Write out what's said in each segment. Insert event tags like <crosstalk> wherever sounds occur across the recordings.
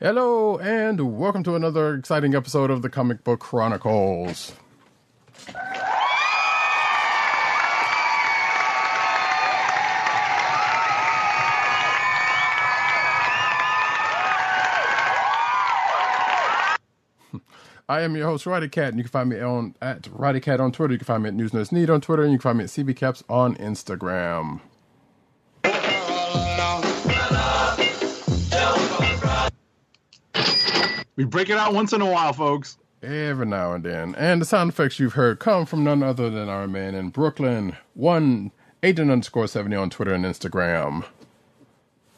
Hello, and welcome to another exciting episode of the Comic Book Chronicles. <laughs> I am your host, Roddy Cat, and you can find me on at Roddy Cat on Twitter. You can find me at News Nerds Need on Twitter, and you can find me at CB CBCaps on Instagram. Oh, We break it out once in a while, folks. Every now and then. And the sound effects you've heard come from none other than our man in Brooklyn, one Aiden underscore 70 on Twitter and Instagram.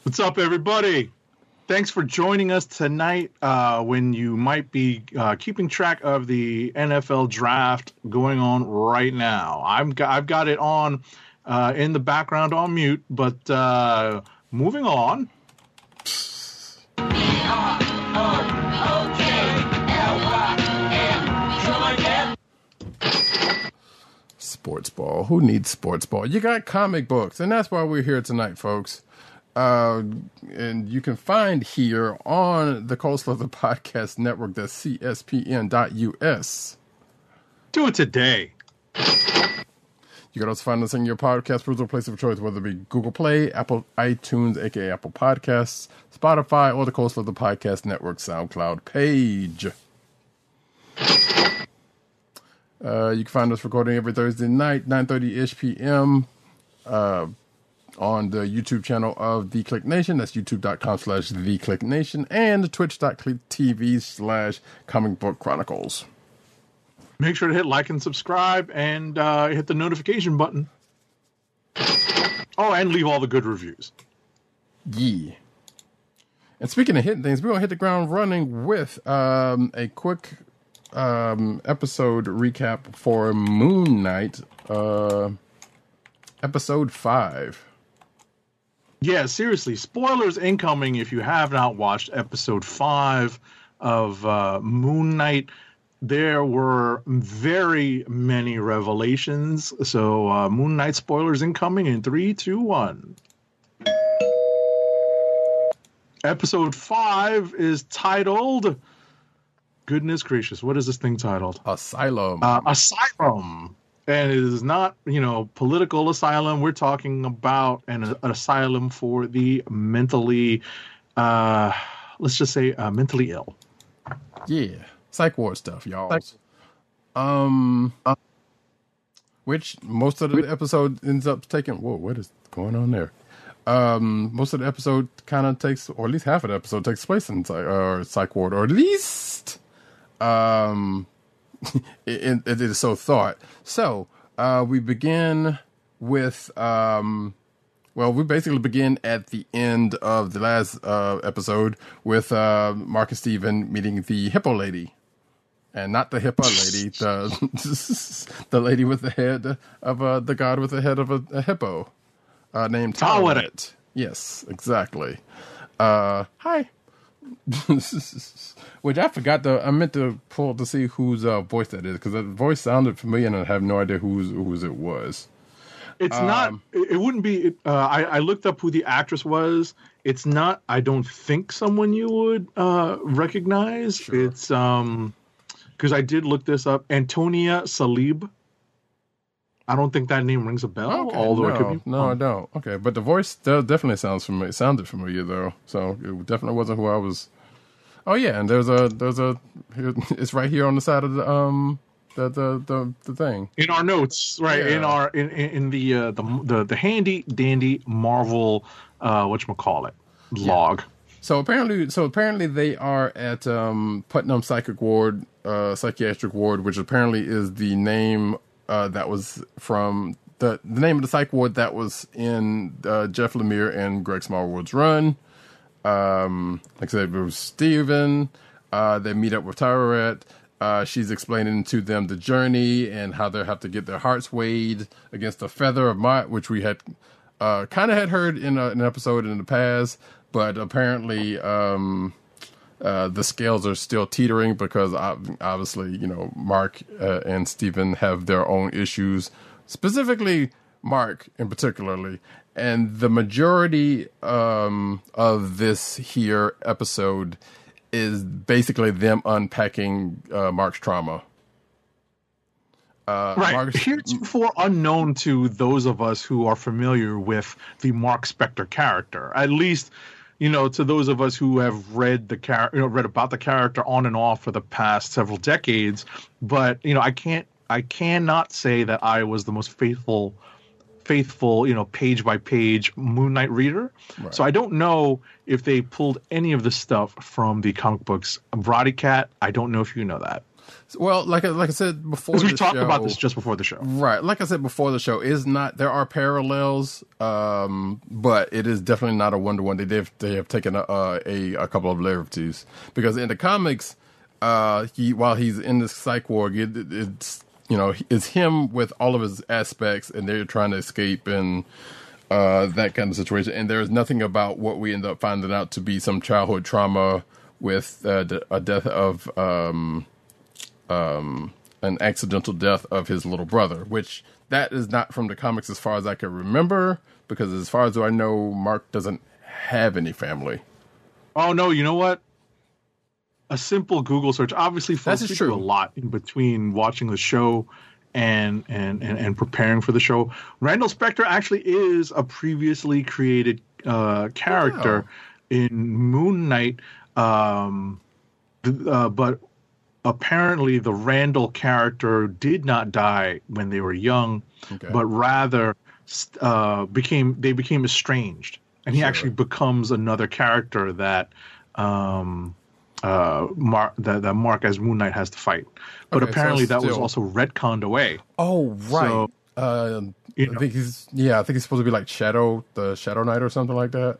What's up, everybody? Thanks for joining us tonight uh, when you might be uh, keeping track of the NFL draft going on right now. I'm, g- I've got it on uh, in the background on mute, but uh, moving on. Sports ball. Who needs sports ball? You got comic books, and that's why we're here tonight, folks. Uh, and you can find here on the Coast of the <laughs> Podcast Network, that's cspn.us. Do it today. You can also find us in your podcast perusal place of choice, whether it be Google Play, Apple iTunes, aka Apple Podcasts, Spotify, or the Coast of the Podcast Network SoundCloud page. Uh, you can find us recording every Thursday night, 9.30ish p.m. Uh, on the YouTube channel of The Click Nation. That's youtube.com slash The Click Nation and twitch.tv slash Comic Book Chronicles. Make sure to hit like and subscribe and uh, hit the notification button. Oh, and leave all the good reviews. Yeah. And speaking of hitting things, we're gonna hit the ground running with um, a quick um, episode recap for Moon Knight, uh, episode five. Yeah, seriously, spoilers incoming if you have not watched episode five of uh, Moon Knight. There were very many revelations. So, uh, Moon Knight spoilers incoming in three, two, one. Episode five is titled. Goodness gracious, what is this thing titled? Asylum. uh, asylum and it is not you know political asylum we're talking about an, an asylum for the mentally uh let's just say uh, mentally ill yeah, psych ward stuff, y'all. Um, which most of the episode ends up taking. Whoa, what is going on there? Um, most of the episode kind of takes, or at least half of the episode takes place in psych, uh, psych ward, or at least, um, <laughs> it, it is so thought. So, uh, we begin with, um, well, we basically begin at the end of the last uh, episode with uh, Mark and Steven meeting the hippo lady. And not the hippo lady, the <laughs> the lady with the head of a the god with the head of a, a hippo, uh, named Taweret. Yes, exactly. Uh, hi. <laughs> Which I forgot to. I meant to pull to see whose uh, voice that is because that voice sounded familiar, and I have no idea whose whose it was. it's not Um, it, it wouldn't be uh, I, I looked up who the actress was it's not i don't think someone you would uh recognize Sure. it's um because i did look this up antonia salib i don't think that name rings a bell Okay, although no, it could be no, I don't. Okay, but the voice definitely sounds familiar. It sounded familiar though, so it definitely wasn't who I was. Oh yeah, and there's a there's a <laughs> it's right here on the side of the um the the the, the thing. in our notes, right? In our in in, the, uh, the the the handy dandy Marvel uh what call it log. So apparently, so apparently they are at um, Putnam Psychic Ward, uh, Psychiatric Ward, which apparently is the name uh, that was from the the name of the psych ward that was in uh, Jeff Lemire and Greg Smallwood's run. Um, like I said, it was Steven. Uh, they meet up with Taweret. Uh, she's explaining to them the journey and how they have to get their hearts weighed against the feather of Ma'at, which we had uh, kind of had heard in a, an episode in the past, but apparently um, uh, the scales are still teetering because obviously, you know, Mark uh, and Stephen have their own issues, specifically Mark in particularly. And the majority um, of this here episode is basically them unpacking uh, Mark's trauma. Uh, Right. Mark's- Heretofore unknown to those of us who are familiar with the Mark Spector character. At least, you know, to those of us who have read the char- you know, read about the character on and off for the past several decades. But, you know, I can't I cannot say that I was the most faithful faithful, you know, page by page Moon Knight reader. So I don't know if they pulled any of the stuff from the comic books. Roddy Cat, I don't know if you know that. Well, like I- like I said before, we talked about this just before the show. Right. Like I said before the show is not there are parallels um but it is definitely not a one to one. They did they have taken a, a a couple of liberties because in the comics uh he while he's in this psych ward it, it's you know it's him with all of his aspects and they're trying to escape and uh that kind of situation and there's nothing about what we end up finding out to be some childhood trauma with uh, a death of um an accidental death of his little brother, which that is not from the comics as far as I can remember, because as far as I know, Mark doesn't have any family. Oh no, you know what? A simple Google search. Obviously, folks, That is true. a lot in between watching the show and, and and and preparing for the show. Randall Spector actually is a previously created uh, character in Moon Knight, um, uh, but apparently the Randall character did not die when they were young, Okay. but rather uh, became they became estranged, and he Sure. actually becomes another character that um, uh, Mark that, that Mark as Moon Knight has to fight. But Okay, so apparently that was also retconned away. Oh, right. So, uh, I know. think he's yeah. I think he's supposed to be like Shadow, the Shadow Knight, or something like that.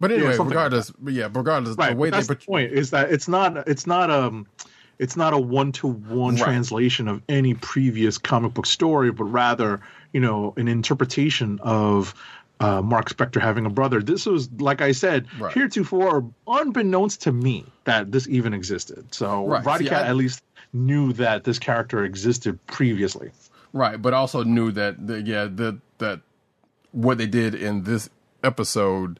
But anyway, like regardless, yeah, regardless, Right, the way they the point is that it's not it's not um it's not a one to one translation of any previous comic book story, but rather you know an interpretation of uh, Mark Spector having a brother. This was like I said Right. heretofore, unbeknownst to me that this even existed. So Right, Roddy see, Cat I- at least knew that this character existed previously. Right, but also knew that the, yeah that that what they did in this episode,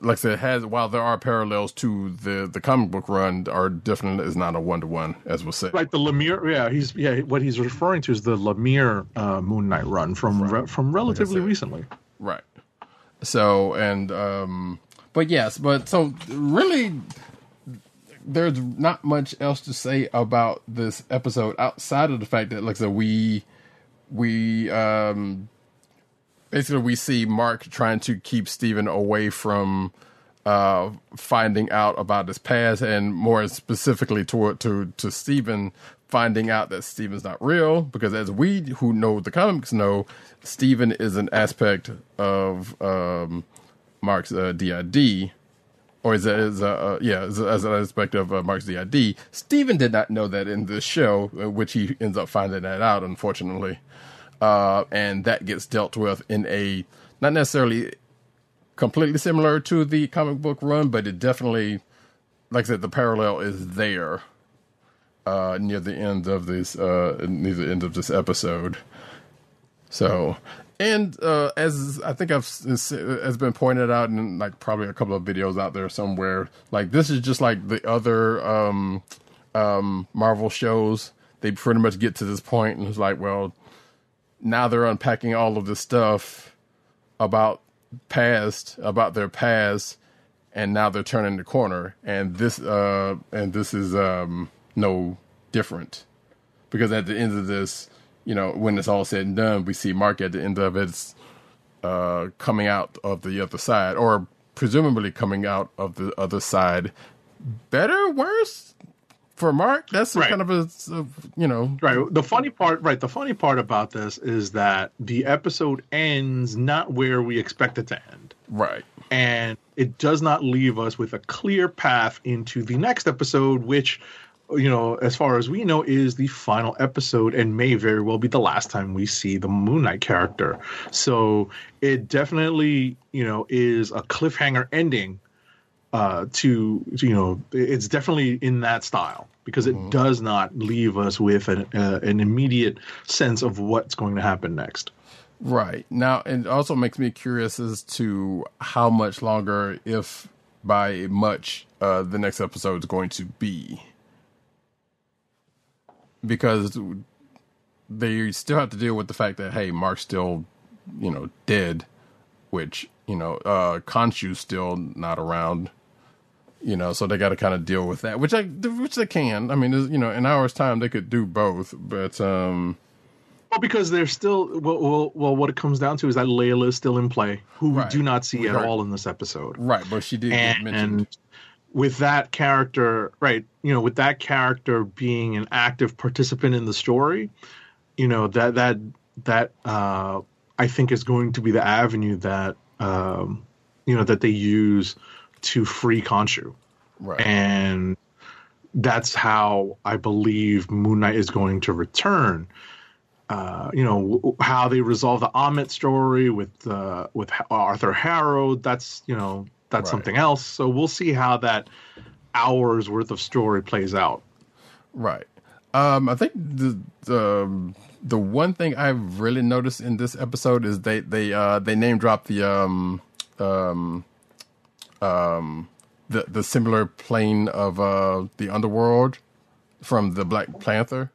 like I said, has while there are parallels to the the comic book run, are definitely is not a one to one as was said. Right, the Lemire, yeah, he's yeah. What he's referring to is the Lemire uh, Moon Knight run from re- from relatively said. recently. Right. So and um but yes, but so really there's not much else to say about this episode outside of the fact that like I said we we um basically we see Mark trying to keep Steven away from uh finding out about his past and more specifically toward to to Steven finding out that Steven's not real because as we who know the comics know Steven is an aspect of um Mark's uh, DID or is a, a uh, yeah as, as an aspect of uh, Mark's DID. Steven did not know that in this show, uh, which he ends up finding that out, unfortunately, uh, and that gets dealt with in a not necessarily completely similar to the comic book run, but it definitely, like I said, the parallel is there uh, near the end of this uh, near the end of this episode. So, and uh, as I think I've has been pointed out in like probably a couple of videos out there somewhere, like this is just like the other um, um, Marvel shows. They pretty much get to this point and it's like, well, now they're unpacking all of this stuff about past, about their past, and now they're turning the corner. And this, uh, and this is um, no different because at the end of this, you know, when it's all said and done, we see Mark at the end of it's uh, coming out of the other side, or presumably coming out of the other side. Better, worse for Mark? That's Right. kind of a, a, you know, Right. The funny part, right? The funny part about this is that the episode ends not where we expect it to end. right. and it does not leave us with a clear path into the next episode which you know as far as we know is the final episode and may very well be the last time we see the moon knight character so it definitely you know is a cliffhanger ending uh to you know it's definitely in that style because it does not leave us with an, uh, an immediate sense of what's going to happen next Right. Now, it also makes me curious as to how much longer, if by much, uh, the next episode is going to be. Because they still have to deal with the fact that, hey, Mark's still, you know, dead, which, you know, uh, Khonshu's still not around. You know, so they got to kind of deal with that, which I, which they can. I mean, you know, in hours time they could do both, but um, Well, because they're still well, well, well. What it comes down to is that Layla is still in play, who Right. we do not see at all in this episode. right. But she did get mentioned. And with that character, right? You know, with that character being an active participant in the story, you know that that that uh, I think is going to be the avenue that um, you know that they use to free Khonshu Right. and that's how I believe Moon Knight is going to return. Uh, you know w- how they resolve the Ammit story with uh, with Arthur Harrow. That's you know that's Right. something else. So we'll see how that hours worth of story plays out. Right. Um, I think the the the one thing I've really noticed in this episode is they they uh they name drop the um um um the the similar plane of uh the underworld from the Black Panther.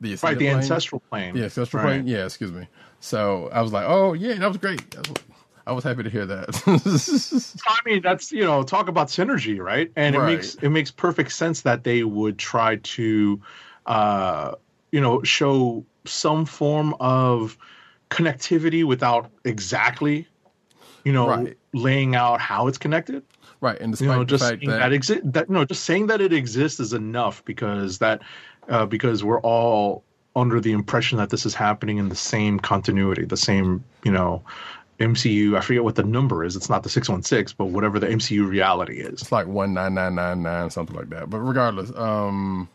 The Right, the plane. ancestral plane. The ancestral Right. plane. Yeah, excuse me. So I was like, oh yeah, that was great. That was- I was happy to hear that. <laughs> I mean, that's you know, talk about synergy, right? And Right. it makes it makes perfect sense that they would try to, uh, you know, show some form of connectivity without exactly, you know, Right. laying out how it's connected. right, and You despite know, the just fact that, that, exi- that no, just saying that it exists is enough because that uh, because we're all under the impression that this is happening in the same continuity, the same you know. MCU, I forget what the number is. It's not the 616, but whatever the MCU reality is. it's like one nine nine nine nine something like that. But regardless, um,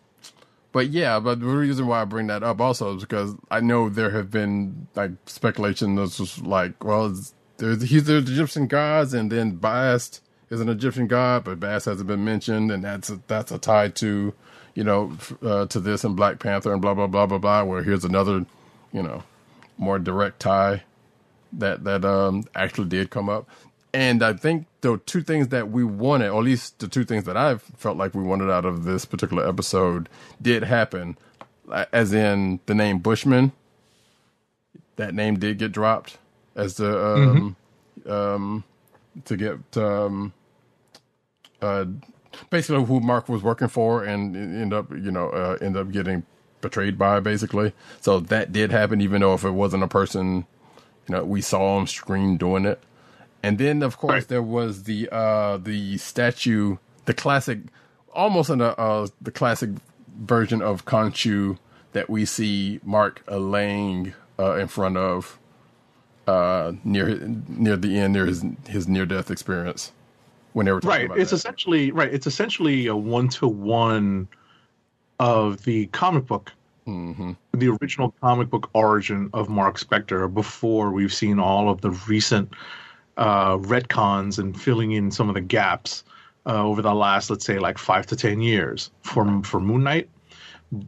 but yeah, but the reason why I bring that up also is because I know there have been like speculation that's just like, well, it's- there's he's the Egyptian gods, and then Bast is an Egyptian god, but Bast hasn't been mentioned, and that's a, that's a tie to you know uh, to this and Black Panther and blah blah blah blah blah. Where here's another, you know, more direct tie that that um actually did come up. And I think the two things that we wanted, or at least the two things that I've felt like we wanted out of this particular episode, did happen. As in the name Bushman, that name did get dropped as the um, um to get um uh basically who Mark was working for and end up you know uh, end up getting betrayed by basically. So that did happen, even though if it wasn't a person you know, we saw on screen doing it. And then, of course, Right. there was the uh, the statue, the classic, almost in a uh, the classic version of Khonshu that we see Mark uh, laying uh, in front of uh, near near the end, near his his near death experience. When they were right it's that. essentially right it's essentially a one-to-one of the comic book Mm-hmm. the original comic book origin of mark spector before we've seen all of the recent uh retcons and filling in some of the gaps uh, over the last let's say like five to ten years for for moon knight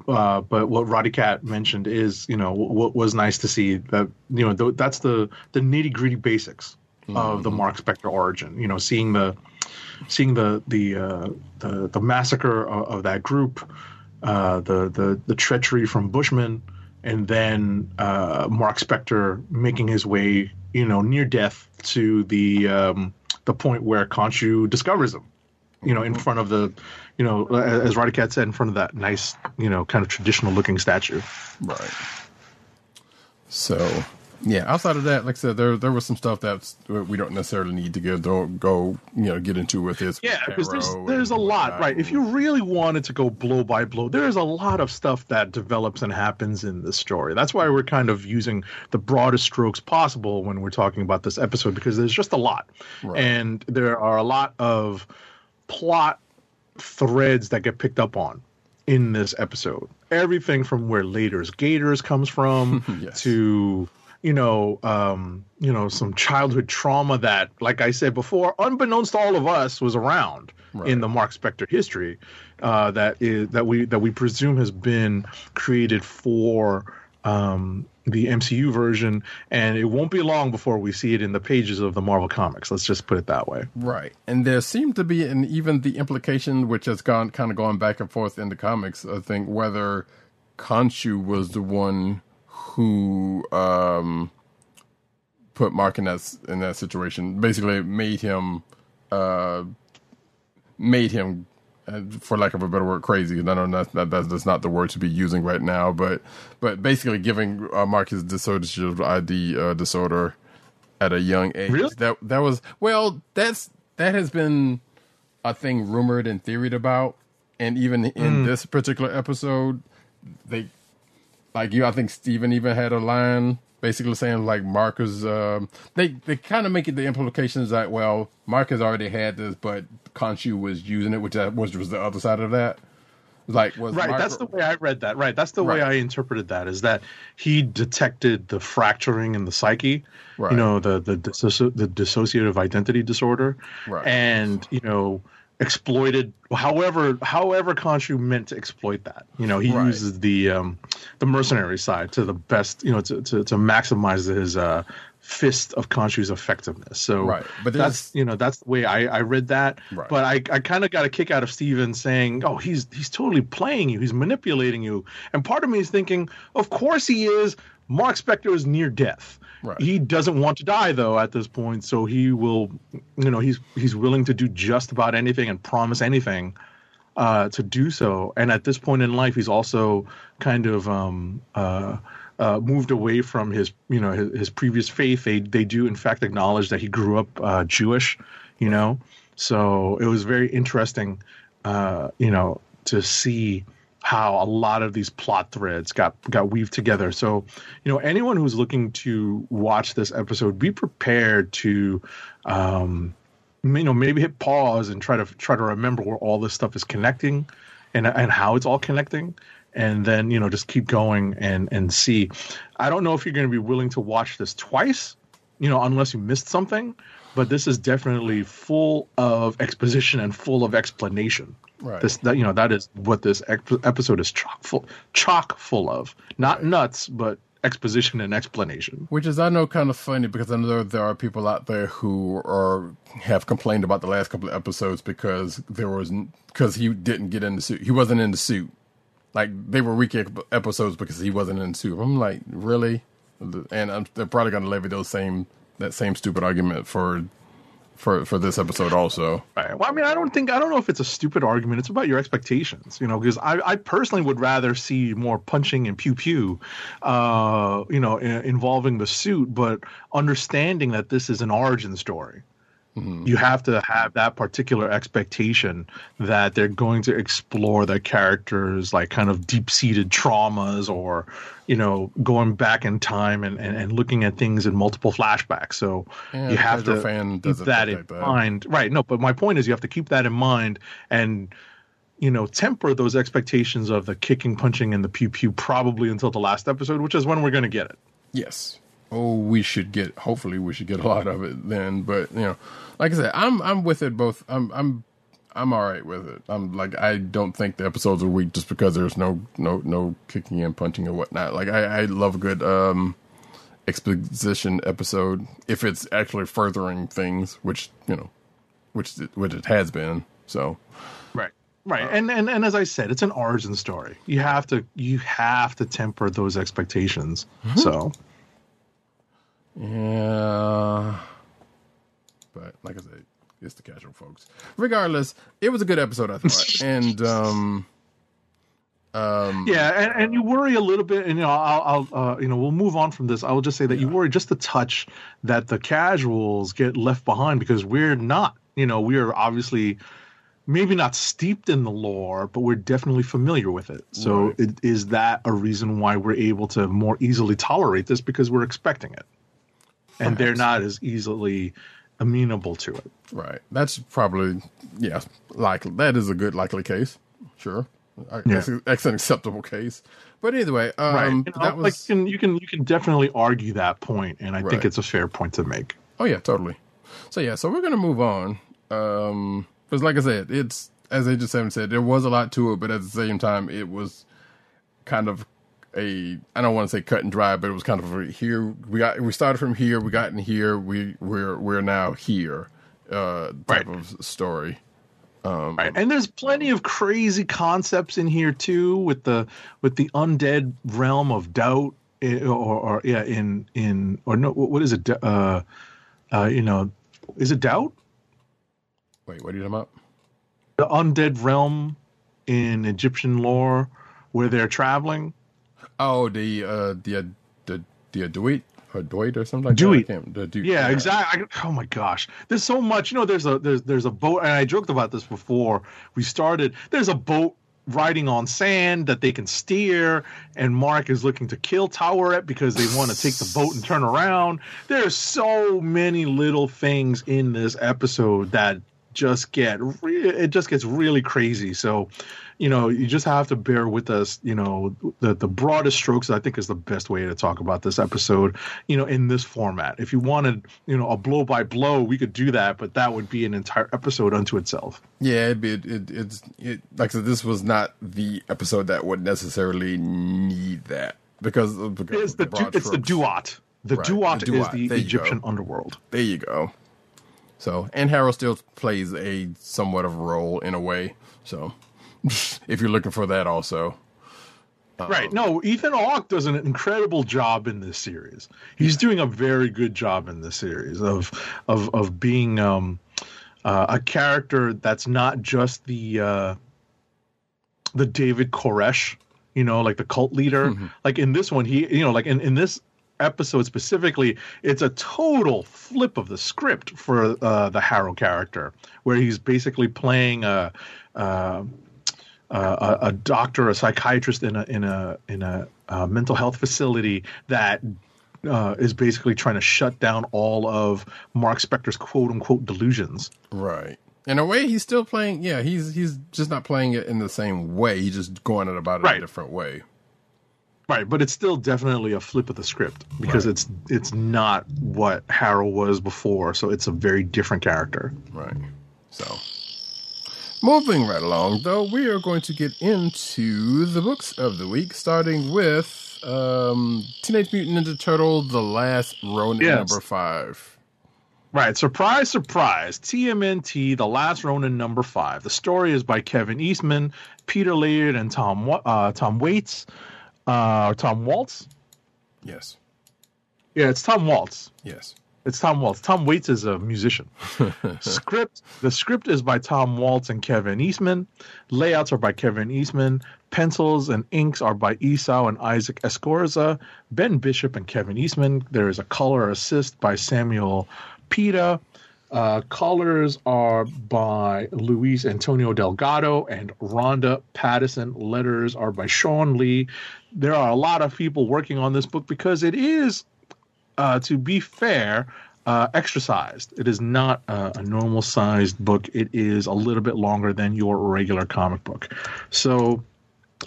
uh, but what Roddy Cat mentioned is, you know, what was nice to see that, you know, th- that's the the nitty gritty basics of the Mark Spector origin. You know, seeing the seeing the the uh, the, the massacre of, of that group, uh, the the the treachery from Bushman, and then uh, Mark Spector making his way, you know, near death to the um, the point where Khonshu discovers him. You know, in front of the, you know, as Roddy Cat said, in front of that nice, you know, kind of traditional looking statue. Right. So, Yeah, outside of that, like I said, there there was some stuff that we don't necessarily need to go go, go you know get into with this. Yeah, because there's there's a lot, right? If you really wanted to go blow by blow, there's a lot of stuff that develops and happens in this story. That's why we're kind of using the broadest strokes possible when we're talking about this episode because there's just a lot, Right. and there are a lot of plot threads that get picked up on in this episode. Everything from where Later's Gators comes from <laughs> Yes. to you know um you know some childhood trauma that like I said before unbeknownst to all of us was around Right. in the Mark Spector history uh that is that we that we presume has been created for um the MCU version and it won't be long before we see it in the pages of the Marvel comics let's just put it that way Right. And there seemed to be, and even the implication, which has gone kind of going back and forth in the comics, I think, whether Khonshu was the one who um, put Mark in that in that situation. Basically, made him uh, made him, for lack of a better word, crazy. And I know that that's, that's not the word to be using right now, but but basically giving uh, Mark his dissociative ID uh, disorder at a young age. Really? That that was well. That's that has been a thing rumored and theoried about, and even in this particular episode, they like you. I think Steven even had a line basically saying like Marcus. Um, they they kind of make it the implications that well, Marcus already had this, but Khonshu was using it, which that was was the other side of that. Like was right Mark- that's the way i read that right that's the way i interpreted that is that he detected the fracturing in the psyche Right. you know the the, disso- the dissociative identity disorder Right. and you know exploited however however Khonshu meant to exploit that you know he Right. uses the um the mercenary side to the best you know to to, to maximize his uh fist of Khonshu's effectiveness so Right. But that's you know that's the way I, I read that. Right. But I, I kind of got a kick out of Steven saying, "Oh, he's he's totally playing you. He's manipulating you." And part of me is thinking, "Of course he is." Mark Spector is near death. Right. He doesn't want to die though at this point, so he will, you know, he's he's willing to do just about anything and promise anything uh, to do so. And at this point in life, he's also kind of um, uh, uh, moved away from his, you know, his, his previous faith. They they do in fact acknowledge that he grew up uh, Jewish, you know. So it was very interesting, uh, you know, to see how a lot of these plot threads got got weaved together. So, you know, anyone who's looking to watch this episode, be prepared to um, you know maybe hit pause and try to try to remember where all this stuff is connecting and and how it's all connecting and then you know just keep going and and see i don't know if you're going to be willing to watch this twice you know unless you missed something but this is definitely full of exposition and full of explanation Right. this that you know that is what this ep- episode is chock full chock full of not nuts but exposition and explanation Which is I know kind of funny because I know there are people out there who are have complained about the last couple of episodes because there was because he didn't get in the suit. He wasn't in the suit. Like they were weak episodes because he wasn't in the suit. I'm like, really? And I'm, they're probably going to levy those same that same stupid argument for for for this episode also. Right. Well, I mean, I don't think I don't know if it's a stupid argument. It's about your expectations, you know. Because I, I personally would rather see more punching and pew pew, uh, you know, i- involving the suit, but understanding that this is an origin story. Mm-hmm. You have to have that particular expectation that they're going to explore their characters' like kind of deep seated traumas or, you know, going back in time and, and, and looking at things in multiple flashbacks. So Yeah, you have to fan keep that in that. mind. Right. No, but my point is you have to keep that in mind and you know temper those expectations of the kicking, punching, and the pew pew probably until the last episode, which is when we're going to get it. Yes. Oh, we should get. Hopefully, we should get a lot of it then. But you know, like I said, I'm I'm with it both. I'm I'm I'm all right with it. I'm like I don't think the episodes are weak just because there's no no no kicking and punching and whatnot. Like I I love a good um exposition episode if it's actually furthering things, which you know, which it, which it has been. So Right. Right. and, and and as I said, it's an origin story. You have to you have to temper those expectations. So Yeah. But like I said, it's the casual folks. Regardless, it was a good episode, I thought. <laughs> and um Um, Yeah, and, and you worry a little bit, and you know, I'll, I'll uh, you know, we'll move on from this. I will just say that you worry just a touch that the casuals get left behind because we're not, you know, we are obviously maybe not steeped in the lore, but we're definitely familiar with it. So, Right. it, is that a reason why we're able to more easily tolerate this because we're expecting it, and they're not as easily amenable to it? Right. That's probably yeah, likely. That is a good likely case. Sure. I- Yeah. That's, that's an acceptable case. But either way, um, right. You know, that like was you can, you can you can definitely argue that point, and I think it's a fair point to make. Oh yeah, totally. So yeah, so we're gonna move on. Um, because like I said, it's as Agent Seven said, there was a lot to it, but at the same time, it was kind of a I don't want to say cut and dry, but it was kind of a here we got we started from here, we got in here, we we're we're now here uh type Right. of story. Right. And there's plenty of crazy concepts in here too with the with the undead realm of doubt eh, or, or yeah in in or no what what is it uh uh you know is it doubt Wait, what are you talking about? the undead realm in Egyptian lore where they're traveling Oh, the uh the uh, the the uh, Duat or uh, Duat or something like Duat. that. I. Yeah, exactly. Oh my gosh, there's so much. You know, there's a there's there's a boat, and I joked about this before we started. There's a boat riding on sand that they can steer, and Mark is looking to kill Taweret because they want to take the boat and turn around. There's so many little things in this episode that just get re- it just gets really crazy. So, you know, you just have to bear with us. You know, the the broadest strokes I think is the best way to talk about this episode. You know, in this format. If you wanted, you know, a blow by blow, we could do that, but that would be an entire episode unto itself. Yeah, it'd be, it, it, it's it, like I said, this was not the episode that would necessarily need that because, because It's the, du- it's the duat. The Right, duat the is the There Egyptian underworld. There you go. So, and Harrow still plays a somewhat of a role in a way. So, <laughs> if you're looking for that, also, Right. No, Ethan Hawke does an incredible job in this series. He's doing a very good job in this series of of of being um, uh, a character that's not just the uh, the David Koresh, you know, like the cult leader. Like in this one, he, you know, like in in this episode specifically, it's a total flip of the script for uh, the Harrow character, where he's basically playing a. Uh, uh, a, a doctor, a psychiatrist in a in a in a uh, mental health facility that uh, is basically trying to shut down all of Mark Spector's quote unquote delusions. right. In a way, he's still playing. Yeah, he's he's just not playing it in the same way. He's just going it about it Right. a different way. Right, but it's still definitely a flip of the script because Right. it's it's not what Harrow was before, so it's a very different character. Right. So, moving right along, though, we are going to get into the books of the week, starting with um, Teenage Mutant Ninja Turtle: The Last Ronin, Yes. number five. Right, surprise, surprise. TMNT, The Last Ronin, number five. The story is by Kevin Eastman, Peter Laird, and Tom uh, Tom Waits, uh, or Tom Waltz. Yes. Yeah, it's Tom Waltz. Yes. It's Tom Waltz. Tom Waits is a musician. <laughs> script. The script is by Tom Waltz and Kevin Eastman. Layouts are by Kevin Eastman. Pencils and inks are by Esau and Isaac Escorza. Ben Bishop and Kevin Eastman. There is a color assist by Samuel Plata. Uh, colors are by Luis Antonio Delgado and Ronda Pattison. Letters are by Shawn Lee. There are a lot of people working on this book because it is uh, to be fair, uh, extra sized. It is not uh, a normal sized book. It is a little bit longer than your regular comic book. So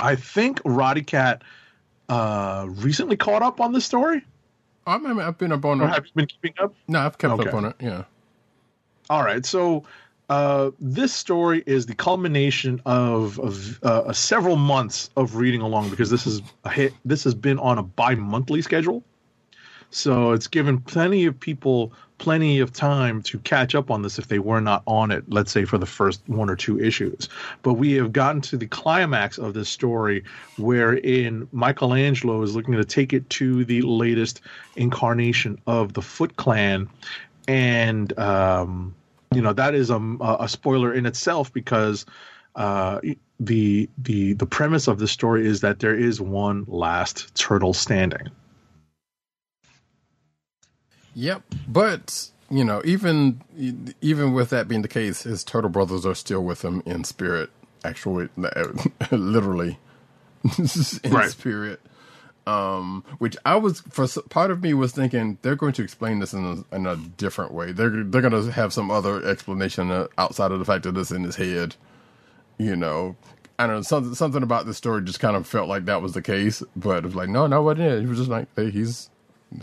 I think Roddy Cat uh, recently caught up on this story. I mean, I've been up on Or it. have you been keeping up? No, I've kept Okay. up on it. Yeah. All right. So uh, this story is the culmination of, of uh, several months of reading along because this is hit. This has been on a bi-monthly schedule. So it's given plenty of people plenty of time to catch up on this if they were not on it, let's say for the first one or two issues. But we have gotten to the climax of this story wherein Michelangelo is looking to take it to the latest incarnation of the Foot Clan. And, um, you know, that is a, a spoiler in itself because uh, the the the premise of the story is that there is one last turtle standing. Yep. But you know, even even with that being the case, his turtle brothers are still with him in spirit. Actually, <laughs> literally, <laughs> in Right. spirit. Um, which I was for part of me was thinking they're going to explain this in a, in a different way. They're they're going to have some other explanation uh, outside of the fact that it's in his head. You know, I don't know something something about the story just kind of felt like that was the case, but it was like no, no, what it is. He was just like hey, he's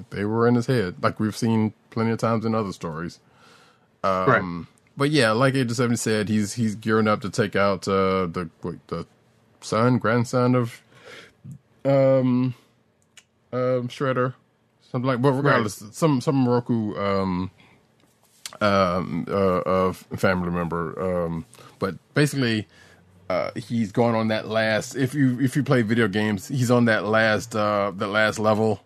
they were in his head, like we've seen plenty of times in other stories. right. But yeah, like Age of Seventy said, he's he's gearing up to take out uh, the the son, grandson of um um Shredder, something like. But regardless, some some Roku um um uh, uh family member um. But basically, uh, he's going on that last. If you if you play video games, he's on that last uh that last level.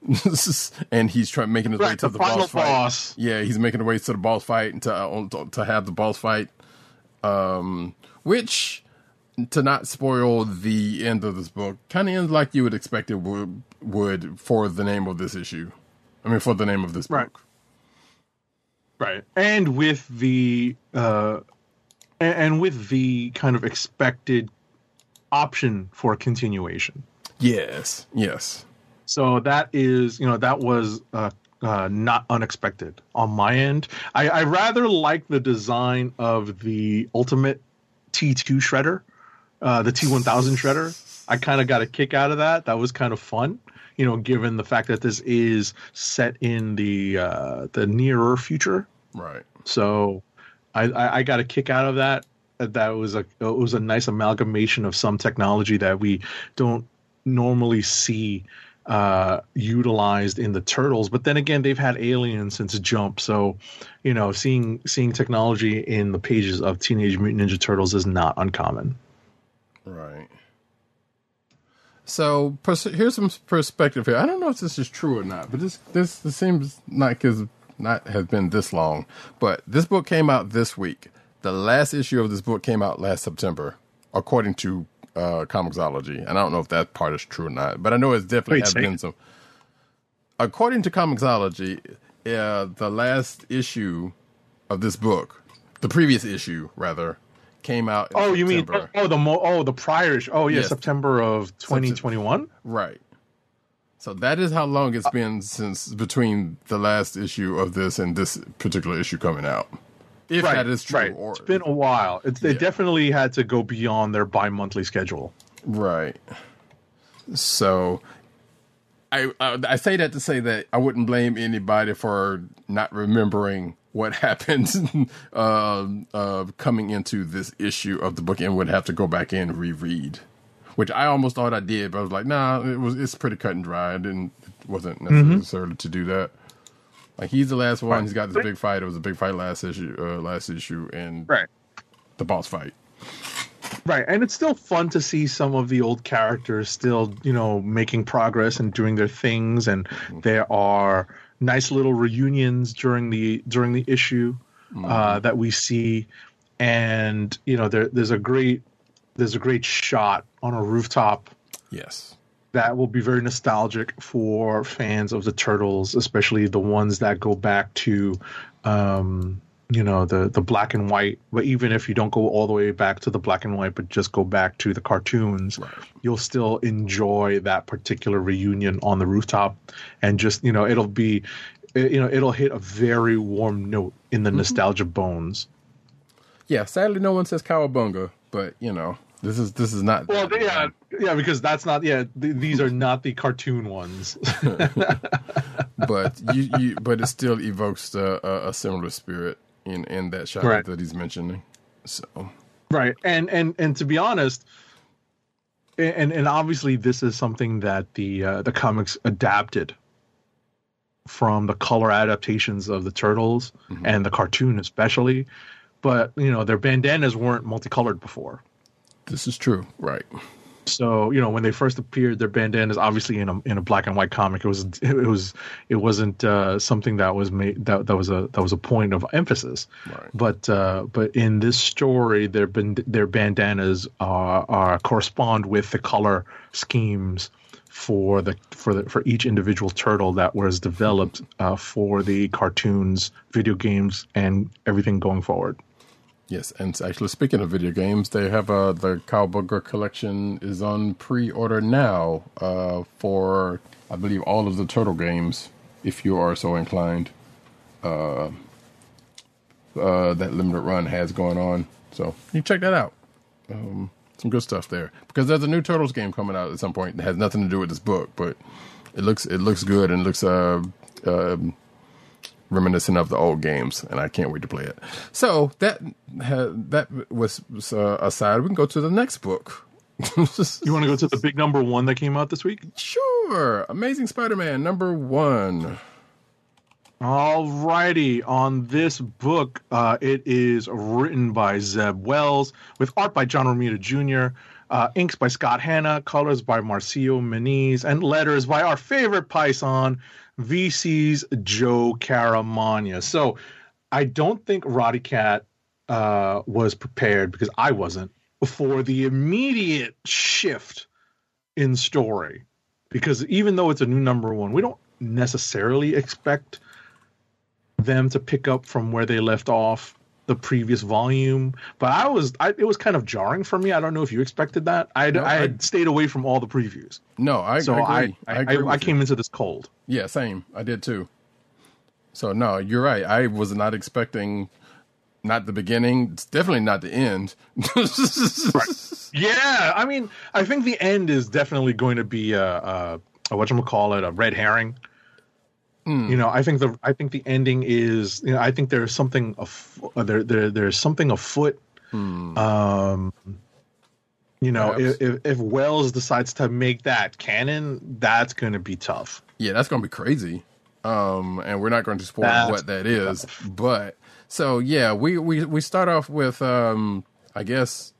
<laughs> and he's trying making his way to the the, final boss fight. boss. Yeah, he's making his way to the boss fight and to uh, to have the boss fight. Um, which to not spoil the end of this book, kind of ends like you would expect it would would for the name of this issue. I mean, for the name of this Right. book. Right. And with the uh and, and with the kind of expected option for continuation. Yes, yes, So that is, you know, that was uh, uh, not unexpected on my end. I, I rather like the design of the Ultimate T2 Shredder, uh, the T1000 Shredder. I kind of got a kick out of that. That was kind of fun, you know, given the fact that this is set in the uh, the nearer future. right. So I, I, I got a kick out of that. That was a it was a nice amalgamation of some technology that we don't normally see uh, utilized in the turtles. But then again, they've had aliens since Jump, so you know, seeing seeing technology in the pages of Teenage Mutant Ninja Turtles is not uncommon. Right. So pers- here's some perspective here. I don't know if this is true or not, but this this, this seems like it's not has been this long. But this book came out this week. The last issue of this book came out last September, according to uh, Comixology. And I don't know if that part is true or not, but I know it's definitely has been some. According to Comixology, uh, the last issue of this book, the previous issue rather, came out. in Oh, you mean oh the mo- oh the prior oh yeah Yes. September of 2021. Right. So that is how long it's been since between the last issue of this and this particular issue coming out. If right, that is true, right. or it's been a while. It's, they Yeah. definitely had to go beyond their bi-monthly schedule. right. So, I, I I say that to say that I wouldn't blame anybody for not remembering what <laughs> happened uh, uh, coming into this issue of the book and would have to go back in and reread. Which I almost thought I did, but I was like, nah, it was it's pretty cut and dry. I didn't it wasn't necessarily to do that. Like he's the last one. He's got this big fight. It was a big fight last issue, uh, last issue, and Right. the boss fight. Right. And it's still fun to see some of the old characters still, you know, making progress and doing their things and there are nice little reunions during the during the issue uh, that we see and you know there there's a great there's a great shot on a rooftop Yes. that will be very nostalgic for fans of the turtles especially the ones that go back to um you know the the black and white but even if you don't go all the way back to the black and white but just go back to the cartoons you'll still enjoy that particular reunion on the rooftop and just you know it'll be it- you know it'll hit a very warm note in the mm-hmm. nostalgia bones Yeah. Sadly, no one says cowabunga, but you know, this is this is not. well yeah yeah because that's not yeah th- these are not the cartoon ones <laughs> but <laughs> you, you but it still evokes a similar spirit in in that shot Right. that he's mentioning. So right and and and to be honest and and obviously this is something that the uh, the comics adapted from the color adaptations of the turtles and the cartoon especially but you know their bandanas weren't multicolored before this is true, right? So you know when they first appeared, their bandanas obviously in a in a black and white comic. It was it was it wasn't uh, something that was made that that was a that was a point of emphasis. Right. But uh, but in this story, their their bandanas are, are correspond with the color schemes for the for the for each individual turtle that was developed uh, for the cartoons, video games, and everything going forward. Yes, and actually, speaking of video games, they have uh, the Cowabunga collection is on pre-order now uh, for I believe all of the Turtle games, if you are so inclined. Uh, uh, that limited run has going on, so you check that out. Um, some good stuff there because there's a new Turtles game coming out at some point. It has nothing to do with this book, but it looks it looks good and looks uh, um reminiscent of the old games, and I can't wait to play it. So that ha- that was, was uh, aside. We can go to the next book. <laughs> You want to go to the big number one that came out this week? sure, Amazing Spider-Man number one. Alrighty, on this book, uh, it is written by Zeb Wells with art by John Romita Jr., uh, inks by Scott Hanna, colors by Marcio Menyz, and letters by our favorite Python, VC's Joe Caramagna. So I don't think Roddy Cat uh, was prepared because I wasn't for the immediate shift in story. Because even though it's a new number one, we don't necessarily expect them to pick up from where they left off the previous volume. But I was, I, it was kind of jarring for me. I don't know if you expected that. I, No, I I- had stayed away from all the previews, No, I, so I I, agree. I, I, you. came into this cold. Yeah, same. I did too. So no, you're right. I was not expecting not the beginning. It's definitely not the end. Yeah, I mean, I think the end is definitely going to be a, a, a what call it, a red herring. Hmm. You know, I think the I think the ending is. You know, I think there's something of uh, there there there's something afoot. Um, you know. If, if if Wells decides to make that canon, that's going to be tough. Yeah, that's gonna be crazy. Um, and we're not going to spoil That's what that is. But so yeah, we we we start off with um, I guess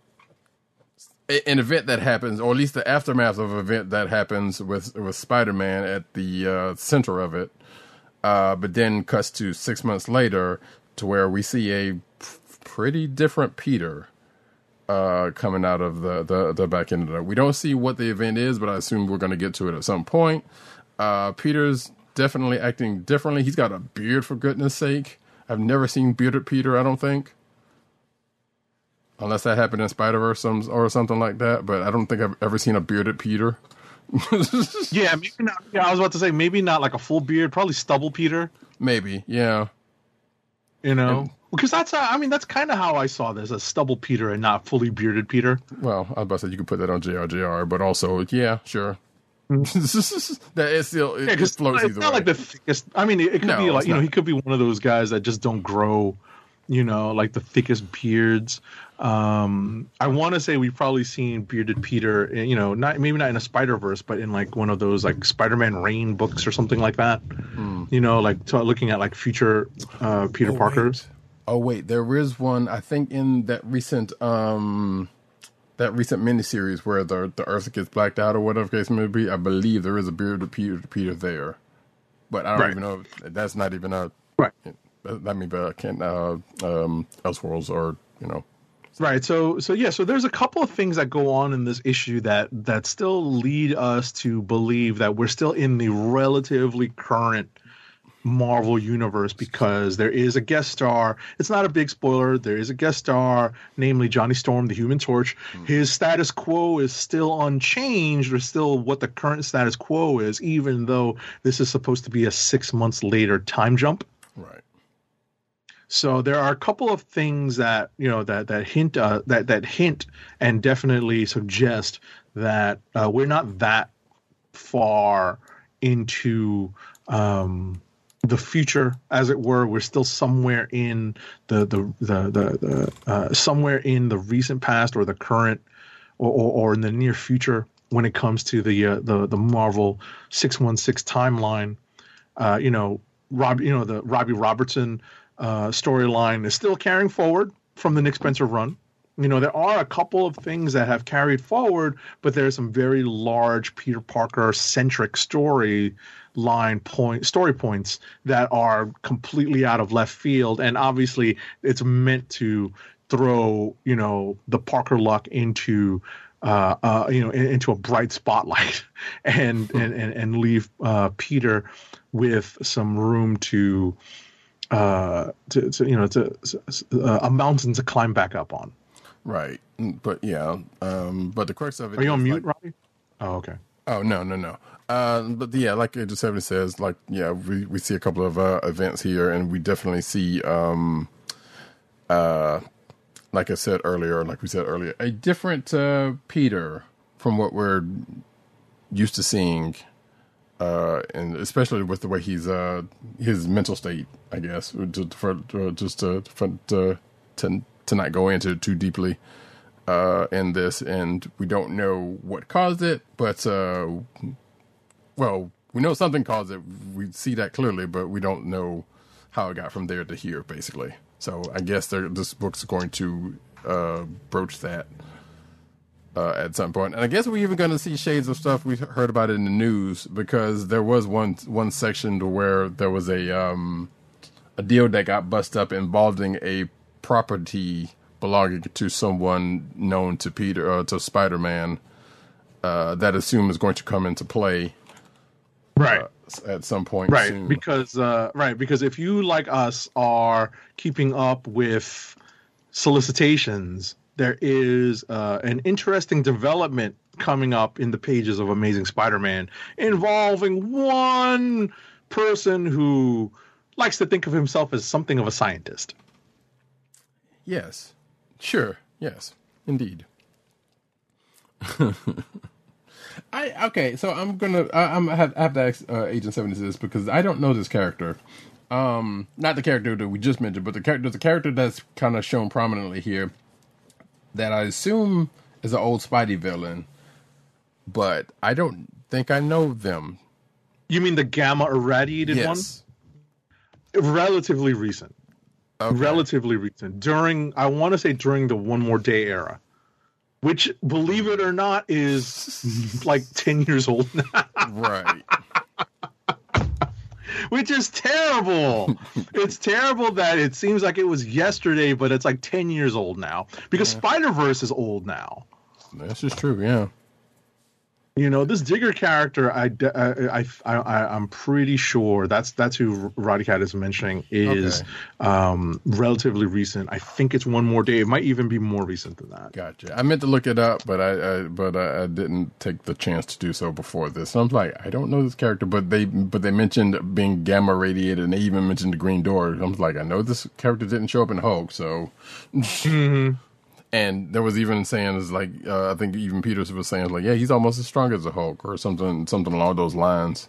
an event that happens, or at least the aftermath of an event that happens with with Spider Man at the uh, center of it. Uh, but then cuts to six months later to where we see a p- pretty different Peter uh, coming out of the, the, the back end of that. We don't see what the event is, but I assume we're going to get to it at some point. Uh, Peter's definitely acting differently. He's got a beard, for goodness sake. I've never seen bearded Peter, I don't think. Unless that happened in Spider Verse or something like that, but I don't think I've ever seen a bearded Peter. <laughs> Yeah, maybe not. Yeah, I was about to say maybe not like a full beard, probably stubble Peter. Maybe, yeah. You know, And- because that's how, I mean that's kind of how I saw this a stubble Peter and not fully bearded Peter. Well, I was about to say you could put that on JRJR, but also, yeah, sure. <laughs> that is still it, Yeah, it floats it's either not way. like the thickest. I mean, it, it could No, be like you know not. he could be one of those guys that just don't grow, you know, like the thickest beards. Um, I want to say we've probably seen bearded Peter, you know, not maybe not in a Spider Verse, but in like one of those like Spider Man Reign books or something like that. You know, like t- looking at like future uh, Peter. Oh, Parkers. wait. Oh wait, there is one. I think in that recent um that recent miniseries where the the Earth gets blacked out or whatever case may be. I believe there is a bearded Peter, Peter there, but I don't Right. even know. If, that's not even a Right. that, that mean, but I can't. Uh, um, Elseworlds or you know. Right. So so yeah, so there's a couple of things that go on in this issue that that still lead us to believe that we're still in the relatively current Marvel universe because there is a guest star. It's not a big spoiler. There is a guest star, namely Johnny Storm, the Human Torch. His status quo is still unchanged, or still what the current status quo is, even though this is supposed to be a six months later time jump. So there are a couple of things that you know that that hint uh, that that hint and definitely suggest that uh, we're not that far into um, the future, as it were. We're still somewhere in the the the the, the uh, somewhere in the recent past or the current or, or, or in the near future when it comes to the uh, the the Marvel six one six timeline. Uh, you know, Rob, you know the Robbie Robertson uh, storyline is still carrying forward from the Nick Spencer run. you know there are a couple of things that have carried forward, but there's some very large Peter Parker centric story line point story points that are completely out of left field, and obviously it's meant to throw you know the Parker luck into uh, uh, you know, in- into a bright spotlight, <laughs> and and and, and leave uh, Peter with some room to, uh, to, to you know, to uh, a mountain to climb back up on. Right. Mm, But yeah, um, but the crux of it Are you on mute, like- Robbie? Oh, okay. Oh no, no, no. Uh, but yeah, like Agent Seventy says, like yeah, we, we see a couple of uh, events here, and we definitely see, um, uh, like I said earlier, like we said earlier, a different uh, Peter from what we're used to seeing, uh, and especially with the way he's uh, his mental state, I guess, to, for, just to, for, to to to not go into too deeply uh, in this, and we don't know what caused it, but uh, well, we know something caused it. We see that clearly, but we don't know how it got from there to here, basically. So I guess this book's going to uh, broach that uh, at some point, and I guess we're even going to see shades of stuff we heard about in the news because there was one one section to where there was a um, a deal that got bust up involving a property belonging to someone known to Peter uh, to Spider Man uh, that assume is going to come into play Right. uh, at some point right soon. because uh, right because if you like us are keeping up with solicitations there is uh, an interesting development coming up in the pages of amazing spider-man involving one person who likes to think of himself as something of a scientist. Yes, sure, yes, indeed. <laughs> I okay, so I'm gonna I, I'm have, have to ask uh, Agent Seventy this because I don't know this character. Um, not the character that we just mentioned, but the character the character that's kind of shown prominently here that I assume is an old Spidey villain, but I don't think I know them. you mean the gamma irradiated yes, one relatively recent Okay. relatively recent during i want to say during the one more day era which believe it or not is like 10 years old now <laughs> right. Which is terrible <laughs> it's terrible that it seems like it was yesterday but it's like 10 years old now because spider-verse is old now This is true. Yeah. You know this digger character i I, I i i'm pretty sure that's that's who roddy cat is mentioning is Okay. um relatively recent i think it's one more day it might even be more recent than that Gotcha. I meant to look it up, but I, I but I, I didn't take the chance to do so before this. So I'm like, I don't know this character, but they but they mentioned being gamma radiated, and they even mentioned the Green Door. I'm like, I know this character didn't show up in Hulk, so. And there was even saying is like uh, I think even Peters was saying like, yeah, he's almost as strong as the Hulk or something something along those lines.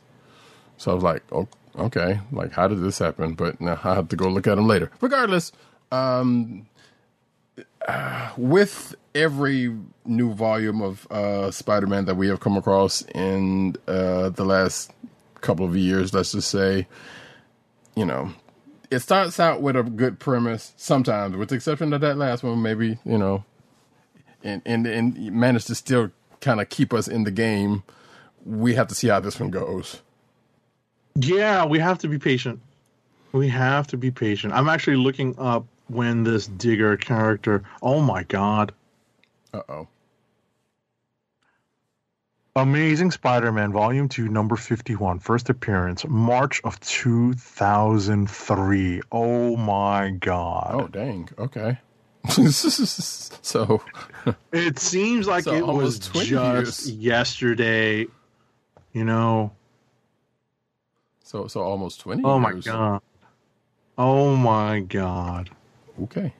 So I was like, oh, okay, like how did this happen? But now I have to go look at him later. Regardless, um, <sighs> with every new volume of uh, Spider-Man that we have come across in uh, the last couple of years, let's just say, you know, it starts out with a good premise sometimes, with the exception of that last one, maybe you know, and and and managed to still kind of keep us in the game. We have to see how this one goes. Yeah, we have to be patient. We have to be patient. I'm actually looking up when this digger character. Oh my god. Uh oh. Amazing Spider-Man Volume 2 Number 51 First appearance March of 2003. Oh my god. Oh dang. Okay. <laughs> so It seems like So it was just years. yesterday. You know. so so almost twenty. Oh my god. Oh my god. Okay.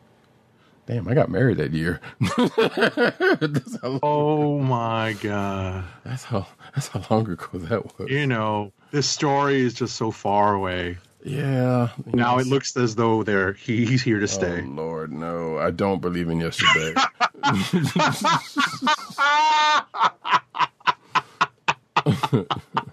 Damn, I got married that year. <laughs> Oh my god. that's how that's how long ago that was. You know, this story is just so far away. Yeah. Now yes. it looks as though they're he, he's here to oh, stay. Oh Lord, no! I don't believe in yesterday. <laughs> <laughs>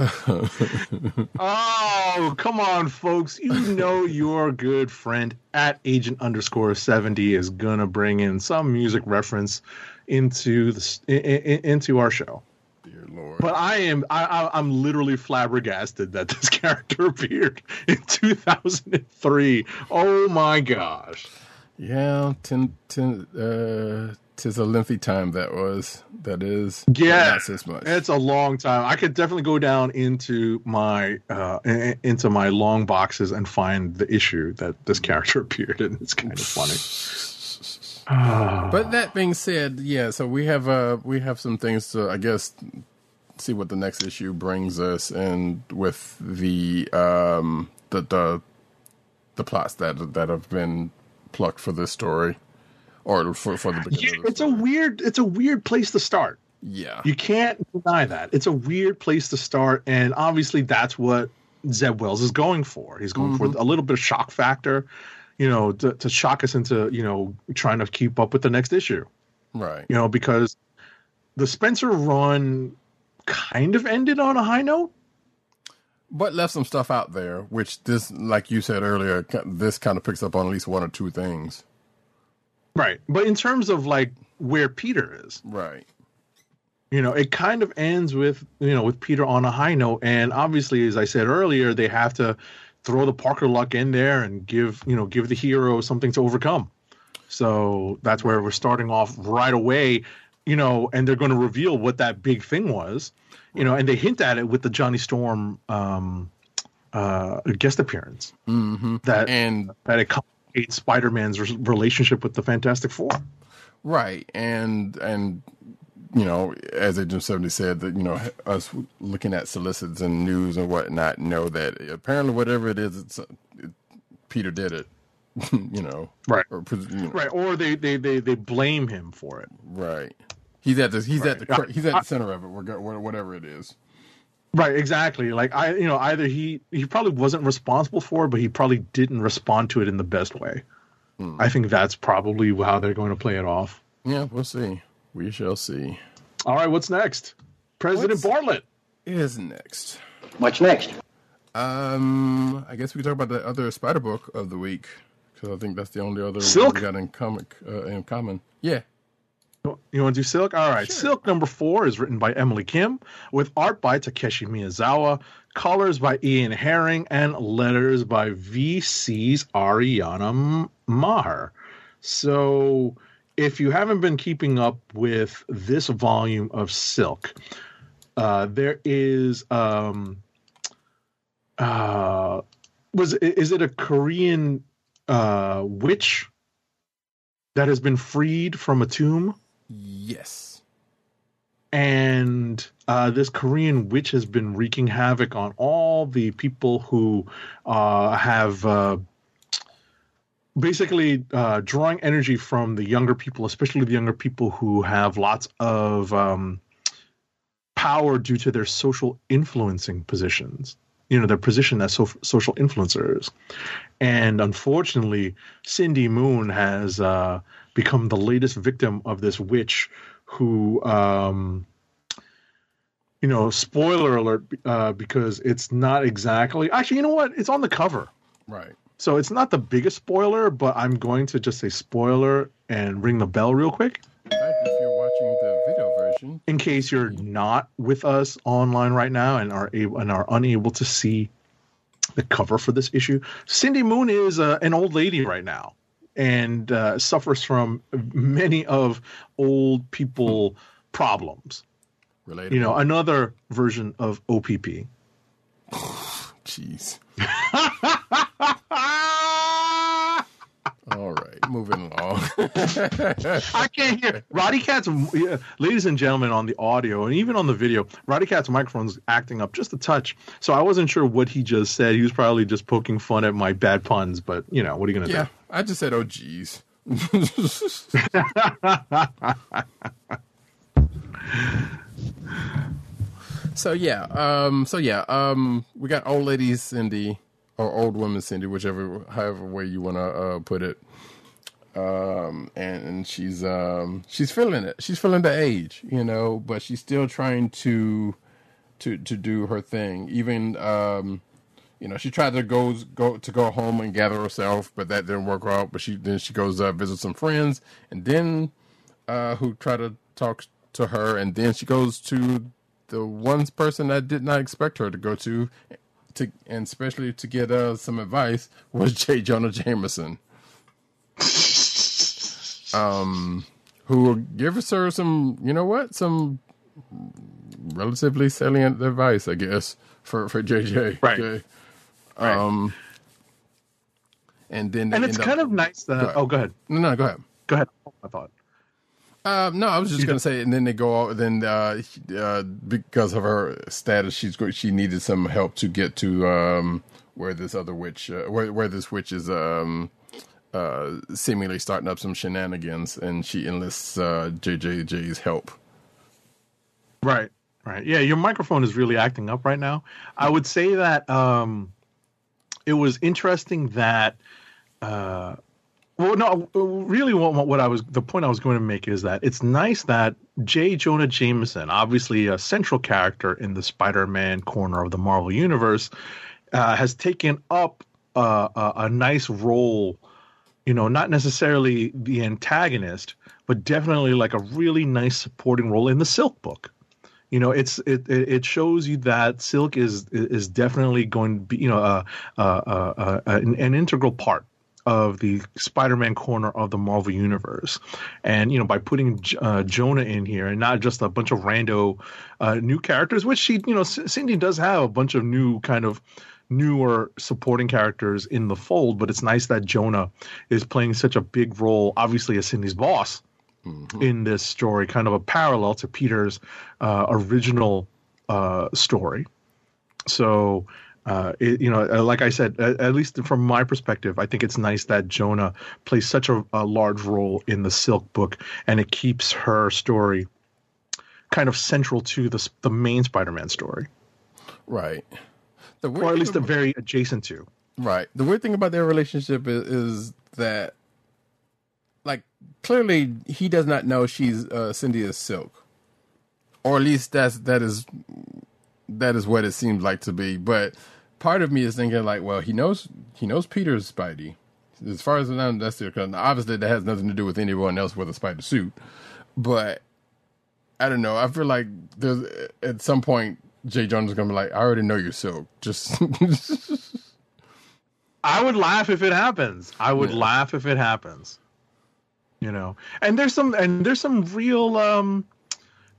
<laughs> oh, come on, folks. You know your good friend at agent underscore 70 is going to bring in some music reference into the s- i- i- into our show. Dear Lord. But I am I, I I'm literally flabbergasted that this <laughs> character appeared in 2003. Oh my gosh. Yeah, ten, ten, uh, tis a lengthy time that was. That is. Yeah, not this much. It's a long time. I could definitely go down into my uh, into my long boxes and find the issue that this character <laughs> appeared in. It's kind of funny. <sighs> But that being said, yeah. So we have uh we have some things to I guess see what the next issue brings us, and with the um the the the plots that that have been plucked for this story, or for for the beginning. it's a weird it's a weird place to start. yeah. You can't deny that. It's a weird place to start, and obviously that's what Zeb Wells is going for. He's going for mm-hmm. a little bit of shock factor, you know, to, to shock us into you know trying to keep up with the next issue. right. You know, because the Spencer run kind of ended on a high note. But left some stuff out there, which this, like you said earlier, this kind of picks up on at least one or two things. Right. But in terms of like where Peter is, Right. you know, it kind of ends with, you know, with Peter on a high note. And obviously, as I said earlier, they have to throw the Parker luck in there and give, you know, give the hero something to overcome. So that's where we're starting off right away, you know, and they're going to reveal what that big thing was, you know, and they hint at it with the Johnny Storm um, uh, guest appearance. Mm-hmm. That And that it complicates Spider-Man's re- relationship with the Fantastic Four. Right, and and you know, as Agent Seventy said, that you know, us looking at solicits and news and whatnot know that apparently whatever it is, it's it, Peter did it. <laughs> you know, Right. Or, you know, Right, or they they they they blame him for it. right. He's at the he's at the cr- he's at the center of it, whatever it is. Right, exactly. Like I, you know, either he he probably wasn't responsible for it, but he probably didn't respond to it in the best way. I think that's probably how they're going to play it off. Yeah, we'll see. We shall see. All right, what's next? President What's- Bartlet. Is next. What's next? Um, I guess we talk about the other Spider book of the week because I think that's the only other Silk? one we got in comic uh, in common. Yeah. You want to do Silk? All right. Silk number four is written by Emily Kim with art by Takeshi Miyazawa, colors by Ian Herring, and letters by VC's Ariana Maher. So, if you haven't been keeping up with this volume of Silk, uh, there is um, uh, was is it a Korean uh, witch that has been freed from a tomb? Yes. and uh, this Korean witch has been wreaking havoc on all the people who uh, have uh, basically uh, drawing energy from the younger people, especially the younger people who have lots of um, power due to their social influencing positions. You know, their position as so- social influencers. And unfortunately, Cindy Moon has uh, become the latest victim of this witch who um you know spoiler alert uh because it's not exactly actually you know what? It's on the cover. Right. so it's not the biggest spoiler but i'm going to just say spoiler and ring the bell real quick. If you're watching the video version, in case you're not with us online right now and are able and are unable to see the cover for this issue. Cindy moon is uh, an old lady right now and uh, suffers from many of old people problems related. you know another version of opp <sighs> Jeez. <laughs> All right, moving along. <laughs> i can't hear roddy cat's ladies and gentlemen on the audio and even on the video roddy cat's microphone's acting up just a touch so i wasn't sure what he just said he was probably just poking fun at my bad puns but you know what are you gonna do? yeah, do I just said, "Oh, geez." <laughs> <laughs> so yeah, um, so yeah, um, we got old lady Cindy or old woman Cindy, whichever, however way you want to uh, put it. Um, and, and she's um, she's feeling it. She's feeling the age, you know, but she's still trying to to to do her thing. Even um, you know, she tried to go go to go home and gather herself, but that didn't work out. But she then she goes uh, visit some friends, and then uh, who try to talk to her, and then she goes to the one person I did not expect her to go to, to and especially to get uh, some advice was <laughs> J. Jonah Jameson. um, who gives her some, you know what, some relatively salient advice, I guess, for for JJ. Right. Okay. Right. Um, and then and it's end up- kind of nice that. ahead. Oh, go ahead. no, no, go ahead. Go ahead. I thought. Uh, no, I was just gonna say, and then they go out. Then, uh, uh, because of her status, she's she needed some help to get to um where this other witch, uh, where where this witch is um uh seemingly starting up some shenanigans, and she enlists uh JJJ's help. Right. Right. Yeah, your microphone is really acting up right now. I would say that um it was interesting that uh well no really what, what I was the point I was going to make is that it's nice that J Jonah Jameson, obviously a central character in the Spider-Man corner of the Marvel universe, uh, has taken up uh, a, a nice role you know, not necessarily the antagonist, but definitely like a really nice supporting role in the Silk book. You know, it's it it shows you that Silk is is definitely going to be you know uh, uh, uh, uh, an, an integral part of the Spider-Man corner of the Marvel universe, and you know by putting uh, Jonah in here and not just a bunch of rando uh, new characters, which she you know Cindy does have a bunch of new kind of newer supporting characters in the fold, but it's nice that Jonah is playing such a big role, obviously as Cindy's boss in this story, kind of a parallel to Peter's uh, original uh, story. So, uh, it, you know, uh, like I said, at, at least from my perspective, I think it's nice that Jonah plays such a, a large role in the Silk book, and it keeps her story kind of central to the the main Spider-Man story, Right. The or at least about- very adjacent to. Right. The weird thing about their relationship is, is that, like, clearly he does not know she's uh, Cindy is Silk, or at least that's that is that is what it seems like to be. But part of me is thinking like, well, he knows he knows Peter's Spidey. As far as I know, that's the obviously that has nothing to do with anyone else with a spider suit. But I don't know. I feel like there's at some point J Jonah is gonna be like, I already know you're Silk. Just <laughs> I would laugh if it happens. I would Yeah. laugh if it happens. You know, and there's some and there's some real um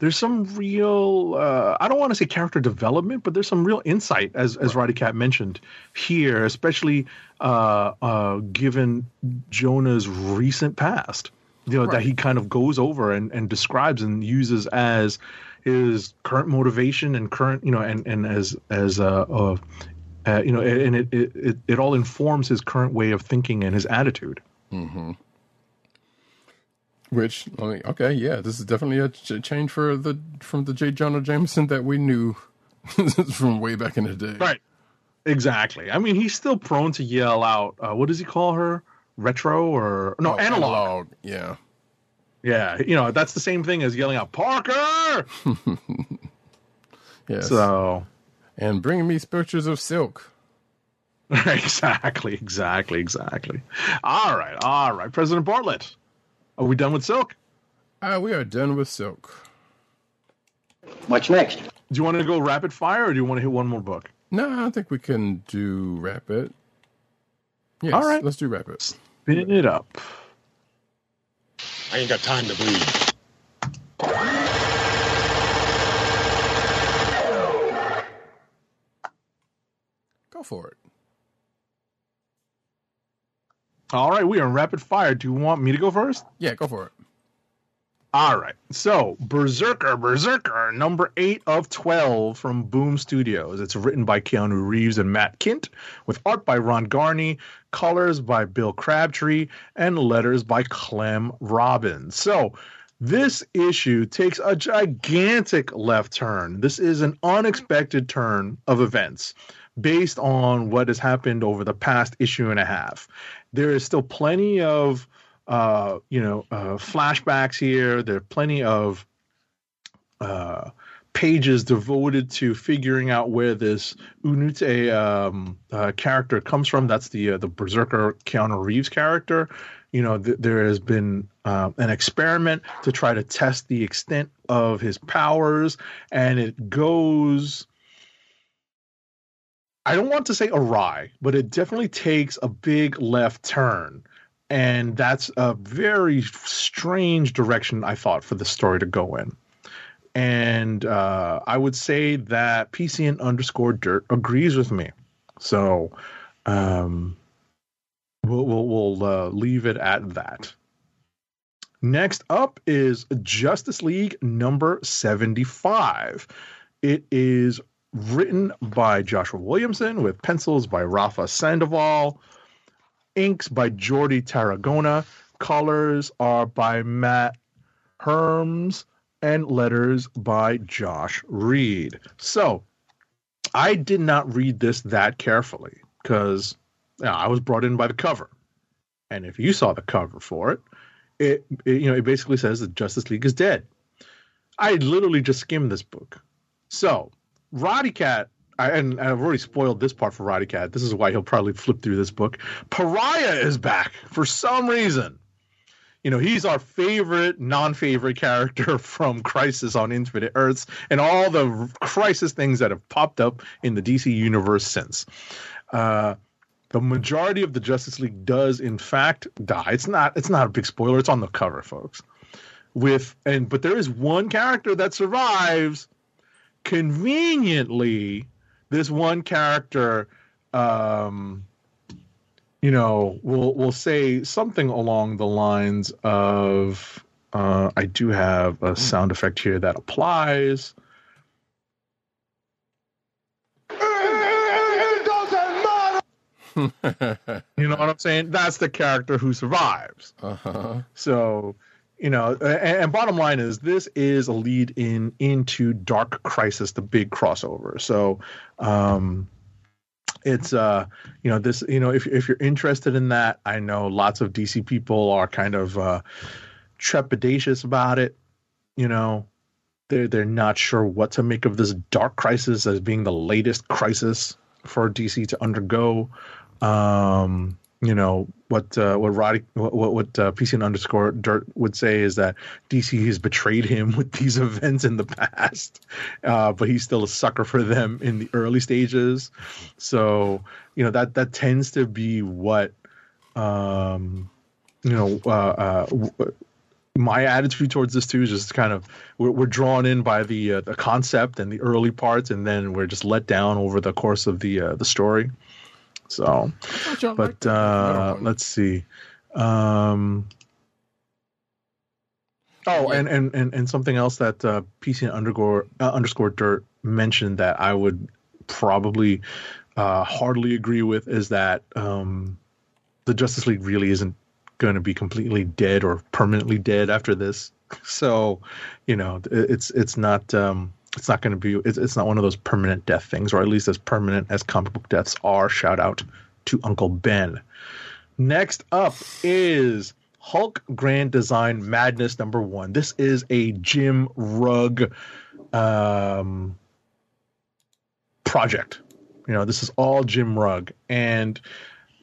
there's some real uh I don't want to say character development, but there's some real insight as as Roddy Cat mentioned here, especially uh uh given Jonah's recent past. You know, that he kind of goes over and, and describes and uses as his current motivation and current, you know, and, and as as uh, uh uh, you know, and it, it it it all informs his current way of thinking and his attitude. Which, I mean, okay, yeah, this is definitely a ch- change for the from the J. Jonah Jameson that we knew <laughs> from way back in the day. Right. Exactly. I mean, he's still prone to yell out. Uh, what does he call her? Retro or no Oh, analog? Yeah. Yeah, you know that's the same thing as yelling out Parker. <laughs> Yes. So and bring me pictures of silk. <laughs> exactly, exactly, exactly. All right, all right, President Bartlet. Are we done with Silk? Ah, we are done with silk. What's next? Do you want to go rapid fire, or do you want to hit one more book? No, I think we can do rapid. Yes, All right. let's do rapid. Spin it up. I ain't got time to bleed. Go for it. All right, we are in rapid fire. Do you want me to go first? Yeah, go for it. All right. So, Berserker, Berserker, number eight of 12 from Boom Studios. It's written by Keanu Reeves and Matt Kindt, with art by Ron Garney, colors by Bill Crabtree, and letters by Clem Robins. So, this issue takes a gigantic left turn. This is an unexpected turn of events based on what has happened over the past issue and a half. There is still plenty of uh, you know, uh, flashbacks here. There are plenty of uh, pages devoted to figuring out where this Unute um, uh, character comes from. That's the uh, the Berserker Keanu Reeves character. You know, th- there has been uh, an experiment to try to test the extent of his powers, and it goes. I don't want to say awry, but it definitely takes a big left turn. And that's a very strange direction I thought for the story to go in and uh, I would say that PCN underscore dirt agrees with me. So um, we'll we'll, we'll uh, leave it at that. Next up is Justice League number seventy five. It is written by Joshua Williamson with pencils by Rafa Sandoval, inks by Jordi Tarragona, colors are by Matt Herms and letters by Josh Reed. So I did not read this that carefully because you know, I was brought in by the cover. And if you saw the cover for it, it, it, you know it basically says that Justice League is dead. I literally just skimmed this book. So Roddy Cat, and I've already spoiled this part for Roddy Cat. This is why he'll probably flip through this book. Pariah is back for some reason you know, he's our favorite non-favorite character <laughs> from Crisis on Infinite Earths and all the Crisis things that have popped up in the DC universe since. Uh, the majority of the Justice League does in fact die. It's not it's not a big spoiler. It's on the cover, folks. With and but there is one character that survives. Conveniently, this one character um you know, we'll we'll say something along the lines of uh, I do have a sound effect here that applies. <laughs> you know what I'm saying? That's the character who survives. Uh-huh. So, you know, and, bottom line is this is a lead in into Dark Crisis, the big crossover. So, um, it's uh you know this you know if if you're interested in that i know lots of dc people are kind of uh trepidatious about it you know they're they're not sure what to make of this dark crisis as being the latest crisis for dc to undergo um you know what uh, what Roddy what what uh, PC underscore dirt would say is that DC has betrayed him <laughs> with these events in the past, uh, but he's still a sucker for them in the early stages. So you know that that tends to be what um, you know. Uh, uh, my attitude towards this too is just kind of we're, we're drawn in by the uh, the concept and the early parts, and then we're just let down over the course of the uh, the story. So, but uh, let's see. Um, oh, and, and, and, and something else that uh, PC underscore uh, underscore dirt mentioned that I would probably uh, hardly agree with is that um, the Justice League really isn't going to be completely dead or permanently dead after this. <laughs> So, you know, it's it's not. Um, it's not going to be it's, it's not one of those permanent death things or at least as permanent as comic book deaths are. Shout out to uncle ben. Next up is hulk grand design madness number one. This is a jim rugg um, project. You know this is all jim rugg and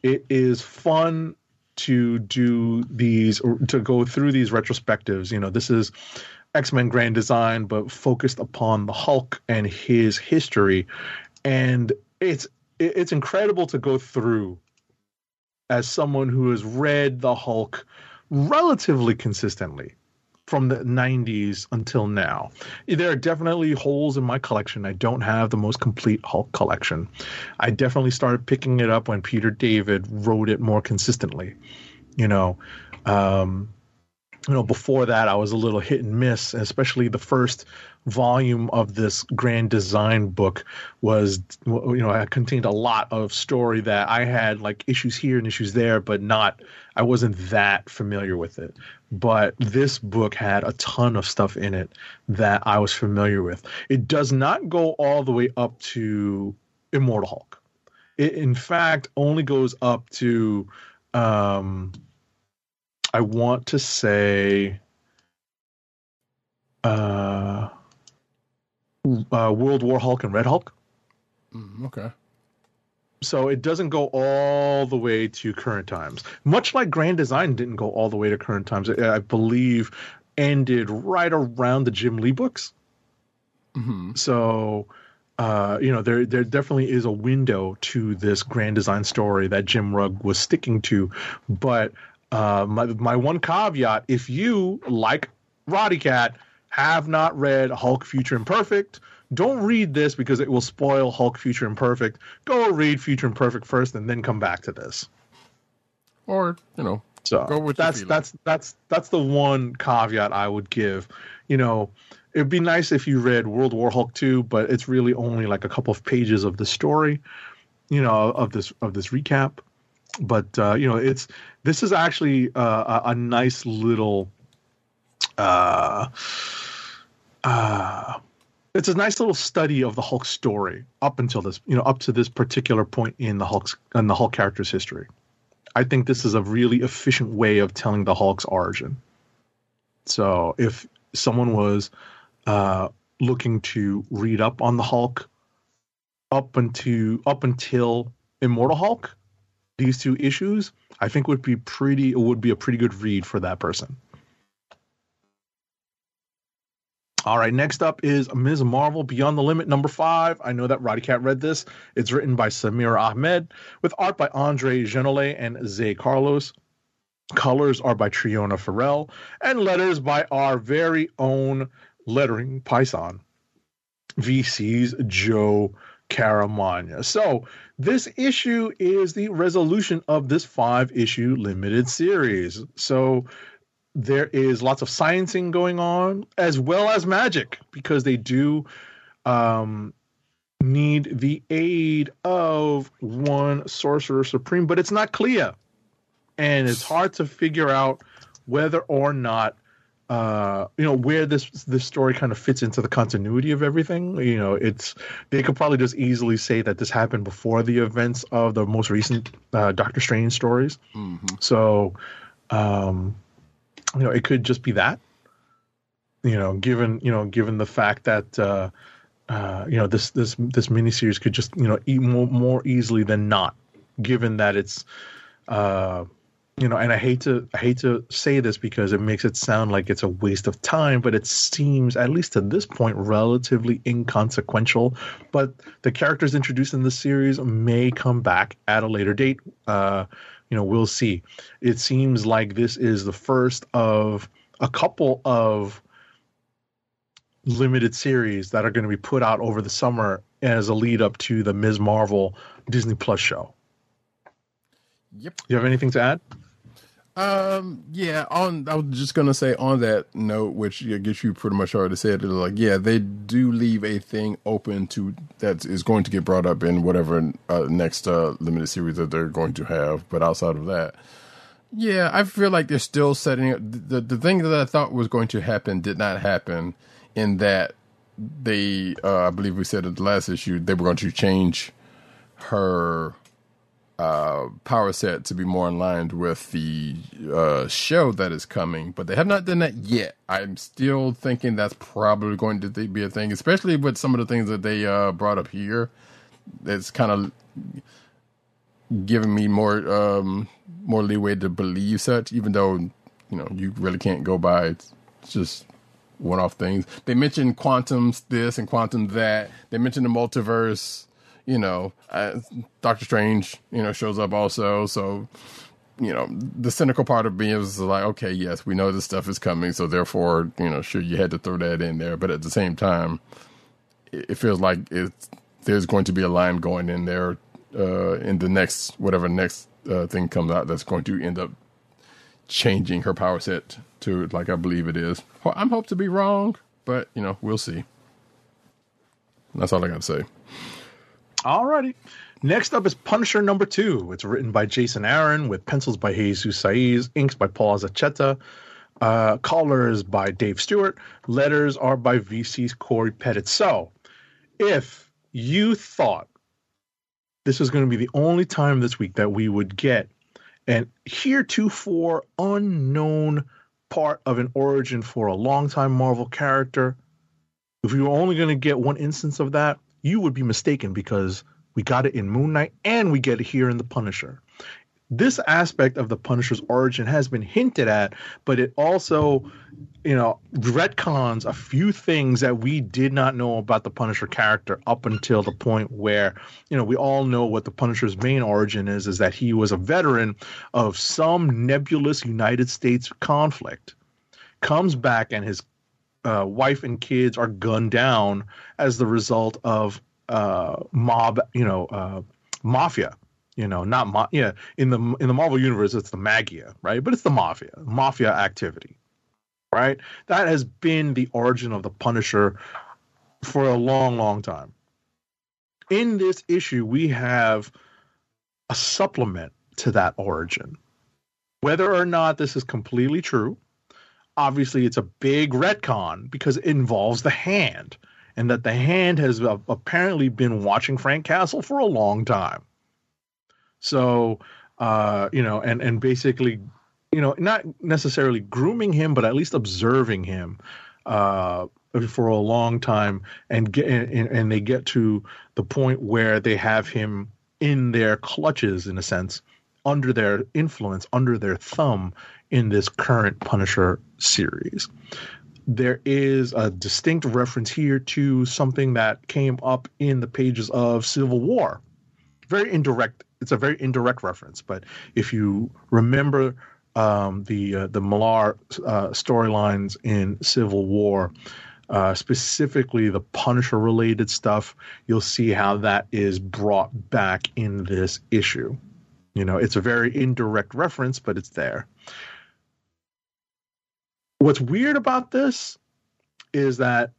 it is fun to do these to go through these retrospectives. You know this is X Men Grand Design, but focused upon the Hulk and his history. And it's it's incredible to go through as someone who has read the Hulk relatively consistently from the 90s until now. There are definitely holes in my collection. I don't have the most complete Hulk collection. I definitely started picking it up when Peter David wrote it more consistently. You know, um, you know, before that, I was a little hit and miss, especially the first volume of this grand design book was, you know, it contained a lot of story that I had like issues here and issues there, but not, I wasn't that familiar with it. But this book had a ton of stuff in it that I was familiar with. It does not go all the way up to Immortal Hulk. It, in fact, only goes up to, um, I want to say uh uh, World War Hulk and Red Hulk. Mm, okay. So it doesn't go all the way to current times. Much like Grand Design didn't go all the way to current times. I I believe ended right around the Jim Lee books. hmm So, uh, you know, there there definitely is a window to this grand design story that Jim Rugg was sticking to. But uh, my my one caveat: if you like Roddy Cat have not read Hulk Future Imperfect, don't read this because it will spoil Hulk Future Imperfect. Go read Future Imperfect first, and then come back to this. Or you know, So Go with that's that's that's that's the one caveat I would give. You know, it'd be nice if you read World War Hulk 2, but it's really only like a couple of pages of the story, you know, of this of this recap. But uh, you know, it's this is actually uh, a, a nice little uh uh it's a nice little study of the Hulk story up until this, you know, up to this particular point in the Hulk's in the Hulk character's history. I think this is a really efficient way of telling the Hulk's origin. So if someone was uh, looking to read up on the Hulk up until up until Immortal Hulk, these two issues, I think would be pretty it would be a pretty good read for that person. All right, next up is Ms. Marvel Beyond the Limit number five. I know that Roddy Cat read this. It's written by Samira Ahmed with art by Andre Genolet and Zay Carlos. Colors are by Triona Farrell and letters by our very own lettering Python, VC's Joe Caramagna. So, this issue is the resolution of this five issue limited series. So, there is lots of sciencing going on as well as magic because they do um, need the aid of one sorcerer supreme, but it's not clear, and it's hard to figure out whether or not uh, you know where this this story kind of fits into the continuity of everything. You know, it's they could probably just easily say that this happened before the events of the most recent uh, Doctor Strange stories. So, um, you know, it could just be that. You know, given you know, given the fact that uh, uh, you know this this this miniseries could just you know eat more more easily than not, given that it's uh, you know, and I hate to I hate to say this because it makes it sound like it's a waste of time, but it seems at least to this point relatively inconsequential. But the characters introduced in this series may come back at a later date. Uh, you know, we'll see. It seems like this is the first of a couple of limited series that are going to be put out over the summer as a lead up to the Ms. Marvel Disney Plus show. Yep. You have anything to add? Um. Yeah. On. I was just gonna say on that note, which I guess you pretty much already said. Like, yeah, they do leave a thing open to that is going to get brought up in whatever uh, next uh, limited series that they're going to have. But outside of that, yeah, I feel like they're still setting up the the thing that I thought was going to happen did not happen. In that they, uh, I believe we said at the last issue, they were going to change her uh, power set to be more in line with the uh, show that is coming, but they have not done that yet. I'm still thinking that's probably going to be a thing, especially with some of the things that they uh, brought up here. It's kind of giving me more um, more leeway to believe such, even though you know you really can't go by it's just one off things. They mentioned quantums this and quantum that. They mentioned the multiverse you know, uh, Doctor Strange, you know, shows up also. So, you know, the cynical part of me is like, okay, yes, we know this stuff is coming, so therefore, you know, sure, you had to throw that in there. But at the same time, it, feels like it's there's going to be a line going in there uh, in the next whatever next uh, thing comes out that's going to end up changing her power set to like I believe it is. I'm hope to be wrong, but you know, we'll see. That's all I got to say. Alrighty. Next up is Punisher number two. It's written by Jason Aaron with pencils by Jesus Saiz, inks by Paul Azaceta, uh, colors by Dave Stewart, letters are by VC's Cory Petit. So, if you thought this was going to be the only time this week that we would get an heretofore unknown part of an origin for a longtime Marvel character, If we were only going to get one instance of that, you would be mistaken because we got it in Moon Knight and we get it here in The Punisher. This aspect of the Punisher's origin has been hinted at, but it also, you know, retcons a few things that we did not know about the Punisher character up until the point where, you know, we all know what the Punisher's main origin is, is that he was a veteran of some nebulous United States conflict, comes back and his uh, wife and kids are gunned down as the result of uh, mob, you know, uh, mafia. You know, not ma- yeah. In the in the Marvel universe, it's the Maggia, right? But it's the mafia, mafia activity, right? That has been the origin of the Punisher for a long, long time. In this issue, we have a supplement to that origin. Whether or not this is completely true, obviously it's a big retcon because it involves the hand and that the hand has apparently been watching Frank Castle for a long time. So, uh, you know, and and basically, you know, not necessarily grooming him, but at least observing him uh, for a long time, and get and, and they get to the point where they have him in their clutches, in a sense, under their influence, under their thumb in this current Punisher series there is a distinct reference here to something that came up in the pages of Civil War. Very indirect. It's a very indirect reference, but if you remember um, the uh, the Millar uh, storylines in Civil War, uh, specifically the Punisher related stuff, you'll see how that is brought back in this issue. You know, it's a very indirect reference, but it's there what's weird about this is that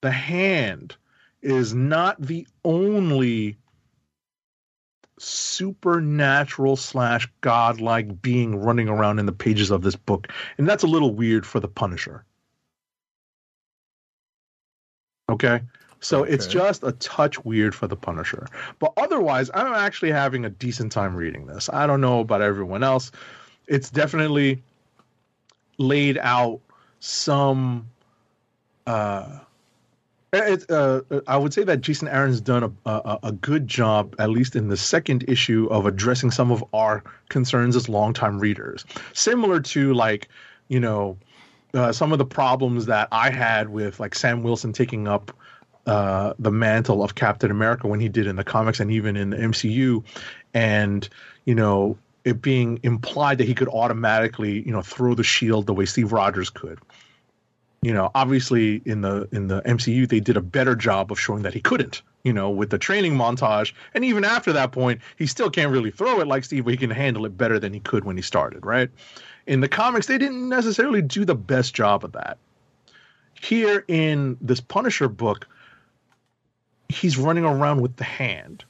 the hand is not the only supernatural slash godlike being running around in the pages of this book and that's a little weird for the punisher. Okay? So okay. it's just a touch weird for the punisher. But otherwise i'm actually having a decent time reading this. I don't know about everyone else. It's definitely laid out some uh, it, uh, I would say that Jason Aaron's done a, a, a, good job, at least in the second issue, of addressing some of our concerns as longtime readers. Similar to like, you know, uh, some of the problems that I had with like Sam Wilson taking up uh, the mantle of Captain America when he did in the comics and even in the MCU, and you know, it being implied that he could automatically, you know, throw the shield the way Steve Rogers could. You know, obviously in the in the MCU they did a better job of showing that he couldn't. You know, with the training montage, and even after that point, he still can't really throw it like Steve, but he can handle it better than he could when he started. Right? In the comics, they didn't necessarily do the best job of that. Here in this Punisher book, he's running around with the hand,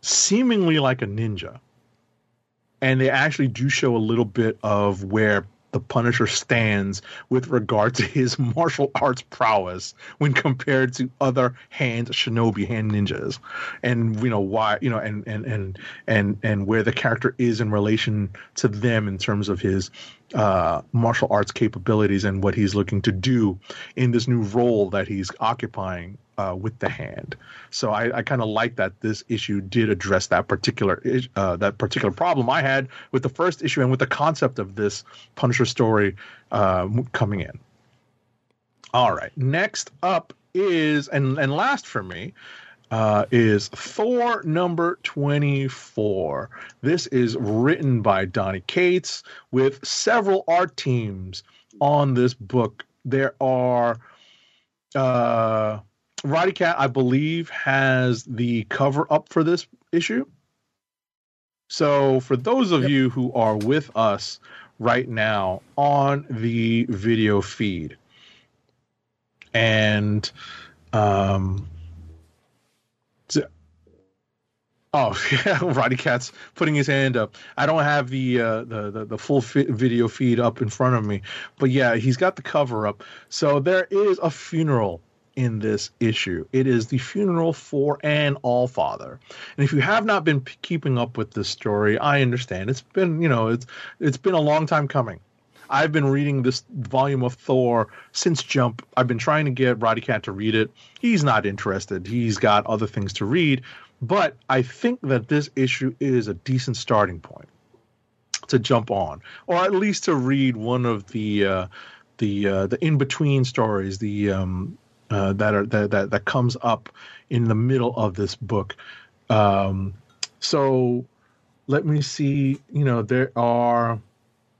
seemingly like a ninja and they actually do show a little bit of where the Punisher stands with regard to his <laughs> martial arts prowess when compared to other hand shinobi hand ninjas. And you know why you know and and and and and where the character is in relation to them in terms of his uh, martial arts capabilities and what he's looking to do in this new role that he's occupying uh, with the hand. So I, I kind of like that this issue did address that particular uh, that particular problem I had with the first issue and with the concept of this Punisher story uh, coming in. All right, next up is and and last for me uh, is Thor number 24. This is written by Donny Cates with several art teams on this book. There are uh, Roddy Cat, I believe, has the cover up for this issue. So, for those of yep. you who are with us right now on the video feed, and um, Oh <laughs> yeah, Roddy Cat's putting his hand up. I don't have the uh, the, the, the full fi- video feed up in front of me, but yeah, he's got the cover up. So there is a funeral in this issue. It is the funeral for an All Father, and if you have not been p- keeping up with this story, I understand. It's been you know it's it's been a long time coming. I've been reading this volume of Thor since Jump. I've been trying to get Roddy Cat to read it. He's not interested. He's got other things to read. But I think that this issue is a decent starting point to jump on, or at least to read one of the uh, the uh, the in between stories, the um, uh, that are that, that that comes up in the middle of this book. Um, so let me see. You know, there are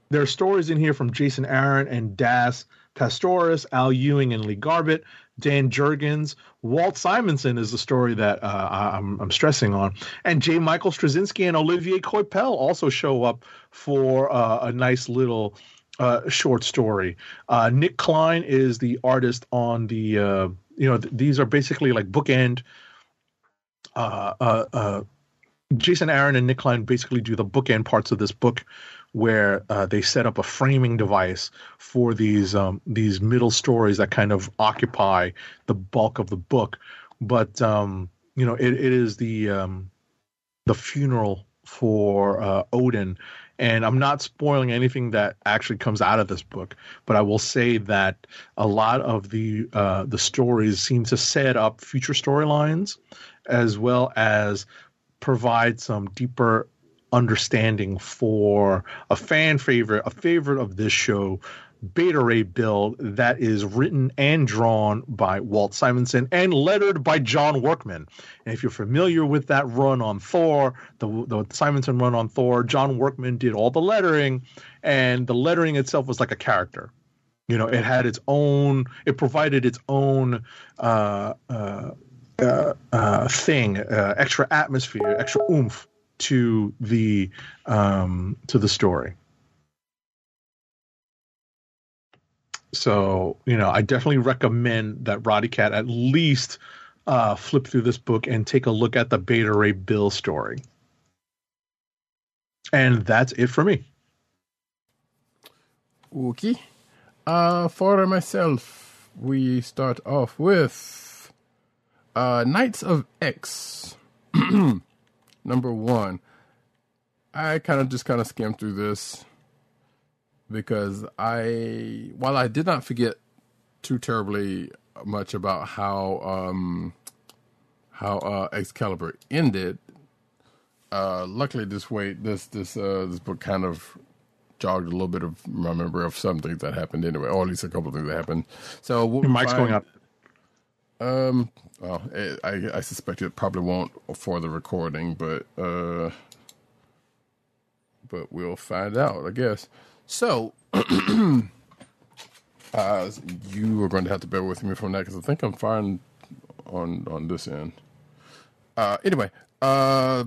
there are stories in here from Jason Aaron and Das Pastoras, Al Ewing and Lee Garbett, Dan Jurgens, Walt Simonson is the story that uh, I'm, I'm stressing on, and J. Michael Straczynski and Olivier Coipel also show up for uh, a nice little uh, short story. Uh, Nic Klein is the artist on the. Uh, you know, th- these are basically like bookend. Uh, Jason Aaron and Nic Klein basically do the bookend parts of this book, where uh, they set up a framing device for these um, these middle stories that kind of occupy the bulk of the book. But um, you know, it, it is the um, the funeral for uh, Odin, and I'm not spoiling anything that actually comes out of this book, but I will say that a lot of the uh, the stories seem to set up future storylines, as well as provide some deeper understanding for a fan favorite, a favorite of this show, Beta Ray Bill, that is written and drawn by Walt Simonson and lettered by John Workman. And if you're familiar with that run on Thor, the, the Simonson run on Thor, John Workman did all the lettering, and the lettering itself was like a character. You know, it had its own, it provided its own uh, uh, uh, uh, thing, uh, extra atmosphere, extra oomph to the um, to the story. So you know, I definitely recommend that Roddy Cat at least uh, flip through this book and take a look at the Beta Ray Bill story. And that's it for me. Okay. Uh, for myself, we start off with uh, Knights of X, <clears throat> number one. I kind of just kind of skimmed through this because I, while I did not forget too terribly much about how um, how uh, Excalibur ended, uh, luckily this way this this uh, this book kind of jogged a little bit of my memory of some things that happened anyway, or at least a couple of things that happened. So what mic's find- going up. Um, well, it, I I suspect it probably won't for the recording, but uh, but we'll find out, I guess. So, <clears throat> uh, you are going to have to bear with me from that because I think I'm fine on on this end. Uh, anyway, uh,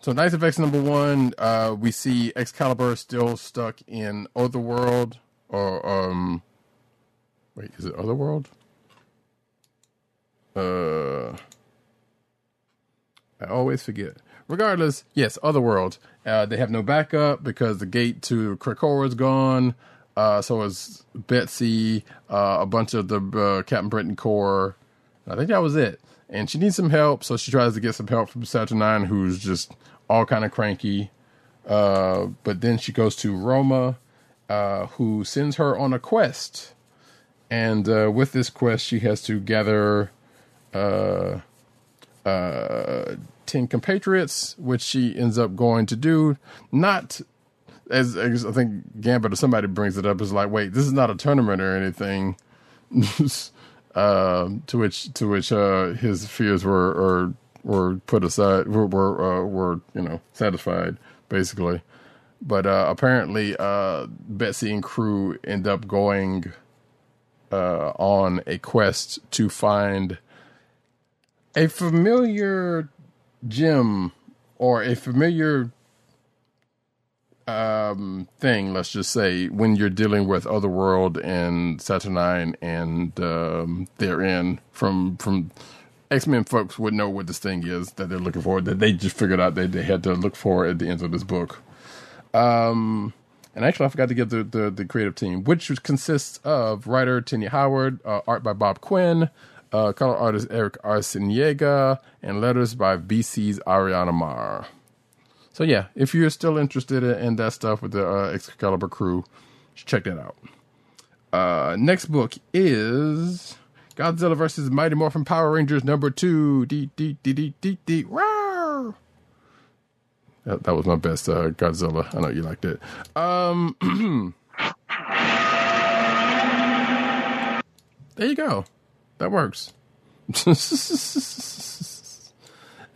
so Knights of X number one, uh, we see Excalibur still stuck in Otherworld, or um, wait, is it Otherworld? Uh, I always forget. Regardless, yes, Otherworld. Uh, they have no backup because the gate to Krakoa is gone. Uh, so is Betsy, uh, a bunch of the uh, Captain Britain Corps. I think that was it. And she needs some help, so she tries to get some help from Saturnine, who's just all kind of cranky. Uh, but then she goes to Roma, uh, who sends her on a quest. And uh, with this quest, she has to gather uh, uh, 10 compatriots, which she ends up going to do. Not as, as I think Gambit or somebody brings it up, is like, wait, this is not a tournament or anything. <laughs> um, to which to which uh, his fears were or were put aside were were, uh, were you know satisfied basically. But uh, apparently, uh, Betsy and crew end up going uh, on a quest to find a familiar gem or a familiar um thing let's just say when you're dealing with otherworld and saturnine and um therein from from x-men folks would know what this thing is that they're looking for that they just figured out that they had to look for at the end of this book. Um and actually i forgot to give the the, the creative team which consists of writer Tini Howard uh, art by bob quinn uh, color artist Erick Arciniega and letters by VC's Ariana Maher. so yeah, if you're still interested in, that stuff with the uh, Excalibur crew, check that out. Uh, next book is Godzilla versus Mighty Morphin Power Rangers number two. D D D D D D. Rawr! That, that was my best uh, Godzilla. I know you liked it. Um, <clears throat> there you go. That works. <laughs>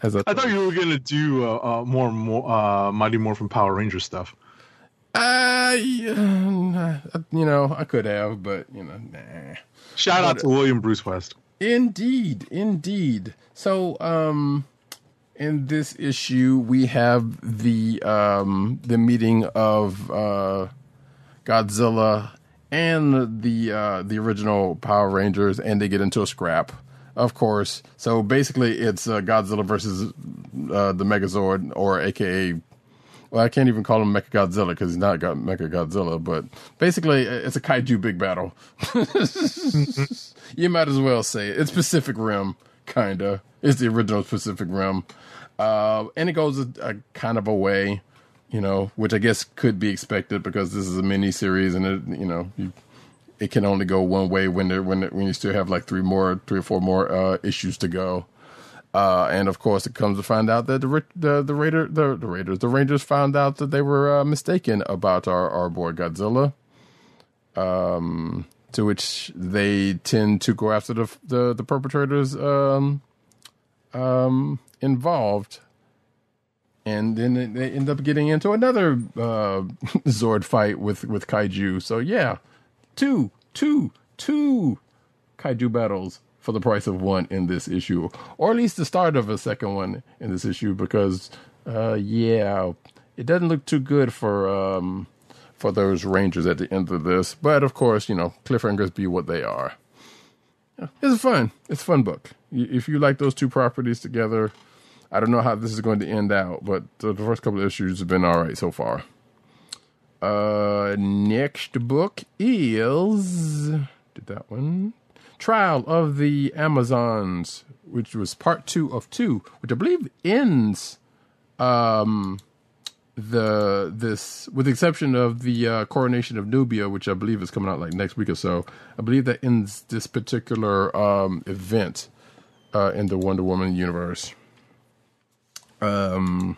As I thought you were gonna do uh, uh, more, more uh, Mighty Morphin Power Ranger stuff. Uh, yeah, you know, I could have, but you know, nah. Shout out to William Bruce West. Indeed, indeed. So, um, in this issue, we have the um the meeting of uh Godzilla and the uh the original Power Rangers, and they get into a scrap. Of course. So basically, it's uh, Godzilla versus uh, the Megazord, or AKA well, I can't even call him Mecha Godzilla because he's not got Mecha Godzilla, but basically, it's a kaiju big battle. <laughs> you might as well say it. It's Pacific Rim, kinda. It's the original Pacific Rim, uh, and it goes a, a kind of a way, you know, which I guess could be expected because this is a mini series, and it, you know, you, it can only go one way when there when when you still have like three more, three or four more uh, issues to go. Uh, and of course, it comes to find out that the the the Raider the, the Raiders the Rangers found out that they were uh, mistaken about our our boy Godzilla. Um, to which they tend to go after the the, the perpetrators um, um, involved, and then they end up getting into another uh, <laughs> Zord fight with with kaiju. So yeah, two two two kaiju battles for the price of one in this issue, or at least the start of a second one in this issue, because uh, yeah, it doesn't look too good for um, for those Rangers at the end of this. But of course, you know, cliffhangers be what they are. It's fun. It's a fun book. If you like those two properties together, I don't know how this is going to end out, but the first couple of issues have been all right so far. Uh, next book is did that one Trial of the Amazons, which was part two of two, which I believe ends um, the this with the exception of the uh, coronation of Nubia, which I believe is coming out like next week or so. I believe that ends this particular um, event uh, in the Wonder Woman universe. Um,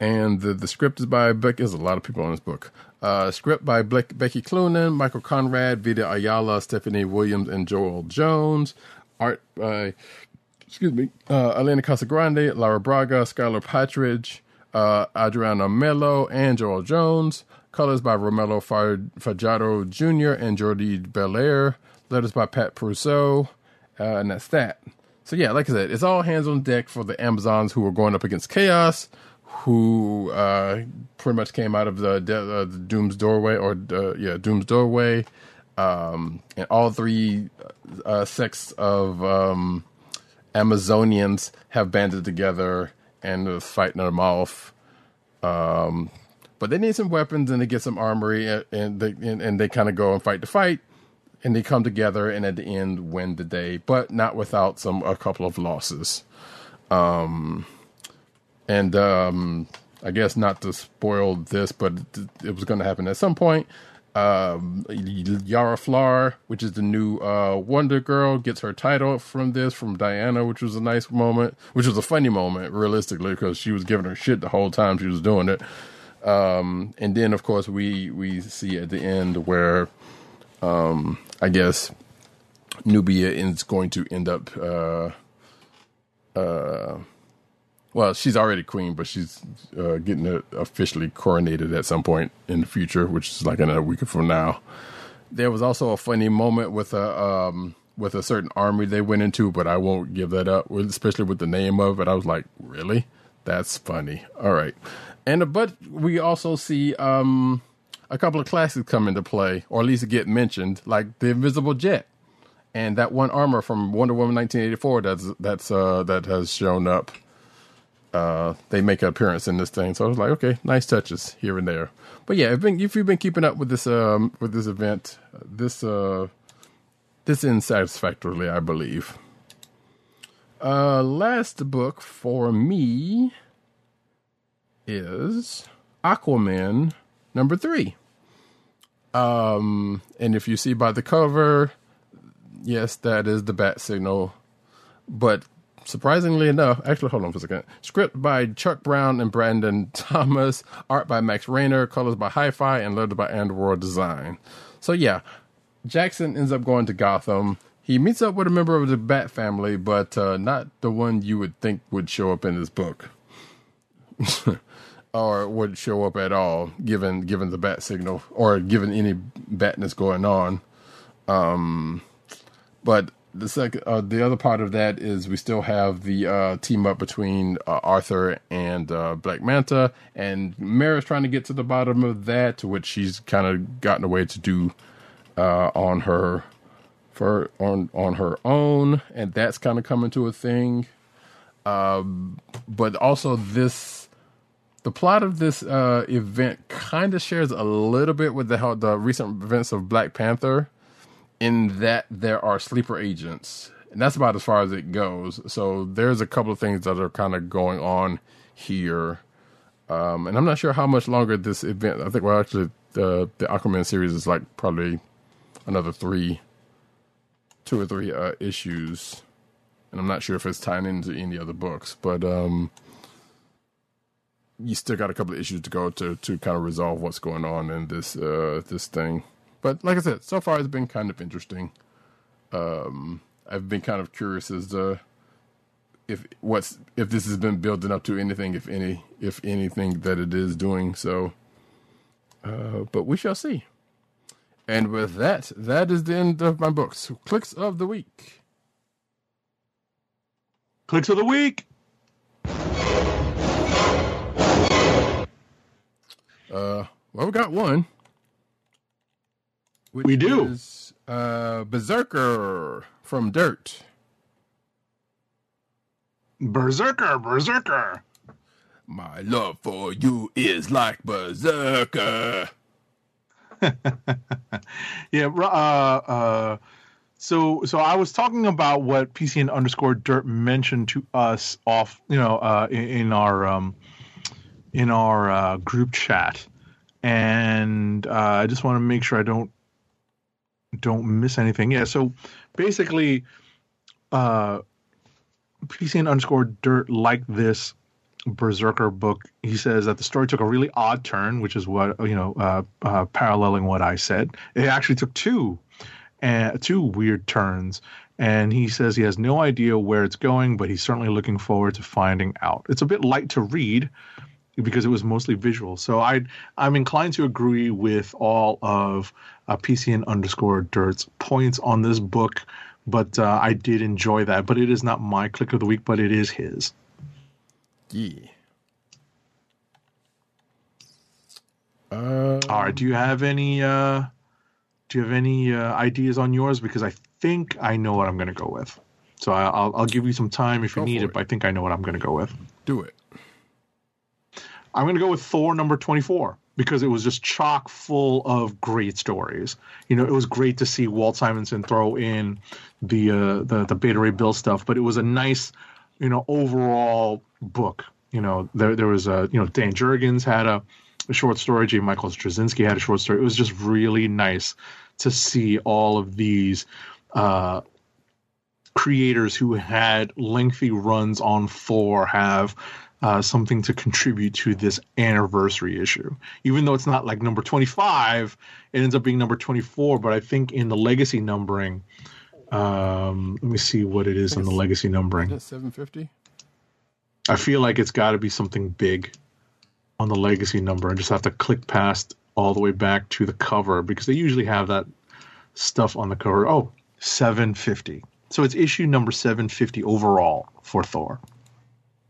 and the the script is by Beck. There's a lot of people on this book. Uh, script by Ble- Becky Cloonan, Michael Conrad, Vita Ayala, Stephanie Williams, and Joëlle Jones. Art by, excuse me, uh, Elena Casagrande, Laura Braga, Skylar Patridge, uh, Adriana Melo, and Joëlle Jones. Colors by Romulo Fajardo Jr. and Jordie Bellaire. Letters by Pat Brosseau. Uh, and that's that. So yeah, like I said, it's all hands on deck for the Amazons who are going up against Chaos who uh, pretty much came out of the, uh, the Doom's doorway, or uh, yeah, Doom's doorway, um, and all three uh, sects of um, Amazonians have banded together and are fighting them off. Um, but they need some weapons and they get some armory, and, they and, and they kind of go and fight the fight, and they come together and at the end win the day, but not without some a couple of losses. Um, and um, I guess not to spoil this, but it, was going to happen at some point. Um, Yara Flor, which is the new uh, Wonder Girl, gets her title from this from Diana, which was a nice moment, which was a funny moment, realistically, because she was giving her shit the whole time she was doing it. Um, and then, of course, we we see at the end where um, I guess Nubia is going to end up. Uh, uh, well, she's already queen, but she's uh, getting officially coronated at some point in the future, which is like another week from now. There was also a funny moment with a um, with a certain army they went into, but I won't give that up, especially with the name of it. I was like, really? That's funny. All right, and uh, but we also see um, a couple of classics come into play, or at least get mentioned, like the Invisible Jet and that one armor from Wonder Woman 1984 that's that's uh, that has shown up uh, they make an appearance in this thing. So I was like, okay, nice touches here and there. But yeah, if you've been keeping up with this um, with this event, this uh, this ends satisfactorily, I believe. Uh, last book for me is Aquaman number three. Um, and if you see by the cover, yes, that is the bat signal. But surprisingly enough, actually, hold on for a second. Script by Chuck Brown and Brandon <laughs> Thomas, art by Max Raynor, colors by Hi-Fi, and letters by Andworld Design. So yeah, Jackson ends up going to Gotham. He meets up with a member of the Bat family, but uh, not the one you would think would show up in this book, <laughs> or would show up at all, given given the bat signal or given any batness going on. Um, but the second, uh, the other part of that is we still have the uh, team up between uh, Arthur and uh, Black Manta, and Mera's trying to get to the bottom of that, which she's kind of gotten away to do uh, on her for on on her own, and that's kind of coming to a thing. Um, but also this, the plot of this uh, event kind of shares a little bit with the the recent events of Black Panther, in that there are sleeper agents, and that's about as far as it goes. So there's a couple of things that are kind of going on here. Um, and I'm not sure how much longer this event. I think well, actually, the the Aquaman series is like probably another three, two or three uh, issues, and I'm not sure if it's tying into any other books, but um, you still got a couple of issues to go to to kind of resolve what's going on in this uh, this thing. But like I said, so far it's been kind of interesting. Um, I've been kind of curious as to if what's if this has been building up to anything, if any, if anything that it is doing. So, uh, but we shall see. And with that, that is the end of my books. Clicks of the week. Clicks of the week. Uh, well, we got one. We do. is, uh, Berserker from Dirt. Berserker, Berserker. My love for you is like Berserker. <laughs> Yeah, uh, uh, so so I was talking about what PCN underscore dirt mentioned to us off, you know, uh, in, in our um, in our uh, group chat, and uh, I just want to make sure I don't don't miss anything. Yeah, so basically, uh, PCN underscore dirt like this Berserker book. He says that the story took a really odd turn, which is what you know, uh, uh, paralleling what I said. It actually took two, uh, two weird turns, and he says he has no idea where it's going, but he's certainly looking forward to finding out. It's a bit light to read because it was mostly visual. So I I'm inclined to agree with all of uh, PCN underscore Dirt's points on this book, but uh, I did enjoy that. But it is not my click of the week, but it is his. Yeah. Uh, All right. Do you have any? Uh, do you have any uh, ideas on yours? Because I think I know what I'm going to go with. So I- I'll I'll give you some time if you need it, it. but I think I know what I'm going to go with. do it. I'm going to go with Thor number 24 because it was just chock full of great stories. You know, it was great to see Walt Simonson throw in the uh, the the Beta Ray Bill stuff, but it was a nice, you know, overall book. You know, there there was a you know Dan Jurgens had a, a short story, J. Michael Straczynski had a short story. It was just really nice to see all of these. Uh, creators who had lengthy runs on Thor have uh, something to contribute to this anniversary issue. Even though it's not like number 25, it ends up being number 24. But I think in the legacy numbering, um, let me see what it is in the legacy numbering. Seven fifty. I feel like it's got to be something big on the legacy number. I just have to click past all the way back to the cover because they usually have that stuff on the cover. Oh, 750. So it's issue number 750 overall for Thor.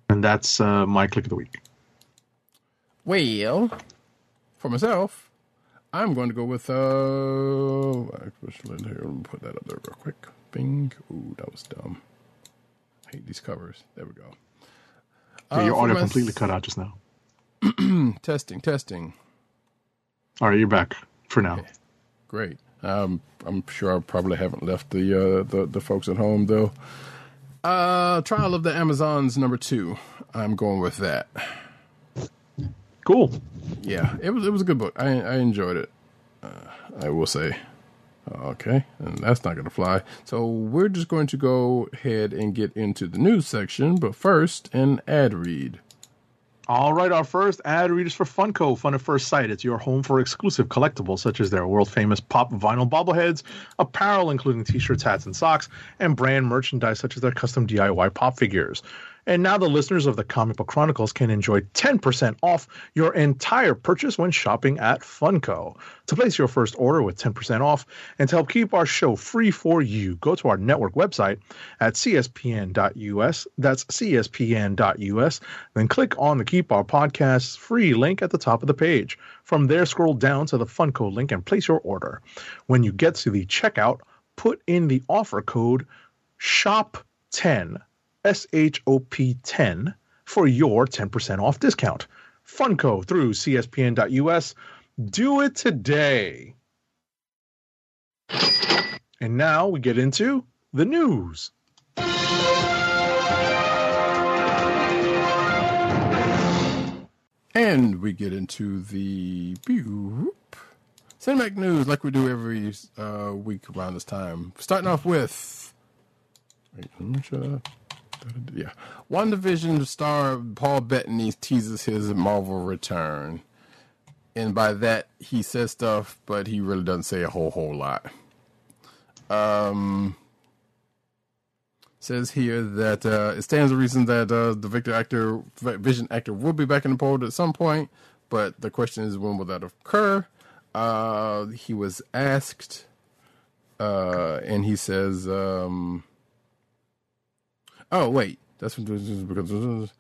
And that's uh, my click of the week. Well, for myself, I'm going to go with uh. Actually, here, let me put that up there real quick. Bing. Ooh, that was dumb. I hate these covers. There we go. Yeah, Uh, your for audio completely cut out just now. <clears throat> Testing, testing. All right, you're back for now. Great. Um, I'm sure I probably haven't left the uh, the the folks at home though. Uh, Trial of the Amazons number two. I'm going with that. Cool. Yeah, it was it was a good book. I I enjoyed it. I will say. Okay, and that's not going to fly. So we're just going to go ahead and get into the news section, but first, an ad read. All right, our first ad read is for Funko, Fun at First Sight. It's your home for exclusive collectibles such as their world famous pop vinyl bobbleheads, apparel including t shirts, hats, and socks, and brand merchandise such as their custom DIY pop figures. And now the listeners of the Comic Book Chronicles can enjoy 10% off your entire purchase when shopping at Funko. To place your first order with 10% off and to help keep our show free for you, go to our network website at cspn.us. That's cspn.us. Then click on the Keep Our Podcasts free link at the top of the page. From there, scroll down to the Funko link and place your order. When you get to the checkout, put in the offer code SHOP10 S H O P 10 for your 10% off discount. Funko through CSPN.us. Do it today. And now we get into the news. And we get into the boop, cinematic news like we do every uh, week around this time. Starting off with. Wait, let me shut up. Yeah. WandaVision star Paul Bettany teases his Marvel return. And by that, he says stuff, but he really doesn't say a whole, whole lot. Um, says here that uh, it stands to reason that uh, the Victor actor, Vision actor, will be back in the fold at some point. But the question is, when will that occur? Uh, he was asked, uh, and he says, um, "Oh wait, that's what because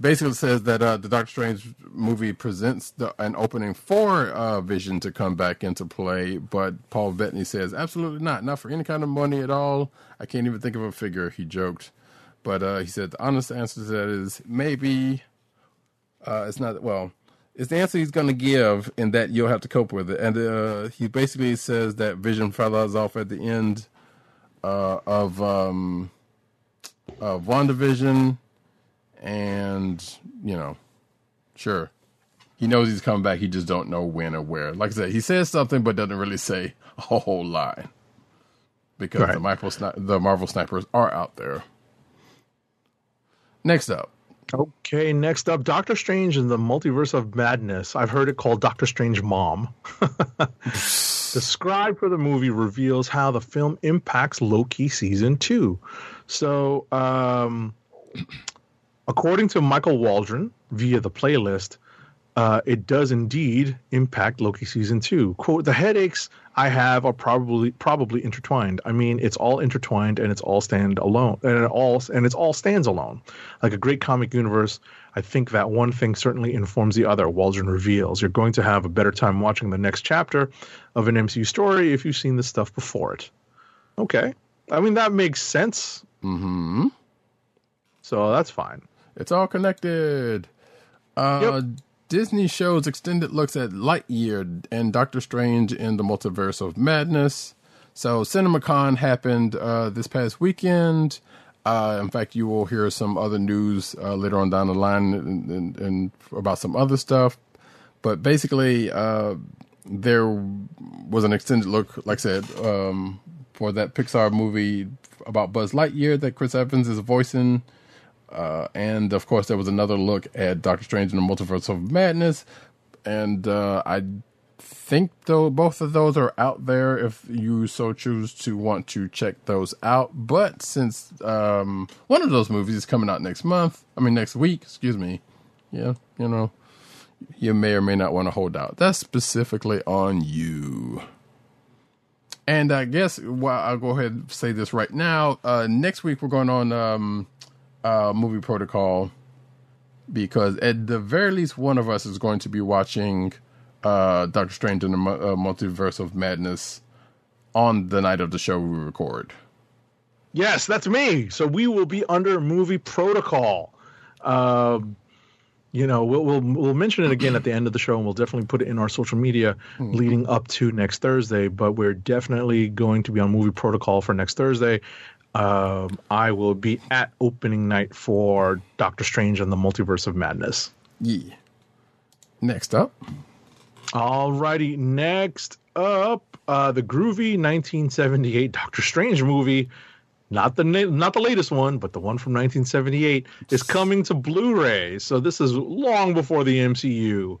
basically says that uh, the Doctor Strange movie presents the, an opening for uh, Vision to come back into play, but Paul Bettany says absolutely not, not for any kind of money at all. I can't even think of a figure. He joked, but uh, he said the honest answer to that is maybe. Uh, it's not well. It's the answer he's going to give, and that you'll have to cope with it. And uh, he basically says that Vision follows off at the end uh, of um, of WandaVision and you know, sure, he knows he's coming back. He just don't know when or where. Like I said, he says something but doesn't really say a whole lot because Right. the Marvel sni- the Marvel snipers are out there. Next up, Okay, next up Doctor Strange and the Multiverse of Madness. I've heard it called Doctor Strange Mom. <laughs> the scribe for the movie reveals how the film impacts Loki season two. So, um, according to Michael Waldron via the playlist, uh, it does indeed impact Loki season two. Quote: The headaches I have are probably probably intertwined. I mean, it's all intertwined and it's all stand alone and it all and it's all stands alone. Like a great comic universe, I think that one thing certainly informs the other. Waldron reveals you're going to have a better time watching the next chapter of an MCU story if you've seen the stuff before it. Okay, I mean that makes sense. Hmm So that's fine. it's all connected. Uh, Disney shows extended looks at Lightyear and Doctor Strange in the Multiverse of Madness. So CinemaCon happened uh, this past weekend. Uh, in fact, you will hear some other news uh, later on down the line and, and, and about some other stuff. But basically, uh, there was an extended look, like I said, um, for that Pixar movie about Buzz Lightyear that Chris Evans is voicing. Uh, and of course, there was another look at Doctor Strange in the Multiverse of Madness. And uh, I think though both of those are out there if you so choose to want to check those out. But since um, one of those movies is coming out next month, I mean next week, excuse me. Yeah, you know, you may or may not want to hold out. That's specifically on you. And I guess well, I'll go ahead and say this right now. Uh, next week we're going on um, uh, movie protocol because at the very least one of us is going to be watching uh, Doctor Strange in the uh, Multiverse of Madness on the night of the show we record. Yes, that's me. So we will be under movie protocol. Um, you know, we'll, we'll we'll mention it again at the end of the show, and we'll definitely put it in our social media leading up to next Thursday. But we're definitely going to be on movie protocol for next Thursday. Um, I will be at opening night for Doctor Strange and the Multiverse of Madness. Yeah. Next up, Alrighty, next up, uh, the groovy 1978 Doctor Strange movie, not the not the latest one, but the one from 1978, is coming to Blu-ray. So this is long before the MCU,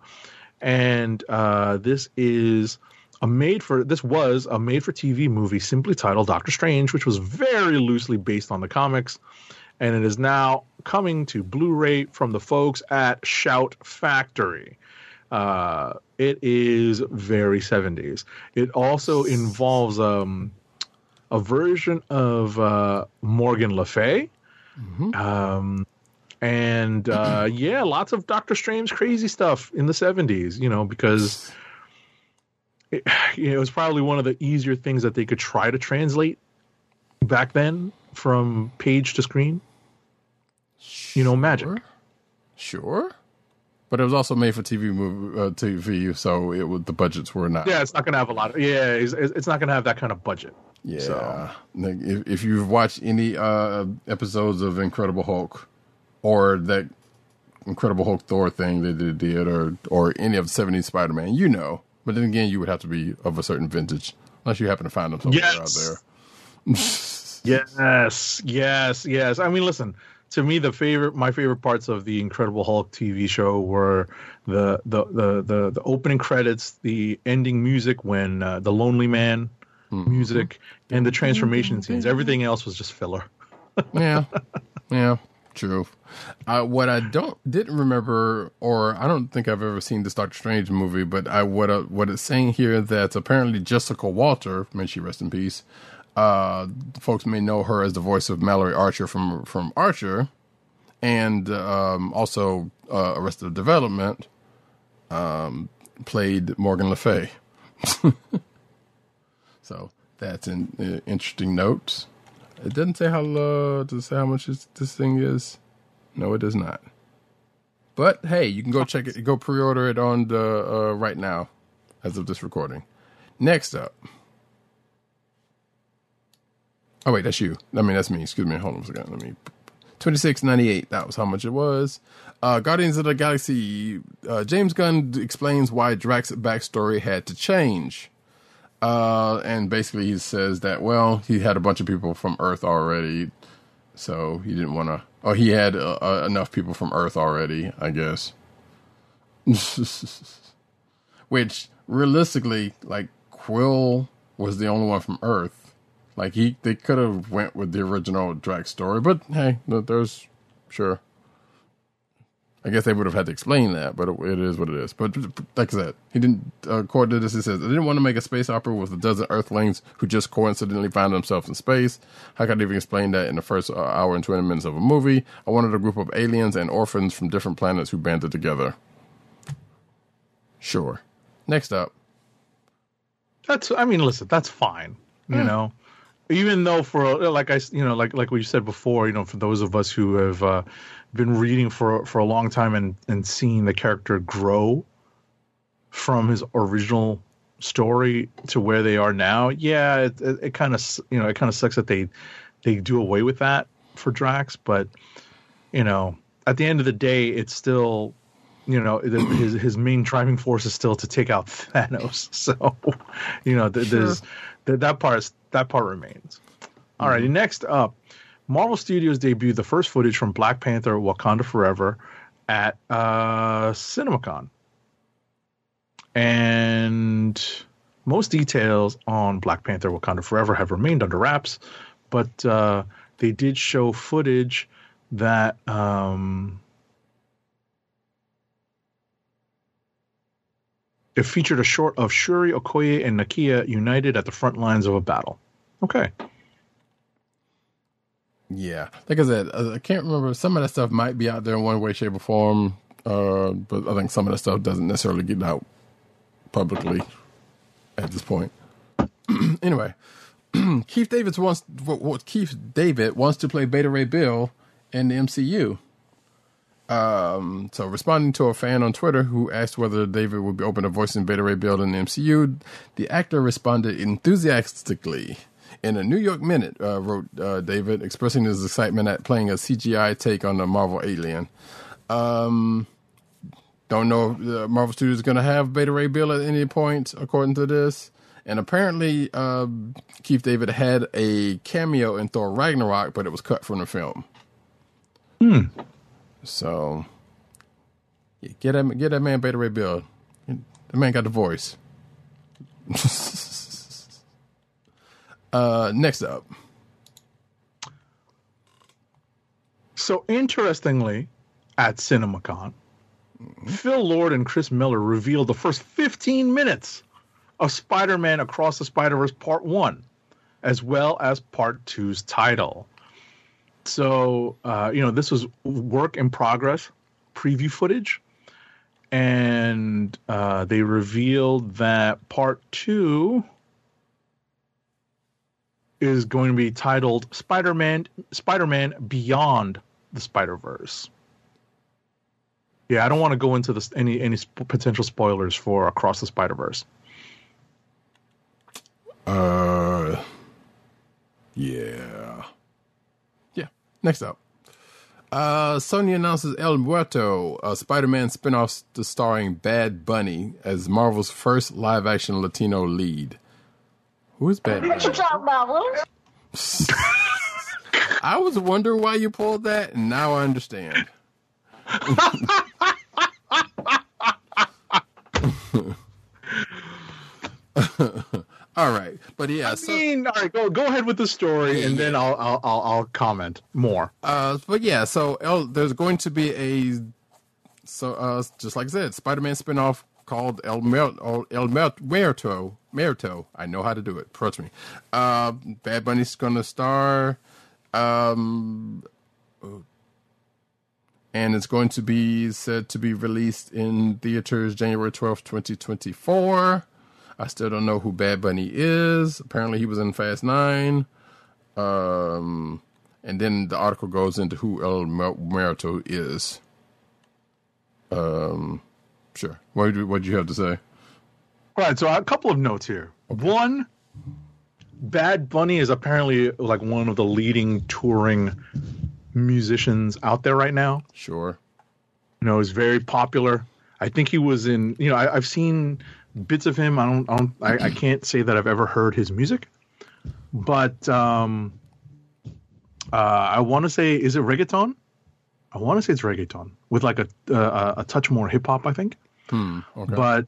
and uh, this is a made for this was a made for TV movie simply titled Doctor Strange, which was very loosely based on the comics, and it is now coming to Blu-ray from the folks at Shout Factory. Uh, it is very 70s. It also involves um, a version of uh, Morgan Le Fay. Um, and uh, <clears throat> yeah, lots of Doctor Strange crazy stuff in the 70s, you know, because it, <sighs> you know, it was probably one of the easier things that they could try to translate back then from page to screen. You know, magic. Sure. Sure. But it was also made for TV movie, uh, TV, so it was the budgets were not. Yeah, it's not going to have a lot of. Yeah, it's, it's not going to have that kind of budget. Yeah. So- if, if you've watched any uh, episodes of Incredible Hulk or that Incredible Hulk Thor thing that they did, or or any of the '70s Spider-Man, you know. But then again, you would have to be of a certain vintage, unless you happen to find them somewhere Yes. out there. Yes, yes, yes. I mean, listen. To me, the favorite, my favorite parts of the Incredible Hulk TV show were the the the the, the opening credits, the ending music when uh, the Lonely Man music, and the transformation scenes. Everything else was just filler. <laughs> yeah, yeah, true. Uh, what I don't didn't remember, or I don't think I've ever seen this Doctor Strange movie, but I what uh, what it's saying here that apparently Jessica Walter, may she rest in peace. Uh, folks may know her as the voice of Mallory Archer from from Archer, and um, also uh, Arrested Development. Um, played Morgan Le Fay. <laughs> so that's an uh, interesting note. It doesn't say how low, does it say how much this, this thing is. No, it does not. But hey, you can go check it. Go pre-order it on the uh, right now, as of this recording. Next up. Oh wait, that's you. I mean, that's me. Excuse me. Hold on a second. Let me. Twenty six ninety eight. That was how much it was. Uh, Guardians of the Galaxy. Uh, James Gunn explains why Drax's backstory had to change. Uh, and basically he says that well, he had a bunch of people from Earth already, so he didn't want to. Oh, he had uh, uh, enough people from Earth already, I guess. <laughs> Which realistically, like Quill was the only one from Earth. Like he, they could have went with the original Drax story, but hey, there's sure. I guess they would have had to explain that, but it, it is what it is. But like I said, he didn't. Uh, according to this, He says I didn't want to make a space opera with a dozen Earthlings who just coincidentally found themselves in space. How could I even explain that in the first uh, hour and twenty minutes of a movie? I wanted a group of aliens and orphans from different planets who banded together. Sure. Next up, That's. I mean, listen, that's fine. You know, even though for like I you know, like like we said before, you know, for those of us who have uh, been reading for for a long time and and seeing the character grow from his original story to where they are now, yeah, it it, it kind of you know it kind of sucks that they they do away with that for Drax, but you know, at the end of the day, it's still you know the, his his main driving force is still to take out <laughs> Thanos. <laughs> So, you know, th- there's th- that part is- that part remains. Alrighty, mm-hmm. next up, Marvel Studios debuted the first footage from Black Panther: Wakanda Forever at uh, CinemaCon, and most details on Black Panther: Wakanda Forever have remained under wraps, but uh, they did show footage that. Um, It featured a short of Shuri, Okoye, and Nakia united at the front lines of a battle. Okay. Yeah, like I said, I can't remember. Some of that stuff might be out there in one way, shape, or form, uh, but I think some of that stuff doesn't necessarily get out publicly at this point. <clears throat> anyway, <clears throat> Keith David wants what Keith David wants to play Beta Ray Bill in the MCU. Um, so responding to a fan on Twitter who asked whether David would be open to voicing Beta Ray Bill in the MCU, the actor responded enthusiastically. In a New York Minute, uh, wrote uh, David, expressing his excitement at playing a CGI take on the Marvel alien. Um, don't know if uh, Marvel Studios is going to have Beta Ray Bill at any point, according to this. And apparently, uh, Keith David had a cameo in Thor Ragnarok, but it was cut from the film. Hmm. So, yeah, get that get that man Beta Ray Bill. The man got the voice. <laughs> uh, next up, So interestingly, at CinemaCon, Phil Lord and Chris Miller revealed the first 15 minutes of Spider-Man Across the Spider-Verse Part 1, as well as Part 2's title. So, uh, you know, this was work in progress preview footage. And uh, they revealed that Part 2 is going to be titled Spider-Man Spider-Man Beyond the Spider-Verse. Yeah, I don't want to go into this any any sp- potential spoilers for Across the Spider-Verse. uh, yeah, yeah. Next up, uh, Sony announces El Muerto, a Spider-Man spin-off starring Bad Bunny as Marvel's first live-action Latino lead. Who is Bad Bunny? <laughs> I was wondering why you pulled that, and now I understand. <laughs> All right, but yeah, I so mean, all right, go go ahead with the story, and then I'll I'll I'll, I'll comment more. uh, but yeah, so El, there's going to be a so uh, just like I said, Spider-Man spinoff called El Mer- El Mer- Muerto. Muerto. I know how to do it. Trust me. Uh, Bad Bunny's to star. Um, and it's going to be said to be released in theaters January 12th, 2024. I still don't know who Bad Bunny is. Apparently, he was in Fast Nine. Um, and then the article goes into who El Mer- Muerto is. Um, sure. What do you have to say? All right, so a couple of notes here. One, Bad Bunny is apparently like one of the leading touring musicians out there right now. Sure. You know, is very popular. I think he was in. You know, I, I've seen bits of him. I don't. I don't. I, I can't say that I've ever heard his music, but um, uh, I want to say, is it reggaeton? I want to say it's reggaeton with like a uh, a touch more hip hop. I think Hmm. Okay. but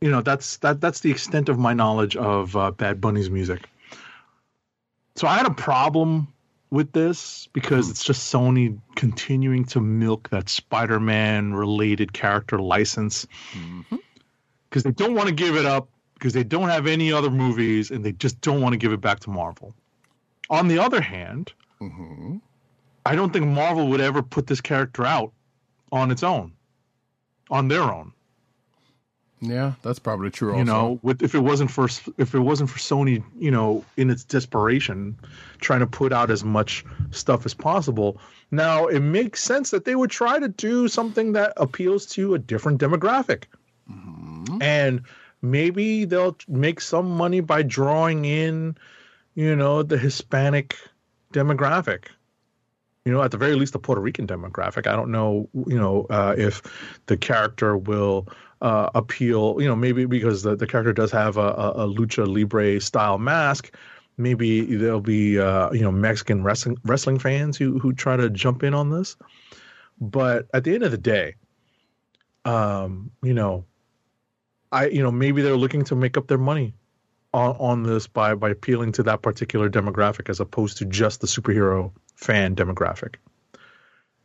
you know that's that that's the extent of my knowledge of uh, Bad Bunny's music. So I had a problem with this because hmm. it's just Sony continuing to milk that Spider-Man related character license. Mm-hmm. Because they don't want to give it up because they don't have any other movies and they just don't want to give it back to Marvel. On the other hand, mm-hmm. I don't think Marvel would ever put this character out on its own, on their own yeah, that's probably true. Also. you know with if it wasn't for if it wasn't for sony you know in its desperation trying to put out as much stuff as possible now it makes sense that they would try to do something that appeals to a different demographic and maybe they'll make some money by drawing in you know the hispanic demographic you know at the very least the puerto rican demographic i don't know you know uh, if the character will uh, appeal you know maybe because the, the character does have a, a, a lucha libre style mask maybe there'll be uh, you know mexican wrestling wrestling fans who who try to jump in on this but at the end of the day um you know i you know maybe they're looking to make up their money on, on this by by appealing to that particular demographic as opposed to just the superhero fan demographic.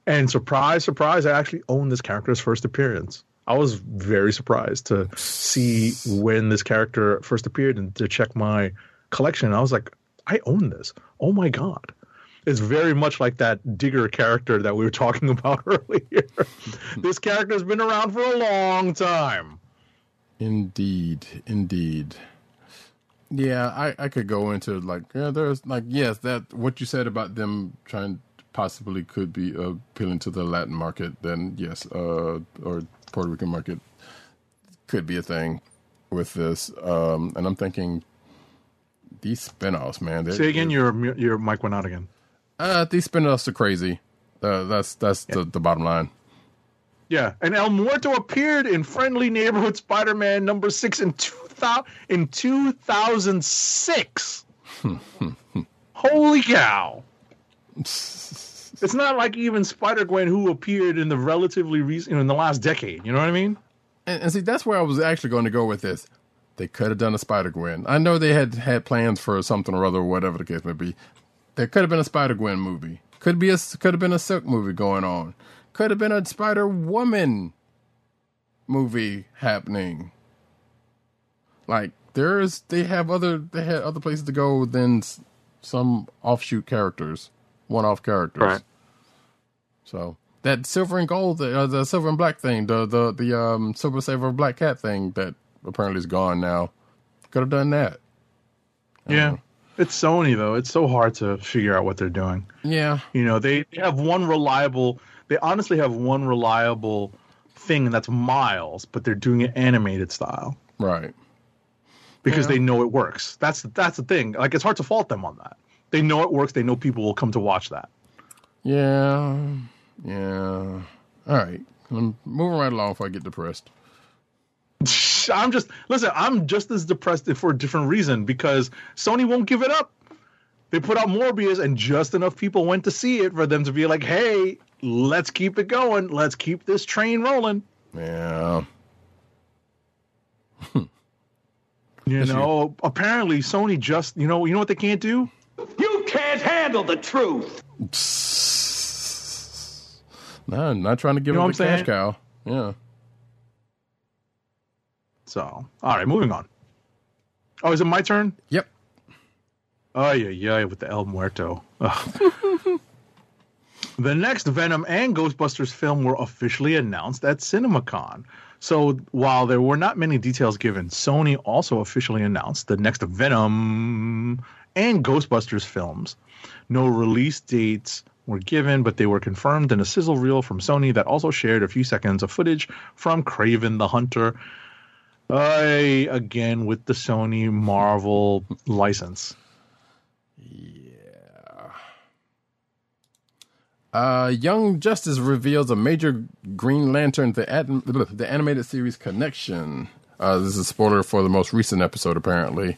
And surprise, surprise, I actually own this character's first appearance. I was very surprised to see when this character first appeared and to check my collection. I was like, I own this. Oh my god. It's very much like that digger character that we were talking <laughs> about earlier. this character has been around for a long time. Indeed, indeed. Yeah, I, I could go into like yeah, there's like yes, that what you said about them trying possibly could be appealing to the Latin market. Then yes, uh, or Puerto Rican market could be a thing with this. Um, and I'm thinking these spinoffs, man. they're- Say again, your your mic went out again. Uh, these spinoffs are crazy. Uh, that's that's the, the bottom line. Yeah, and El Muerto appeared in Friendly Neighborhood Spider-Man number six in thou in 2006. <laughs> Holy cow. <laughs> It's not like even Spider Gwen who appeared in the relatively recent, you know, in the last decade. You know what I mean? And, and see, that's where I was actually going to go with this. They could have done a Spider Gwen. I know they had had plans for something or other, whatever the case may be. There could have been a Spider Gwen movie. Could be a could have been a Silk movie going on. Could have been a Spider Woman movie happening. Like there's they have other they had other places to go than some offshoot characters, one off characters. Right. So that silver and gold, uh, the silver and black thing, the the the um silver saver black cat thing that apparently is gone now. Could have done that. Yeah. It's Sony though. It's so hard to figure out what they're doing. Yeah. You know, they, they have one reliable. They honestly have one reliable thing, and that's Miles, but they're doing it animated style Right. because Yeah. they know it works. That's that's the thing. Like it's hard to fault them on that. They know it works. They know people will come to watch that. Yeah. Yeah. All right. I'm moving right along before I get depressed. <laughs> I'm just listen. I'm just as depressed for a different reason because Sony won't give it up. They put out Morbius, and just enough people went to see it for them to be like, "Hey, let's keep it going. Let's keep this train rolling." Yeah. <laughs> You Yes, know, apparently Sony just you know you know what they can't do. You can't handle the truth. <laughs> No, not trying to give You know up the cash cow. Yeah. So, all right, moving on. Oh, is it my turn? Yep. Oh yeah, yeah, with the El Muerto. <laughs> The next Venom and Ghostbusters film were officially announced at CinemaCon. So while there were not many details given, Sony also officially announced the next Venom and Ghostbusters films. No release dates were given, but they were confirmed in a sizzle reel from Sony that also shared a few seconds of footage from Kraven the Hunter. I again with the Sony Marvel license. Uh, Young Justice reveals a major Green Lantern the ad- the animated series connection. Uh, this is a spoiler for the most recent episode, apparently.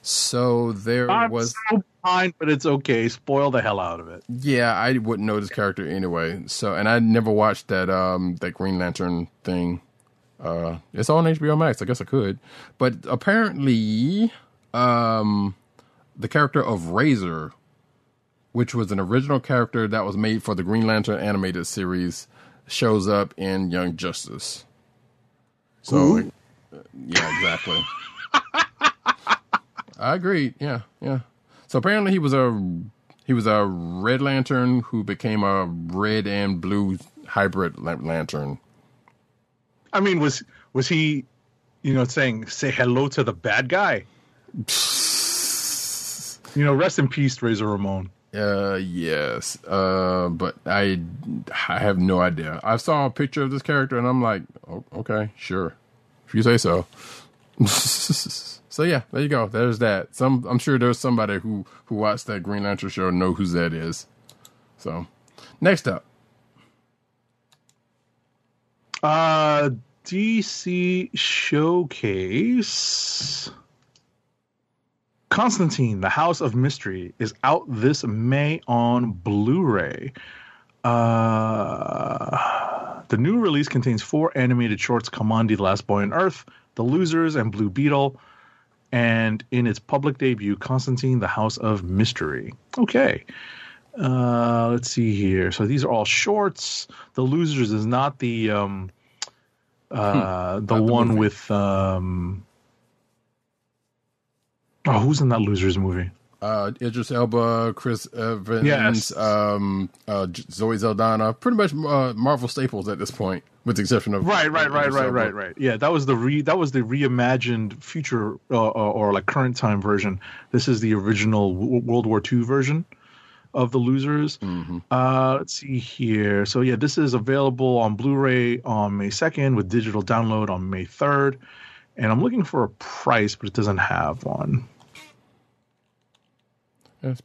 So there I'm was, so behind, but it's okay. Spoil the hell out of it. yeah, I wouldn't know this character anyway. So, and I never watched that um that Green Lantern thing. Uh, it's on HBO Max. I guess I could, but apparently, um, the character of Razer, which was an original character that was made for the Green Lantern animated series, shows up in Young Justice. So, yeah, exactly. <laughs> I agree. Yeah, yeah. So apparently he was a he was a Red Lantern who became a red and blue hybrid lantern. I mean, was was he, you know, saying say hello to the bad guy? You know, rest in peace, Razor Ramon. Uh, yes. Uh, but I I have no idea. I saw a picture of this character and I'm like, oh, okay, sure, if you say so. <laughs> so yeah, there you go. There's that. Some I'm sure there's somebody who who watched that Green Lantern show know who that is. So next up, Uh, DC Showcase. Constantine, the House of Mystery, is out this May on Blu ray. Uh, the new release contains four animated shorts Kamandi, the Last Boy on Earth, The Losers, and Blue Beetle. And in its public debut, Constantine, the House of Mystery. Okay. Uh, let's see here. So these are all shorts. The Losers is not the um, uh, the Not one movie. with um. Oh, who's in that Losers movie? Uh, Idris Elba, Chris Evans, Yes. um, uh, Zoe Saldana, pretty much uh, Marvel staples at this point, with the exception of Right, right, right, right, right, right. Yeah, that was the re that was the reimagined future uh, or, or like current time version. This is the original W- World War II version of the Losers. Uh, let's see here. So yeah, this is available on Blu-ray on May second with digital download on May third. And I'm looking for a price, but it doesn't have one. It's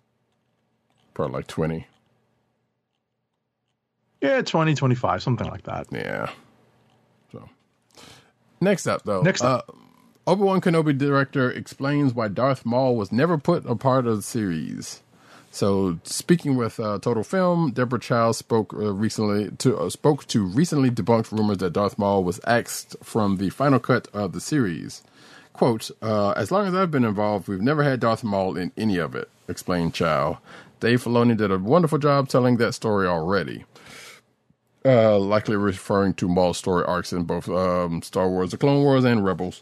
probably like twenty. Yeah, 20, 25, something like that. Yeah. So next up, though. Next up. uh, Obi Wan Kenobi director explains why Darth Maul was never put a part of the series. So, speaking with uh, Total Film, Deborah Chow spoke uh, recently to uh, spoke to recently debunked rumors that Darth Maul was axed from the final cut of the series. "Quote: uh, As long as I've been involved, we've never had Darth Maul in any of it," explained Chow. Dave Filoni did a wonderful job telling that story already. Uh, likely referring to Maul's story arcs in both um, Star Wars: The Clone Wars and Rebels.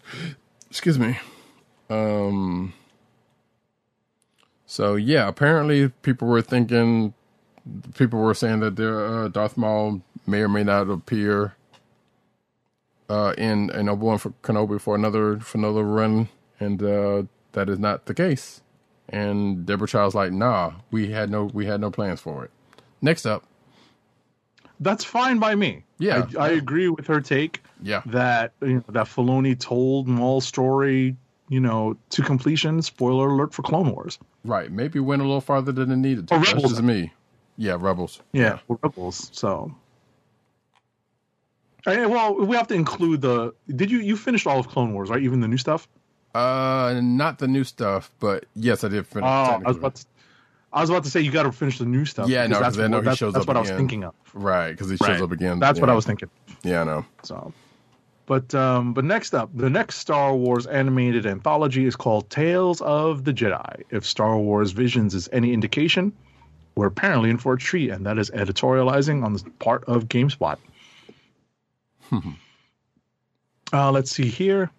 Excuse me. Um. So yeah, apparently people were thinking, people were saying that their uh, Darth Maul may or may not appear uh, in in Obi Wan Kenobi for another for another run, and uh, that is not the case. And Deborah Child's like, nah, we had no we had no plans for it. Next up, That's fine by me. Yeah. I, I agree with her take. Yeah. that you know, that Filoni told Maul's story, you know, to completion. Spoiler alert for Clone Wars. right, maybe went a little farther than it needed to. Or That's Rebels. just me. Yeah, Rebels. Yeah, for Rebels. So, Eh, well, we have to include the. Did you you finished all of Clone Wars, right? Even the new stuff. Uh, not the new stuff, but yes, I did finish. Oh, I was about to. I was about to say you got to finish the new stuff. Yeah, no, that's 'cause I know he that's, shows that's up what I was thinking of. right because he shows Right. up again. That's what. I was thinking. Yeah, I know. So, but um, but next up, the next Star Wars animated anthology is called Tales of the Jedi. If Star Wars Visions is any indication, we're apparently in for a treat, and that is editorializing on the part of GameSpot. <laughs> uh, let's see here.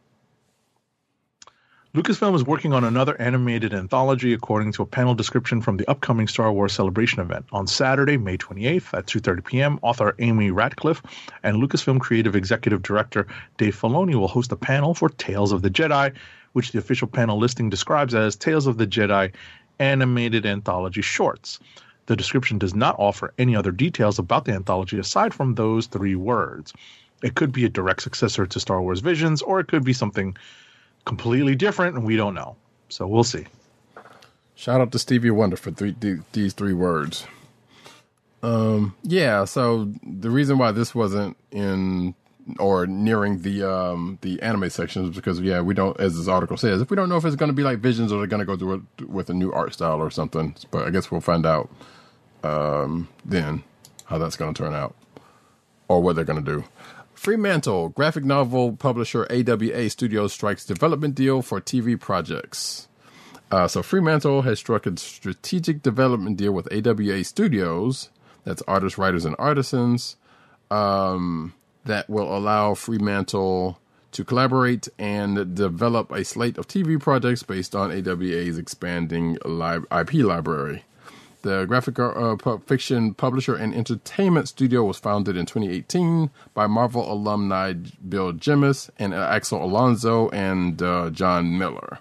Lucasfilm is working on another animated anthology, according to a panel description from the upcoming Star Wars Celebration event on Saturday, May 28th at 2:30 p.m. Author Amy Ratcliffe and Lucasfilm Creative Executive Director Dave Filoni will host a panel for Tales of the Jedi, which the official panel listing describes as Tales of the Jedi Animated Anthology Shorts. The description does not offer any other details about the anthology aside from those three words. It could be a direct successor to Star Wars Visions, or it could be something completely different, and we don't know. So we'll see. Shout out to Stevie Wonder for three, th- these three words. Um, yeah. So the reason why this wasn't in or nearing the um the anime section is because yeah we don't as this article says if we don't know if it's going to be like Visions or they're going to go through it with a new art style or something. But I guess we'll find out um then how that's going to turn out or what they're going to do. Fremantle graphic novel publisher AWA Studios strikes development deal for TV projects. Uh, so Fremantle has struck a strategic development deal with AWA Studios, that's artists, writers, and artisans, um, that will allow Fremantle to collaborate and develop a slate of TV projects based on AWA's expanding IP library. The graphic uh, fiction publisher and entertainment studio was founded in 2018 by Marvel alumni Bill Jemas and uh, Axel Alonso and uh, John Miller.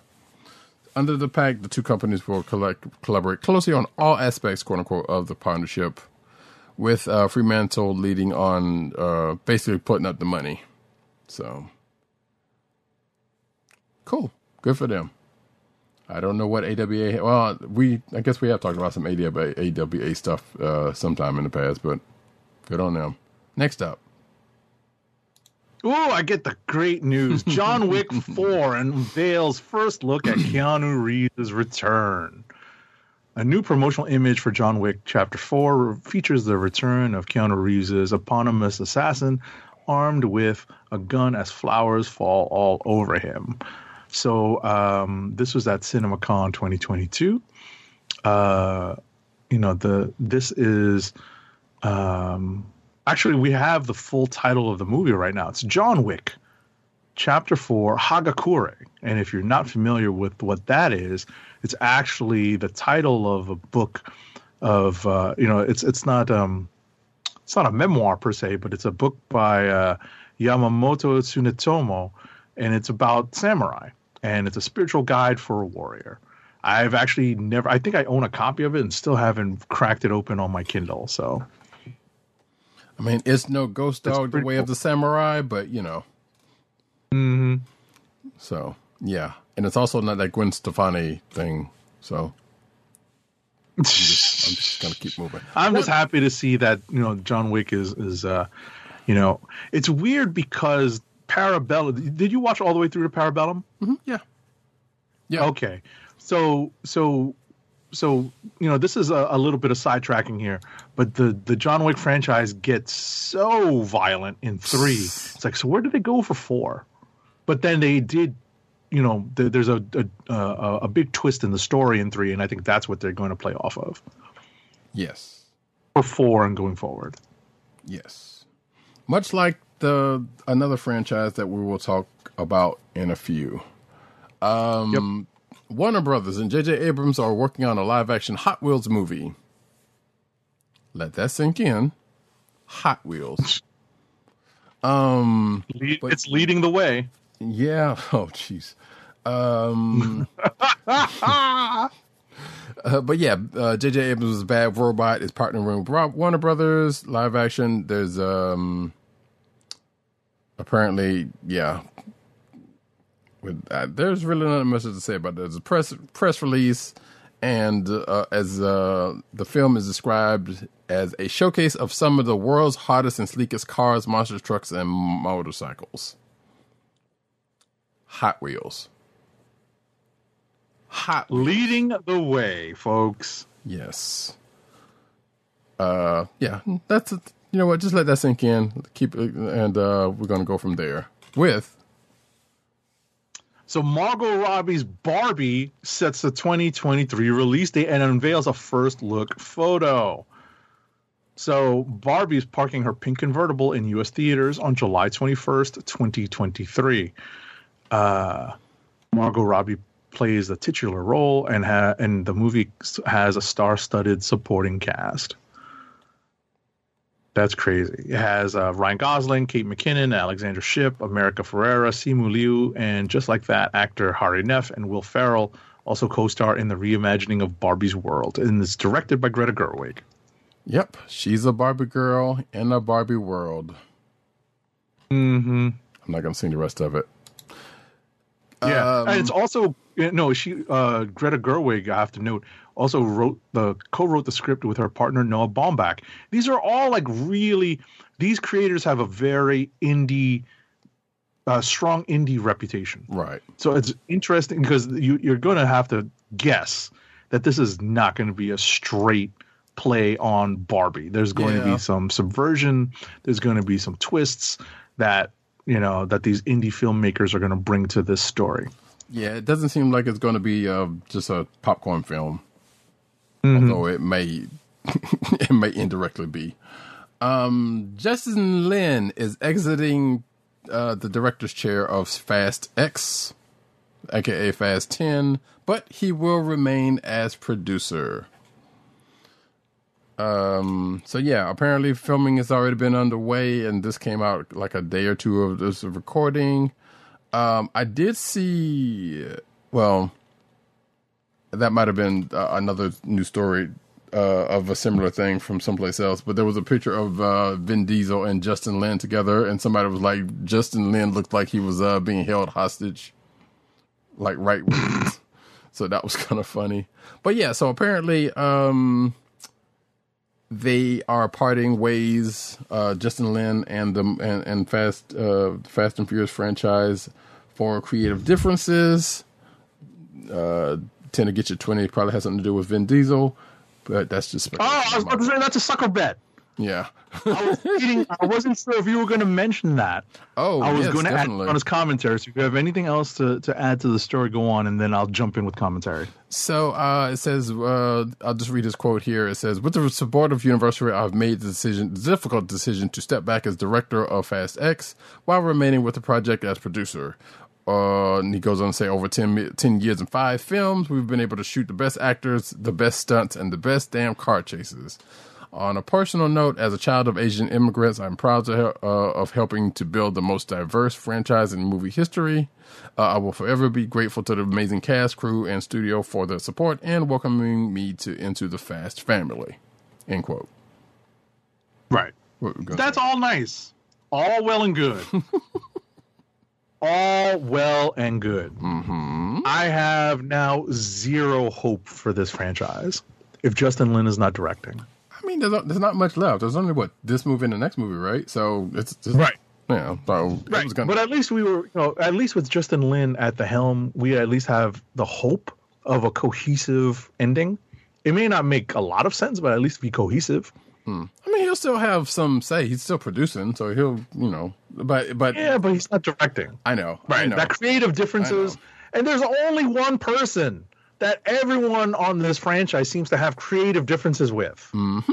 Under the pact, the two companies will collect, collaborate closely on all aspects, quote unquote, of the partnership, with uh, Fremantle leading on uh, basically putting up the money. So, cool. Good for them. I don't know what AWA. Well, we I guess we have talked about some AWA, AWA stuff uh, sometime in the past, but good on them. Next up, Oh, I get the great news. <laughs> John Wick 4 unveils first look at <clears throat> Keanu Reeves' return. A new promotional image for John Wick Chapter 4 features the return of Keanu Reeves' eponymous assassin armed with a gun as flowers fall all over him. So, um, this was at CinemaCon 2022. Uh, you know, the this is um, actually we have the full title of the movie right now. It's John Wick, Chapter Four, Hagakure. And if you're not familiar with what that is, it's actually the title of a book of uh, you know it's it's not um it's not a memoir per se, but it's a book by uh, Yamamoto Tsunetomo, and it's about samurai, and it's a spiritual guide for a warrior. I've actually never. I think I own a copy of it and still haven't cracked it open on my Kindle. So I mean, it's no Ghost Dog the way of the samurai, but you know. hmm So yeah, and it's also not that Gwen Stefani thing. So I'm just, I'm just gonna keep moving. <laughs> I'm just happy to see that you know John Wick is is uh you know it's weird because Parabellum. Did you watch all the way through to Parabellum? Mm-hmm. Yeah. Yeah. Okay. So so so you know this is a, a little bit of sidetracking here, but the the John Wick franchise gets so violent in three. It's like so where did they go for four? But then they did, you know, th- there's a a, a a big twist in the story in three, and I think that's what they're going to play off of Yes. for four and going forward. Yes. Much like the another franchise that we will talk about in a few. Um Warner Brothers and JJ Abrams are working on a live action Hot Wheels movie. Let that sink in. Hot Wheels. <laughs> Um Le- But- it's leading the way. yeah, <laughs> oh jeez. Um <laughs> uh, but yeah, uh, JJ Abrams' Bad Robot is partnering with Warner Brothers live action. There's um apparently yeah. With, uh, there's really not much to say about that. There's a press press release, and uh, as uh, the film is described as a showcase of some of the world's hottest and sleekest cars, monster trucks, and motorcycles. Hot Wheels. Hot Wheels. Leading the way, folks. Yes. Uh, yeah, that's it. You know what? Just let that sink in. Keep and uh, we're gonna go from there with So Margot Robbie's Barbie sets the 2023 release date and unveils a first look photo. So Barbie's parking her pink convertible in U.S. theaters on July 21st, 2023. Uh, Margot Robbie plays the titular role, and ha- and the movie has a star-studded supporting cast. That's crazy. It has uh, Ryan Gosling, Kate McKinnon, Alexandra Shipp, America Ferrera, Simu Liu, and just like that, actor Hari Nef and Will Ferrell also co-star in the reimagining of Barbie's world, and it's directed by Greta Gerwig. Yep, she's a Barbie girl in a Barbie world. Mm-hmm. I'm not gonna sing the rest of it. Yeah, Um, and it's also no. She uh, Greta Gerwig, I have to note, also wrote the co-wrote the script with her partner Noah Baumbach. These are all like really. These creators have a very indie, uh, strong indie reputation. Right. So it's interesting because you, you're going to have to guess that this is not going to be a straight play on Barbie. There's going to be some subversion. There's going to be some twists that you know that these indie filmmakers are going to bring to this story. Yeah, it doesn't seem like it's gonna be uh, just a popcorn film, Mm-hmm. although it may <laughs> it may indirectly be. Um, Justin Lin is exiting uh, the director's chair of Fast X, aka Fast Ten, but he will remain as producer. Um. So yeah, apparently filming has already been underway, and this came out like a day or two of this recording. Um, I did see. Well, that might have been uh, another new story uh, of a similar thing from someplace else. But there was a picture of uh, Vin Diesel and Justin Lin together, and somebody was like, Justin Lin looked like he was uh, being held hostage, like right wings. <laughs> so that was <laughs> kind of funny. But yeah, so apparently, um, they are parting ways. Uh, Justin Lin and the and, and Fast uh, Fast and Furious franchise for creative differences. Uh, Ten to get you twenty probably has something to do with Vin Diesel, but that's just Oh, I was about to say that's a sucker bet. yeah. I was reading, I wasn't sure if you were going to mention that. Oh, I was yes, going to add on his commentary. So if you have anything else to, to add to the story, go on, and then I'll jump in with commentary. So uh, it says, uh, I'll just read his quote here. It says, With the support of Universal, I've made the decision, the difficult decision to step back as director of Fast X while remaining with the project as producer. Uh, and he goes on to say, over 10, 10 years and five films, we've been able to shoot the best actors, the best stunts, and the best damn car chases. On a personal note, as a child of Asian immigrants, I'm proud to uh, of helping to build the most diverse franchise in movie history. Uh, I will forever be grateful to the amazing cast, crew, and studio for their support and welcoming me to into the Fast family. End quote. Right. What we're gonna That's say. all nice. All well and good. <laughs> all well and good. Mhm. I have now zero hope for this franchise if Justin Lin is not directing. I mean, there's, there's not much left. There's only what this movie and the next movie, right? So it's just, Right. Yeah, so it Right. was gonna. But at least we were, you know, at least with Justin Lin at the helm, we at least have the hope of a cohesive ending. It may not make a lot of sense, but at least be cohesive. I mean, he'll still have some say. He's still producing, so he'll, you know. But but Yeah, but he's not directing. I know, I Right. know. That creative differences. And there's only one person that everyone on this franchise seems to have creative differences with. Mm-hmm.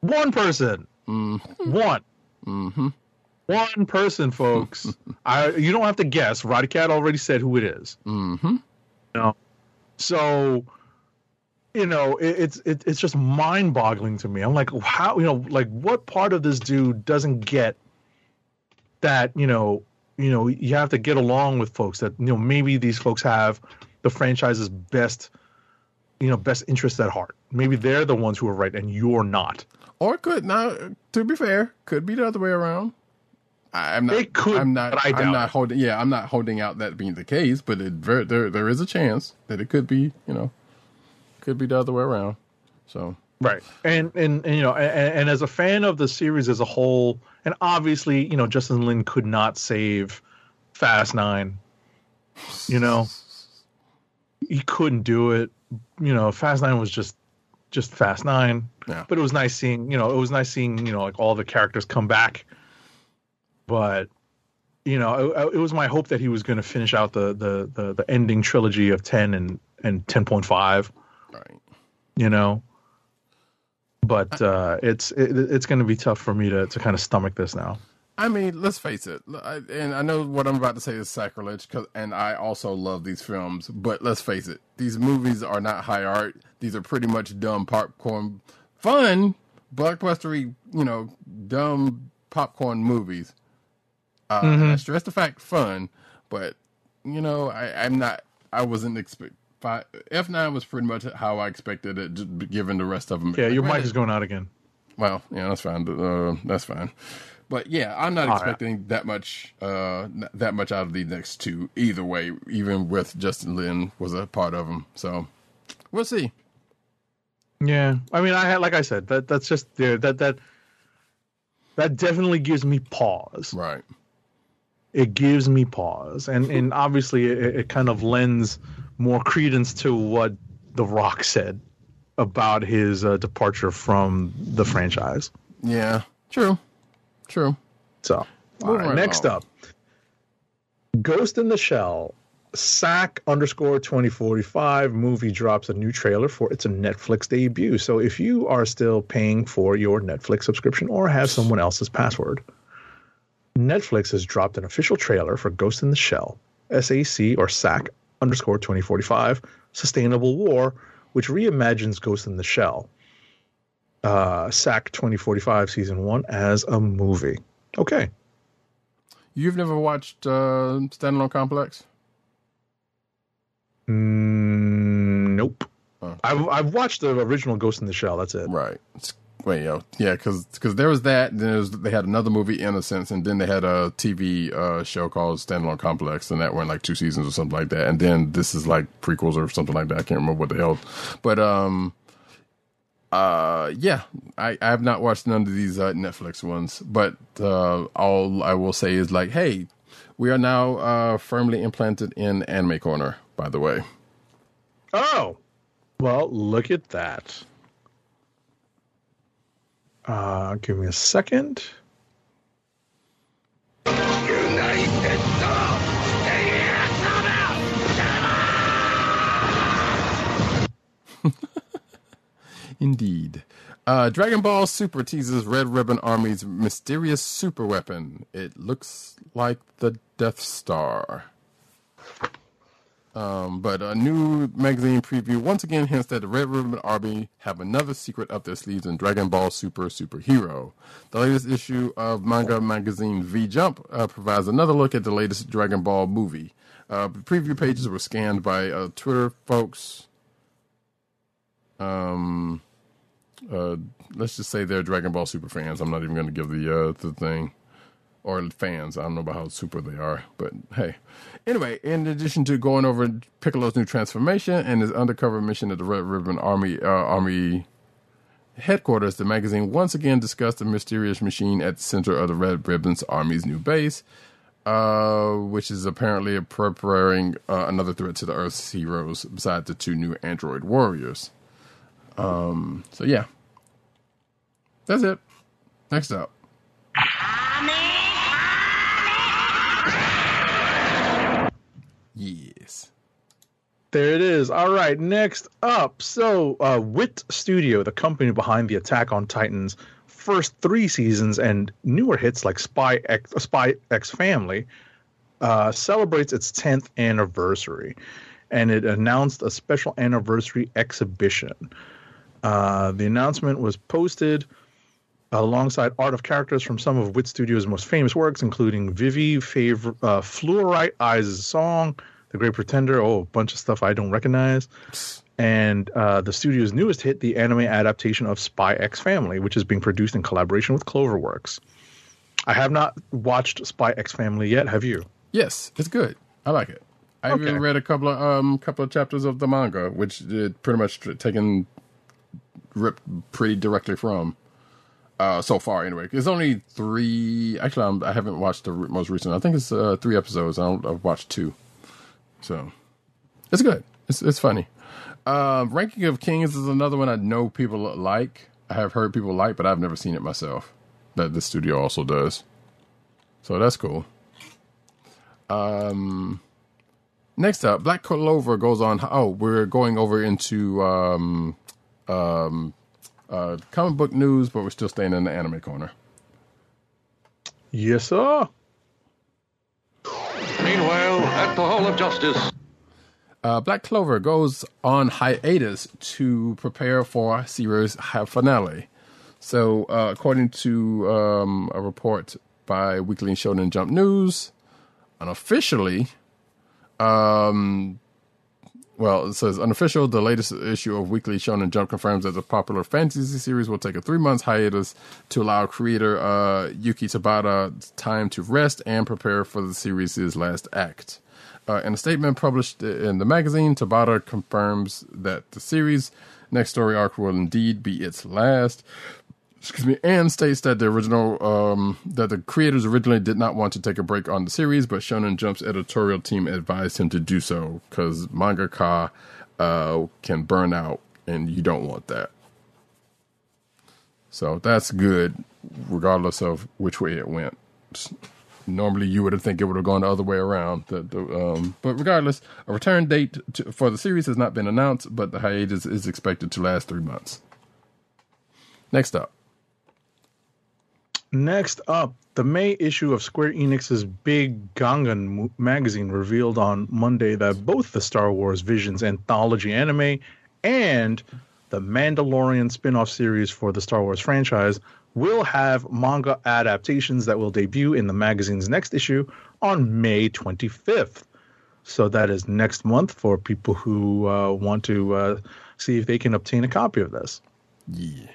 One person. Mm-hmm. One. Mm-hmm. One person, folks. <laughs> I you don't have to guess. Roddy Cat already said who it is. mm-hmm. You know? So you know, it, it's it, it's just mind boggling to me. I'm like, how you know, like what part of this dude doesn't get that, you know, you know, you have to get along with folks that, you know, maybe these folks have the franchise's best, you know, best interest at heart. Maybe they're the ones who are right and you're not. Or could now. To be fair, could be the other way around. I- I'm not. It could, I'm not. I am not holding. Yeah, I'm not holding out that being the case, but it there there is a chance that it could be. You know, could be the other way around. So Right. And, and, and you know, and, and as a fan of the series as a whole, and obviously, you know, Justin Lin could not save Fast Nine. You know, he couldn't do it. You know, Fast Nine was just just Fast Nine. Yeah. But it was nice seeing, you know, it was nice seeing, you know, like all the characters come back. But you know, it, it was my hope that he was going to finish out the, the the the ending trilogy of ten and and ten point five right. you know. But uh, it's it, it's going to be tough for me to, to kind of stomach this now. I mean, let's face it, I, and I know what I'm about to say is sacrilege, and I also love these films. But let's face it, these movies are not high art. These are pretty much dumb popcorn, fun, blockbustery, you know, dumb popcorn movies. Uh, and I stress the fact, fun, but you know, I, I'm not. I wasn't expect. F nine was pretty much how I expected it, given the rest of them. Yeah, your mic is going out again. Well, yeah, that's fine. Uh, that's fine. But yeah, I'm not All expecting that much. Uh, that much out of the next two either way. Even with Justin Lin was a part of them, so we'll see. Yeah, I mean, I had like I said that that's just there that that that definitely gives me pause. Right. It gives me pause, and and obviously it, it kind of lends more credence to what The Rock said about his uh, departure from the franchise. Yeah. True. True. So, all right, right next along. up Ghost in the Shell. SAC underscore 2045 movie drops a new trailer for its a Netflix debut. So, if you are still paying for your Netflix subscription or have someone else's password, Netflix has dropped an official trailer for Ghost in the Shell, SAC or SAC underscore 2045 Sustainable War, which reimagines Ghost in the Shell, uh, SAC 2045 season one as a movie. Okay. You've never watched uh, Standalone Complex? Mm, nope. Oh. I've I've watched the original Ghost in the Shell. That's it. Right. It's, wait, yo, yeah, because there was that. Then was, they had another movie, Innocence, and then they had a TV uh, show called Standalone Complex, and that went like two seasons or something like that. And then this is like prequels or something like that. I can't remember what the hell. But um, uh, yeah, I, I have not watched none of these uh, Netflix ones. But uh, all I will say is like, hey, we are now uh, firmly implanted in Anime Corner. By the way, Oh, well, look at that. Uh, give me a second. <laughs> Indeed. Uh, Dragon Ball Super teases Red Ribbon Army's mysterious super weapon. It looks like the Death Star. Um, but a new magazine preview once again hints that the Red Ribbon Army have another secret up their sleeves in Dragon Ball Super Superhero. The latest issue of manga magazine V Jump uh, provides another look at the latest Dragon Ball movie. Uh, preview pages were scanned by uh, Twitter folks. Um, uh, let's just say they're Dragon Ball Super fans. I'm not even going to give the uh, the thing or fans. I don't know about how super they are, but hey. Anyway, in addition to going over Piccolo's new transformation and his undercover mission at the Red Ribbon Army uh, Army headquarters, the magazine once again discussed the mysterious machine at the center of the Red Ribbon's Army's new base, uh, which is apparently preparing uh, another threat to the Earth's heroes besides the two new android warriors. Um, so yeah, that's it. Next up. Yes. There it is. All right, next up. So, uh, Wit Studio, the company behind the Attack on Titan's first three seasons and newer hits like Spy X, Spy X Family, uh, celebrates its 10th anniversary, and it announced a special anniversary exhibition. Uh, the announcement was posted alongside art of characters from some of Wit Studio's most famous works, including Vivy, Favor, uh, Fluorite Eyes' Song, The Great Pretender, oh, a bunch of stuff I don't recognize, and uh, the studio's newest hit, the anime adaptation of Spy X Family, which is being produced in collaboration with Cloverworks. I have not watched Spy X Family yet. Have you? Yes, it's good. I like it. I Okay. even read a couple of um couple of chapters of the manga, which it pretty much taken ripped pretty directly from. Uh, so far, anyway, it's only three. Actually, I'm, I haven't watched the most recent. I think it's uh, three episodes. I I've watched two, so it's good. It's it's funny. Uh, Ranking of Kings is another one I know people like. I have heard people like, but I've never seen it myself. That the studio also does, so that's cool. Um, next up, Black Clover goes on. Oh, we're going over into um, um, uh, comic book news, but we're still staying in the anime corner. Yes, sir. Meanwhile, at the Hall of Justice. Uh, Black Clover goes on hiatus to prepare for series finale. So, uh, according to um, a report by Weekly Shonen Jump News, unofficially, um, well, it says unofficial. The latest issue of Weekly Shonen Jump confirms that the popular fantasy series will take a three months hiatus to allow creator uh, Yuki Tabata time to rest and prepare for the series' last act. Uh, in a statement published in the magazine, Tabata confirms that the series' next story arc will indeed be its last. Excuse me, and states that the original um, that the creators originally did not want to take a break on the series, but Shonen Jump's editorial team advised him to do so because mangaka uh, can burn out, and you don't want that. So that's good, regardless of which way it went. Normally, you would have think it would have gone the other way around. The, the, um, but regardless, a return date to, for the series has not been announced, but the hiatus is expected to last three months. Next up. Next up, the May issue of Square Enix's Big Gangan magazine revealed on Monday that both the Star Wars Visions anthology anime and the Mandalorian spin off series for the Star Wars franchise will have manga adaptations that will debut in the magazine's next issue on May 25th. So that is next month for people who uh, want to uh, see if they can obtain a copy of this. Yeah.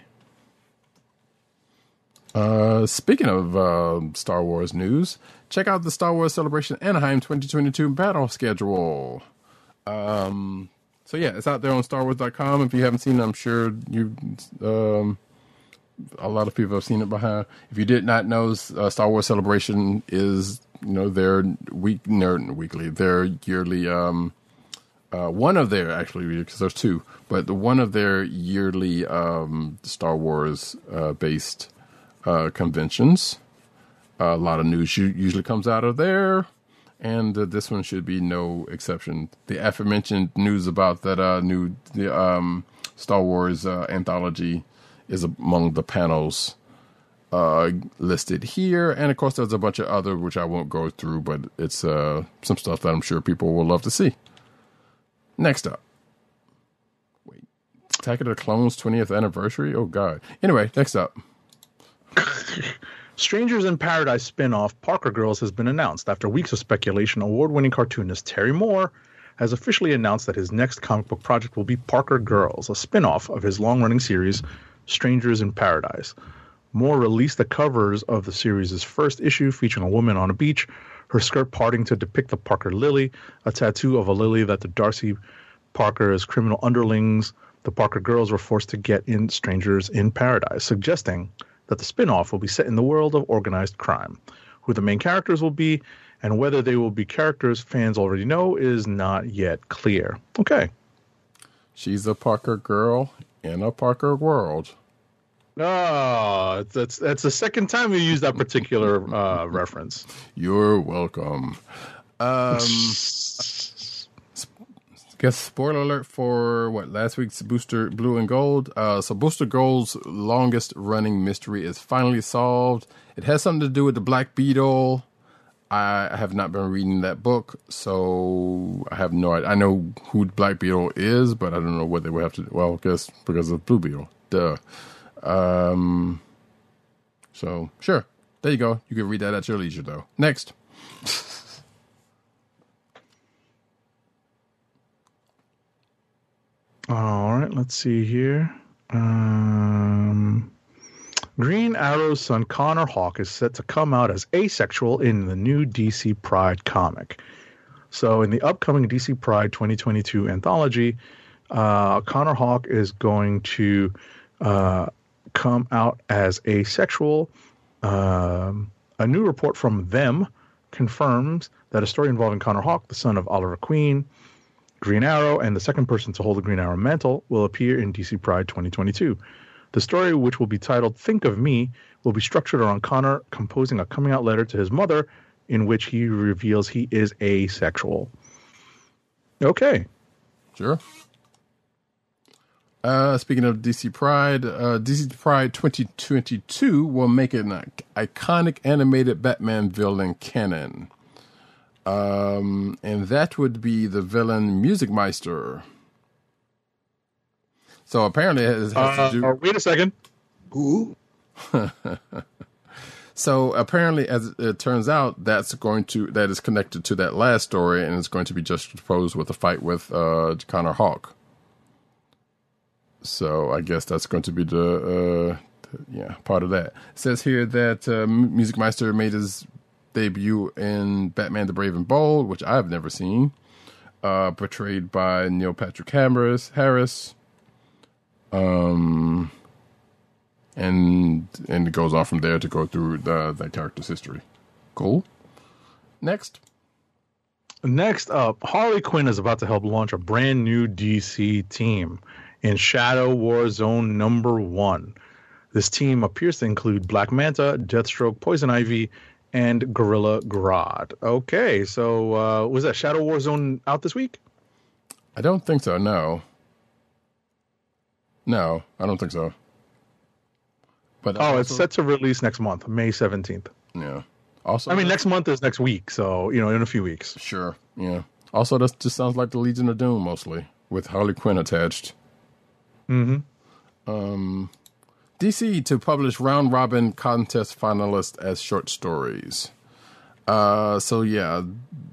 Uh, speaking of uh, Star Wars news, check out the Star Wars Celebration Anaheim 2022 battle schedule. Um, so yeah, it's out there on StarWars.com. If you haven't seen it, I'm sure you, um, a lot of people have seen it behind. If you did not know, uh, Star Wars Celebration is you know their week, their weekly, their yearly. Um, uh, one of their actually because there's two, but the one of their yearly um, Star Wars uh, based uh, conventions. a lot of news usually comes out of there, and uh, this one should be no exception. The aforementioned news about that uh, new the um, Star Wars uh, anthology is among the panels uh, listed here, and of course there's a bunch of other which I won't go through, but it's uh, some stuff that I'm sure people will love to see. Next up. Wait. Attack of the Clones 20th anniversary? Oh, God. Anyway, next up. <laughs> Strangers in Paradise spin-off Parker Girls has been announced after weeks of speculation. Award-winning cartoonist Terry Moore has officially announced that his next comic book project will be Parker Girls, a spin-off of his long-running series Strangers in Paradise. Moore released the covers of the series' first issue featuring a woman on a beach, her skirt parting to depict the Parker lily, a tattoo of a lily that the Darcy Parker's criminal underlings, the Parker girls were forced to get in Strangers in Paradise, suggesting that the spin off will be set in the world of organized crime. Who the main characters will be and whether they will be characters fans already know is not yet clear. Okay. She's a Parker girl in a Parker world. Oh, that's that's the second time you used that particular uh, reference. You're welcome. Um, <laughs> guess spoiler alert for what last week's Booster Blue and Gold. Uh, so Booster Gold's longest running mystery is finally solved. It has something to do with the Black Beetle. I have not been reading that book, so I have no idea. I know who Black Beetle is, but I don't know what they would have to. Do. Well, guess because of Blue Beetle. Duh. Um. So sure, there you go. You can read that at your leisure, though. Next. <laughs> All right, let's see here. Um, Green Arrow's son Connor Hawk is set to come out as asexual in the new DC Pride comic. So, in the upcoming DC Pride 2022 anthology, uh, Connor Hawk is going to uh, come out as asexual. Um, a new report from them confirms that a story involving Connor Hawk, the son of Oliver Queen, Green Arrow, and the second person to hold the Green Arrow mantle will appear in DC Pride 2022. The story, which will be titled Think of Me, will be structured around Connor composing a coming out letter to his mother in which he reveals he is asexual. Okay. Sure. Uh, speaking of DC Pride, uh, DC Pride 2022 will make an iconic animated Batman villain canon. Um, and that would be the villain Music Meister. So apparently, it has, has Uh, to do. uh, wait a second. Who? <laughs> So apparently, as it turns out, that's going to that is connected to that last story, and it's going to be juxtaposed with a fight with uh, Connor Hawke. So I guess that's going to be the, uh, the- yeah part of that. It says here that uh, Music Meister made his debut in Batman: The Brave and Bold, which I've never seen, uh, portrayed by Neil Patrick Harris. Harris. Um, and and it goes on from there to go through the that character's history. Cool. Next. Next up, Harley Quinn is about to help launch a brand new DC team in Shadow War Zone number one. This team appears to include Black Manta, Deathstroke, Poison Ivy, and Gorilla Grodd. Okay, so uh, was that Shadow War Zone out this week? I don't think so. No. No, I don't think so. But Oh, it's set to release next month, May 17th. Yeah. Also, I mean, next month is next week, so, you know, in a few weeks. Sure. Yeah. Also, this just sounds like the Legion of Doom mostly, with Harley Quinn attached. Mm-hmm. Um, DC to publish round robin contest finalists as short stories. Uh, so yeah,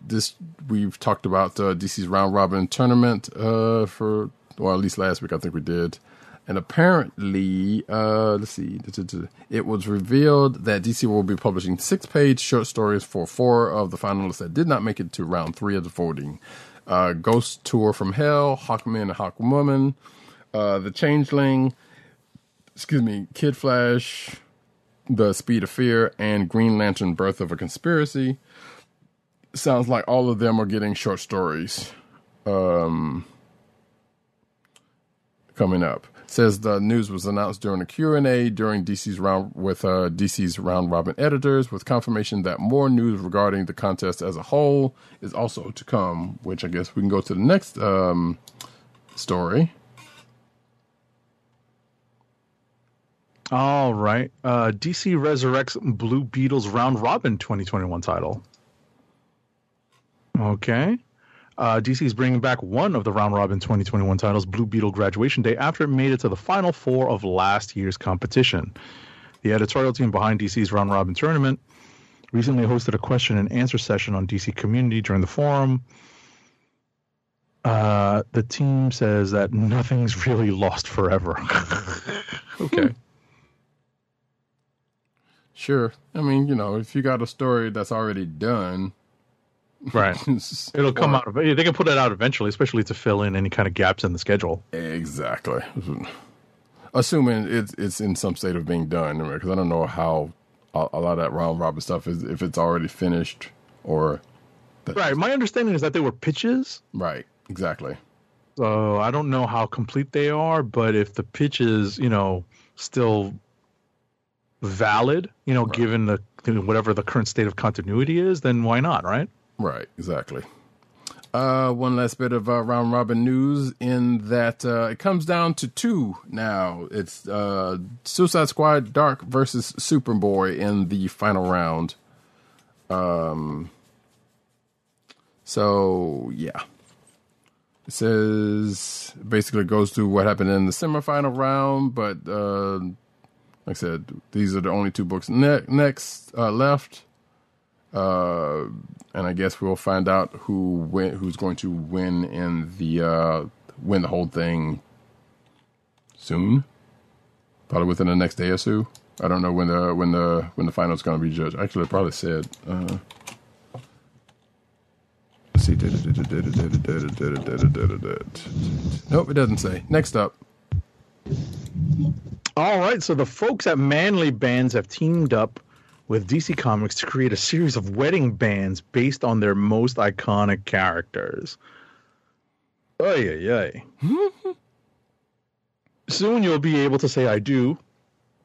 this we've talked about uh, DC's round robin tournament uh, for well at least last week I think we did, and apparently uh, let's see, it was revealed that DC will be publishing six page short stories for four of the finalists that did not make it to round three of the voting. Uh, Ghost Tour from Hell, Hawkman and Hawkwoman, uh, The Changeling, excuse me, Kid Flash, The Speed of Fear, and Green Lantern Birth of a Conspiracy. Sounds like all of them are getting short stories um, coming up. Says the news was announced during a Q&A during DC's round with uh, DC's round robin editors with confirmation that more news regarding the contest as a whole is also to come, which I guess we can go to the next um, story. All right. Uh, DC resurrects Blue Beetle's Round Robin 2021 title. Okay. Uh, DC is bringing back one of the Round Robin 2021 titles, Blue Beetle Graduation Day, after it made it to the final four of last year's competition. The editorial team behind DC's Round Robin tournament recently hosted a question and answer session on DC Community during the forum. Uh, the team says that nothing's <laughs> really lost forever. <laughs> okay. Sure. I mean, you know, if you got a story that's already done, Right. <laughs> It'll come out. Of, they can put it out eventually, especially to fill in any kind of gaps in the schedule. Exactly. Assuming it's it's in some state of being done, because I don't know how a, a lot of that round robin stuff is if it's already finished or Right. My understanding is that they were pitches. right. Exactly. So I don't know how complete they are, but if the pitch is, you know, still valid, you know, given the whatever the current state of continuity is, then why not, right? Right, exactly. Uh, one last bit of uh, round robin news in that uh, it comes down to two now. It's uh, Suicide Squad Dark versus Superboy in the final round. Um, so yeah, it says basically goes through what happened in the semifinal round, but uh, like I said, these are the only two books ne- next uh, left. Uh, and I guess we'll find out who win, who's going to win in the uh, win the whole thing soon. Probably within the next day or so. I don't know when the when the when the final's going to be judged. Actually, it probably said. Uh, see. Nope, it doesn't say. Next up. All right, so the folks at Manly Bands have teamed up with DC Comics to create a series of wedding bands based on their most iconic characters. Ay, ay, ay. Soon you'll be able to say I do,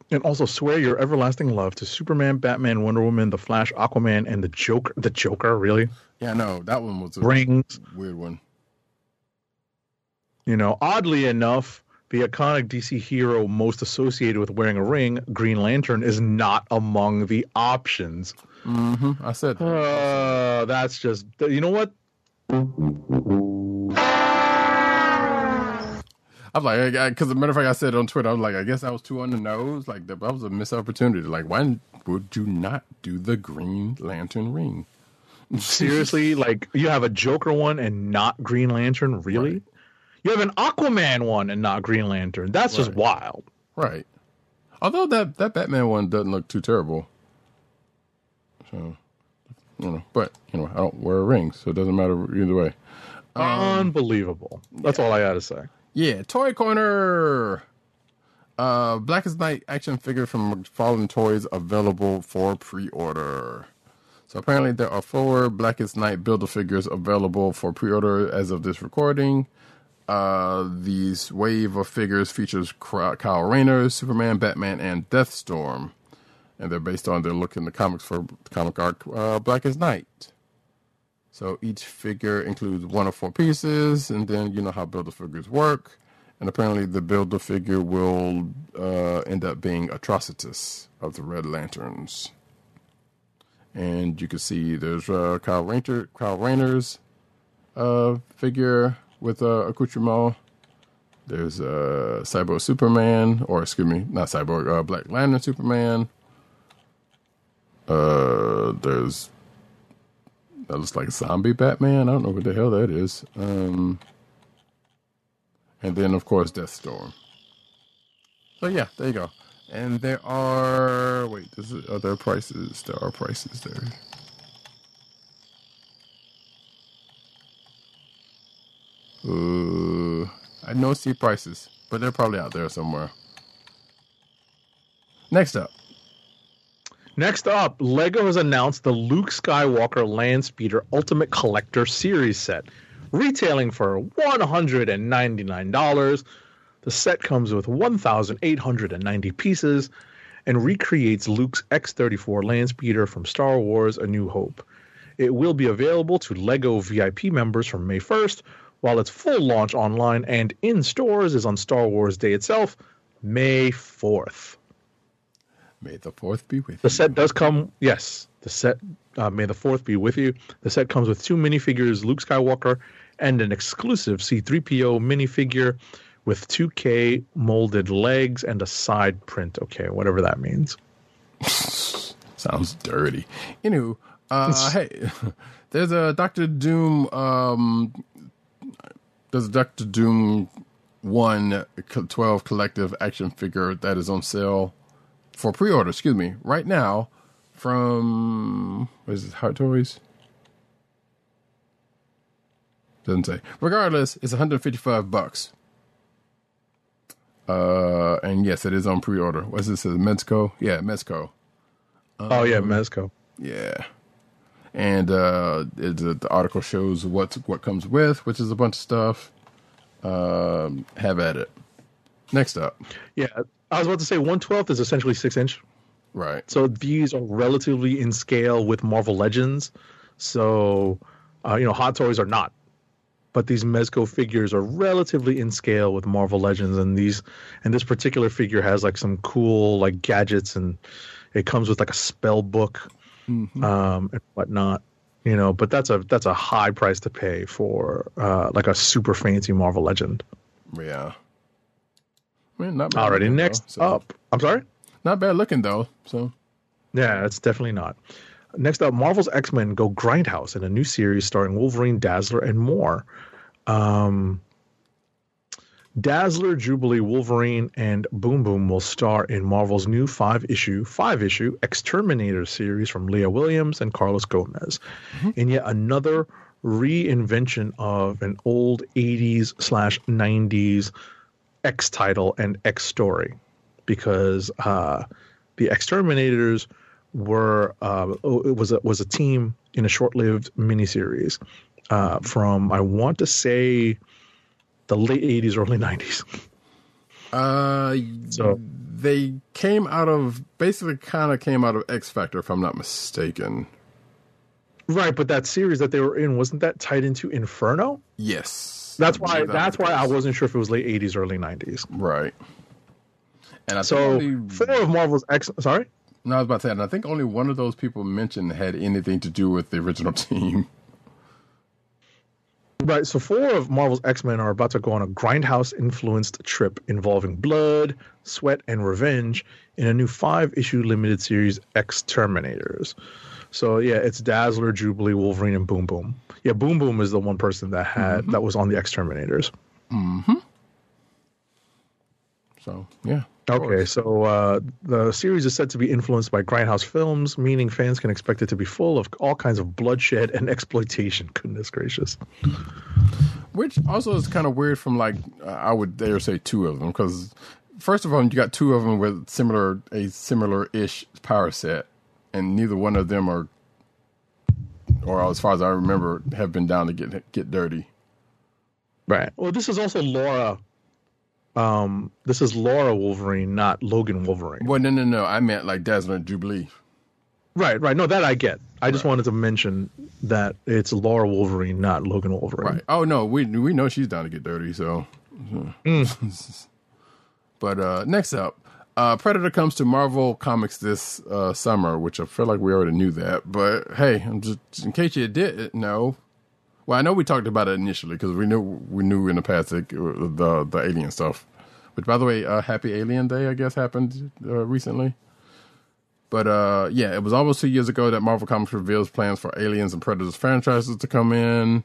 and also swear your everlasting love to Superman, Batman, Wonder Woman, The Flash, Aquaman, and the Joker. The Joker, really? Yeah, no, that one was a Rings. weird one. You know, oddly enough, the iconic DC hero most associated with wearing a ring, Green Lantern, is not among the options. hmm I said. Uh, that's just you know what? I'm like, because a matter of fact, I said on Twitter, I was like, I guess I was too on the nose. Like that was a missed opportunity. Like, why would you not do the Green Lantern ring? <laughs> Seriously, like you have a Joker one and not Green Lantern, really? Right. You have an Aquaman one and not Green Lantern. That's just wild. Right. Although that that Batman one doesn't look too terrible. So, you know, but you know, I don't wear a ring, so it doesn't matter either way. Unbelievable. That's all I got to say. Yeah, Toy Corner. Uh, Blackest Night action figure from Fallen Toys available for pre-order. So apparently there are four Blackest Night builder figures available for pre-order as of this recording. Uh, these wave of figures features Kyle Rayner, Superman, Batman, and Deathstorm, and they're based on their look in the comics for comic arc uh, as Night. So each figure includes one of four pieces, and then you know how builder figures work. And apparently, the builder figure will uh, end up being Atrocitus of the Red Lanterns. And you can see there's uh, Kyle Kyle Rayner's uh, figure with uh, accoutrement. There's uh, Cyborg Superman, or excuse me, not Cyborg, uh, Black Lantern Superman. Uh, there's that looks like zombie Batman. I don't know what the hell that is. Um, and then of course Deathstorm. So yeah, there you go. And there are wait, this is, are there prices? There are prices there. Uh, I don't see prices, but they're probably out there somewhere. Next up, Next up, Lego has announced the Luke Skywalker Land Speeder Ultimate Collector Series set, retailing for $199. The set comes with 1,890 pieces and recreates Luke's X 34 Land Speeder from Star Wars A New Hope. It will be available to Lego VIP members from May 1st, while its full launch online and in stores is on Star Wars Day itself, May 4th. may the fourth be with The you. The set does come. Yes, the set. Uh, may the fourth be with you. The set comes with two minifigures, Luke Skywalker, and an exclusive C-3PO minifigure with 2K molded legs and a side print. Okay, whatever that means. <laughs> Sounds dirty. Anywho, uh, hey, <laughs> there's a Doctor Doom. Um, a Doctor Doom one 12 collective action figure that is on sale for pre-order. Excuse me, right now from what is it? Hot Toys. Doesn't say. Regardless, it's 155 bucks. Uh, and yes, it is on pre-order. What's this? Says Mezco? Yeah, Mezco. oh yeah, Mezco. Yeah. And uh, the article shows what what comes with, which is a bunch of stuff. Um, have at it. Next up, Yeah, I was about to say one twelfth is essentially six inch. right? So these are relatively in scale with Marvel Legends. So, uh, you know, Hot Toys are not. But these Mezco figures are relatively in scale with Marvel Legends, and these and this particular figure has like some cool like gadgets, and it comes with like a spell book, um, and whatnot. You know, but that's a that's a high price to pay for uh, like a super fancy Marvel Legend. Yeah. I mean, not bad Already looking, next though, so- up, I'm sorry. Not bad looking though. So Yeah, it's definitely not. Next up, Marvel's X Men go Grindhouse in a new series starring Wolverine, Dazzler, and more. Um, Dazzler, Jubilee, Wolverine, and Boom Boom will star in Marvel's new five issue, five issue Exterminator series from Leah Williams and Carlos Gomez, in yet another reinvention of an old 80s slash 90s X title and X story because uh, the Exterminators were uh, it was a, was a team in a short-lived miniseries uh, from I want to say the late '80s, early '90s. Uh, So- they came out of basically kind of came out of X Factor, if I'm not mistaken. Right, but that series that they were in wasn't that tied into Inferno? Yes, That's why. that That's why I wasn't sure if it was late '80s, early '90s. right. And I think So only, four of Marvel's X. Sorry. no, I was about to say, and I think only one of those people mentioned had anything to do with the original <laughs> team. Right, so four of Marvel's X Men are about to go on a grindhouse influenced trip involving blood, sweat, and revenge in a new five issue limited series, X Terminators. So yeah, it's Dazzler, Jubilee, Wolverine, and Boom Boom. Yeah, Boom Boom is the one person that had that was on the X Terminators. Mhm. So yeah. Okay, so uh, the series is said to be influenced by Grindhouse films, meaning fans can expect it to be full of all kinds of bloodshed and <laughs> exploitation. Goodness gracious. Which also is kind of weird from like I would dare say two of them because first of all you got two of them with similar a similar ish power set, and neither one of them are, or as far as I remember, have been down to get get dirty. Right. Well, this is also Laura. Um, this is Laura Wolverine, not Logan Wolverine. Well, no, no, no. I meant like and Jubilee. Right, right. No, that I get. I just wanted to mention that it's Laura Wolverine, not Logan Wolverine. Right. Oh no, we we know she's down to get dirty. So, <laughs> but uh next up, uh Predator comes to Marvel Comics this uh summer, which I feel like we already knew that. But hey, I'm just in case you didn't know. Well, I know we talked about it initially because we knew we knew in the past the the alien stuff. Which, by the way, uh, Happy Alien Day, I guess, happened uh, recently. But uh, yeah, it was almost two years ago that Marvel Comics reveals plans for Aliens and Predators franchises to come in.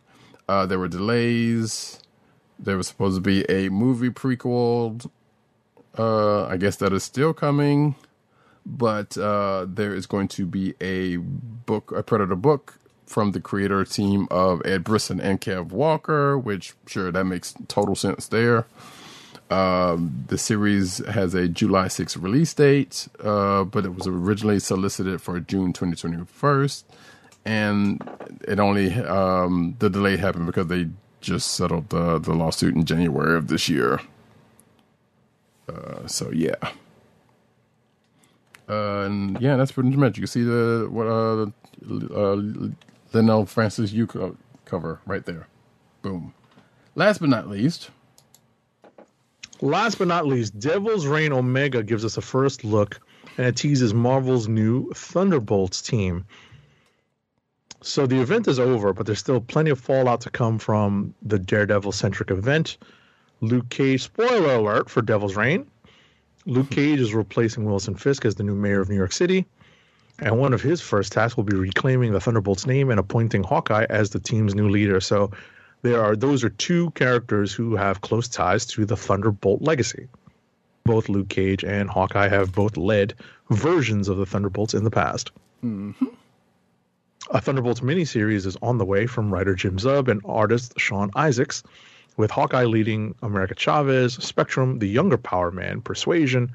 Uh, there were delays. There was supposed to be a movie prequel. Uh, I guess that is still coming, but uh, there is going to be a book, a Predator book from the creator team of Ed Brisson and Kev Walker. Which, sure, that makes total sense there. Um, the series has a July 6th release date, uh, but it was originally solicited for June 2021. And it only, um, the delay happened because they just settled the, the lawsuit in January of this year. Uh, so yeah. Uh, and yeah, that's pretty much. You can see the what uh, uh, Leinil Francis Yu co- cover right there. Boom. Last but not least, Last but not least, Devil's Reign Omega gives us a first look and it teases Marvel's new Thunderbolts team. So the event is over, but there's still plenty of fallout to come from the Daredevil centric event. Luke Cage, spoiler alert for Devil's Reign. Luke Cage is replacing Wilson Fisk as the new mayor of New York City. And one of his first tasks will be reclaiming the Thunderbolts name and appointing Hawkeye as the team's new leader. So there are those are two characters who have close ties to the Thunderbolt legacy. Both Luke Cage and Hawkeye have both led versions of the Thunderbolts in the past. Mm-hmm. A Thunderbolts miniseries is on the way from writer Jim Zub and artist Sean Izaakse, with Hawkeye leading America Chavez, Spectrum, the younger Power Man, Persuasion,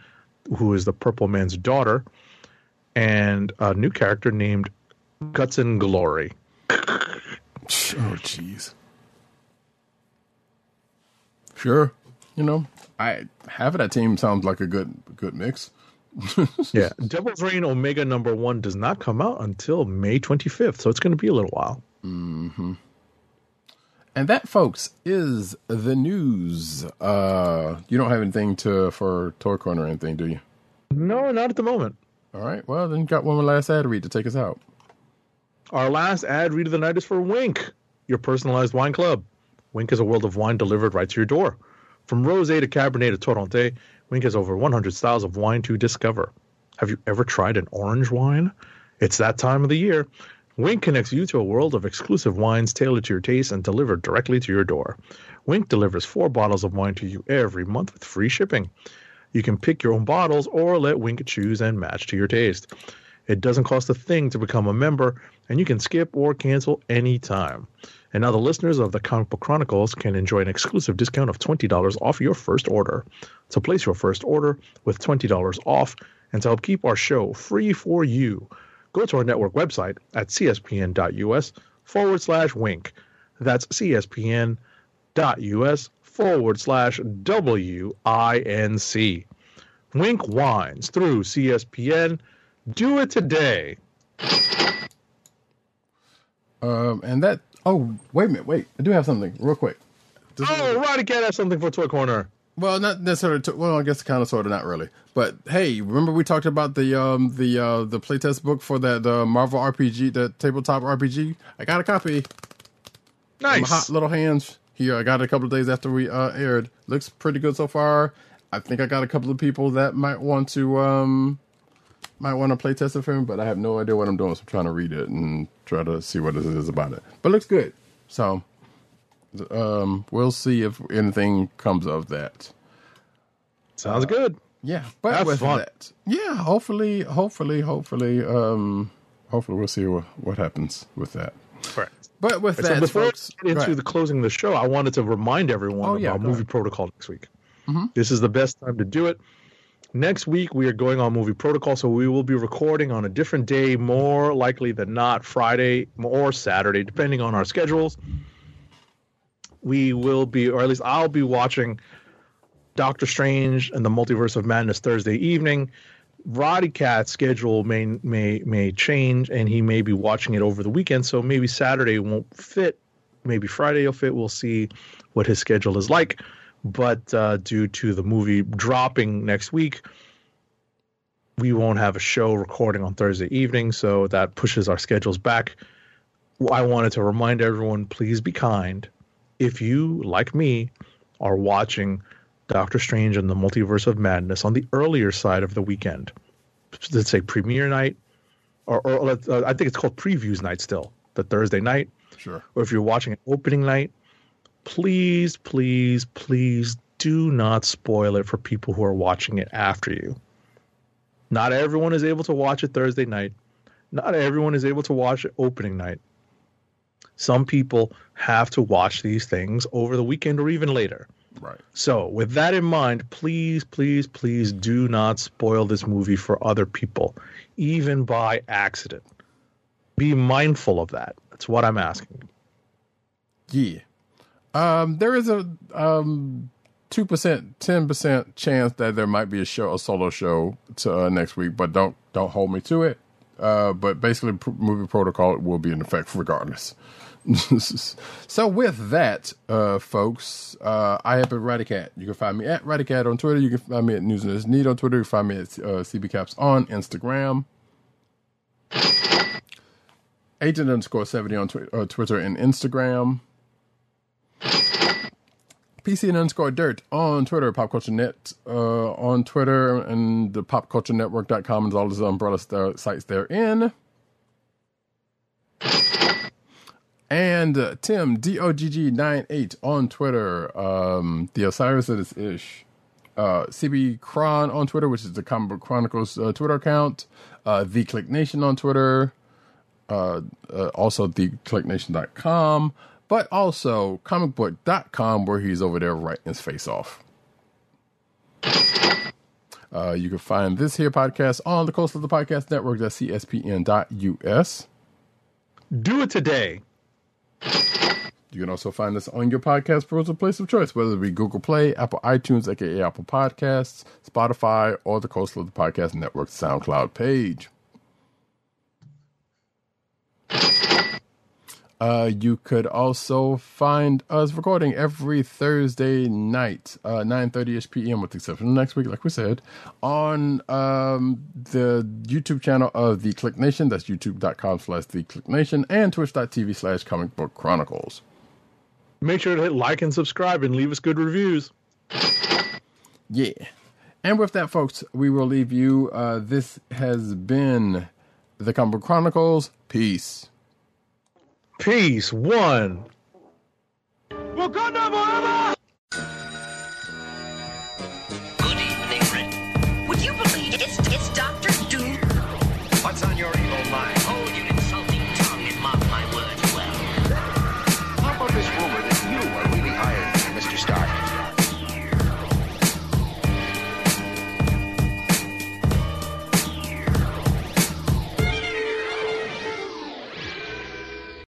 who is the Purple Man's daughter, and a new character named Gutsen Glory. Oh, jeez. Sure. You know, I half of that team sounds like a good good mix. <laughs> Yeah, Devil's Reign Omega number one does not come out until May 25th, so it's going to be a little while. Hmm. And that, folks, is the news. Uh, you don't have anything to for Toy Corner or anything, do you? No, not at the moment. All right. Well, then got one last ad read to take us out. Our last ad read of the night is for Winc, your personalized wine club. Winc is a world of wine delivered right to your door. From rosé to cabernet to torronté, Winc has over 100 styles of wine to discover. Have you ever tried an orange wine? It's that time of the year. Winc connects you to a world of exclusive wines tailored to your taste and delivered directly to your door. Winc delivers four bottles of wine to you every month with free shipping. You can pick your own bottles or let Winc choose and match to your taste. It doesn't cost a thing to become a member, and you can skip or cancel anytime. And now the listeners of the Comic Book Chronicles can enjoy an exclusive discount of $20 off your first order. To place your first order with $20 off and to help keep our show free for you, go to our network website at cspn.us forward slash winc. That's cspn.us forward slash W-I-N-C. Winc Wines through CSPN. Do it today. Um, and that. Oh, wait a minute. Wait, I do have something real quick. This is- Oh, Roddy Cat has something for Toy Corner. Well, not necessarily. To, well, I guess kind of, sort of, not really. But hey, remember we talked about the um the uh the playtest book for that uh, Marvel RPG, the tabletop RPG. I got a copy. in My Nice. hot little hands here. I got a couple of days after we uh, aired. Looks pretty good so far. I think I got a couple of people that might want to um might want to play test it for me, but I have no idea what I'm doing. So I'm trying to read it and try to see what it is about it. But it looks good. So um we'll see if anything comes of that. Sounds good. Yeah, but Have with fun. that, yeah, hopefully, hopefully, hopefully, um, hopefully we'll see what, what happens with that. Correct. But with So that, before folks, we get into right. the closing of the show, I wanted to remind everyone Oh, yeah, about movie ahead. protocol next week. Mm-hmm. This is the best time to do it. Next week we are going on movie protocol, so we will be recording on a different day, more likely than not Friday or Saturday, depending on our schedules. We will be, or at least I'll be watching Doctor Strange and the Multiverse of Madness Thursday evening. Roddy Cat's schedule may may may change, and he may be watching it over the weekend. So maybe Saturday won't fit. Maybe Friday will fit. We'll see what his schedule is like. But uh, due to the movie dropping next week, we won't have a show recording on Thursday evening. So that pushes our schedules back. I wanted to remind everyone: please be kind. If you, like me, are watching Doctor Strange and the Multiverse of Madness on the earlier side of the weekend. Let's say premiere night, or, or uh, I think it's called previews night still, the Thursday night. Sure. Or if you're watching an opening night, please, please, please do not spoil it for people who are watching it after you. Not everyone is able to watch it Thursday night. Not everyone is able to watch it opening night. Some people have to watch these things over the weekend or even later. Right. So, with that in mind, please, please, please do not spoil this movie for other people, even by accident. Be mindful of that. That's what I'm asking. Yeah. Um, there is a um two percent, ten percent chance that there might be a show, a solo show to uh, next week, but don't don't hold me to it. Uh, but basically, pr- movie protocol will be in effect regardless. <laughs> so with that, uh, folks, uh, I have been Radicat. You can find me at Radicat on Twitter. You can find me at News and Need on Twitter. You can find me at uh, CBCaps on Instagram. Agent underscore 70 on twi- uh, Twitter and Instagram. PC underscore dirt on Twitter, Pop Culture Net uh, on Twitter, and the popculturenetwork.com and all those umbrella st- sites therein. And uh, Tim, DOGG98 on Twitter, um, The Osiris that is Ish. Uh, CB Cron on Twitter, which is the Comic Book Chronicles uh, Twitter account. Uh, the Click Nation on Twitter. uh, uh, also the clicknation.com, but also comicbook.com, where he's over there writing his face off. Uh, you can find this here podcast on the Coast of the Podcast Network. That's cspn.us. Do it today. You can also find us on your podcast browser place of choice, whether it be Google Play, Apple iTunes, aka Apple Podcasts, Spotify, or the Coastal of the Podcast Network SoundCloud page. Uh, you could also find us recording every Thursday night, uh, 9.30ish p.m. with the exception of next week, like we said, on um, the YouTube channel of The Click Nation. That's youtube.com slash The Click Nation and twitch.tv slash Comic Book Chronicles. Make sure to hit like and subscribe and leave us good reviews. Yeah. And with that, folks, we will leave you. Uh, this has been The Comic Book Chronicles. Peace. Peace. One. Wakanda forever!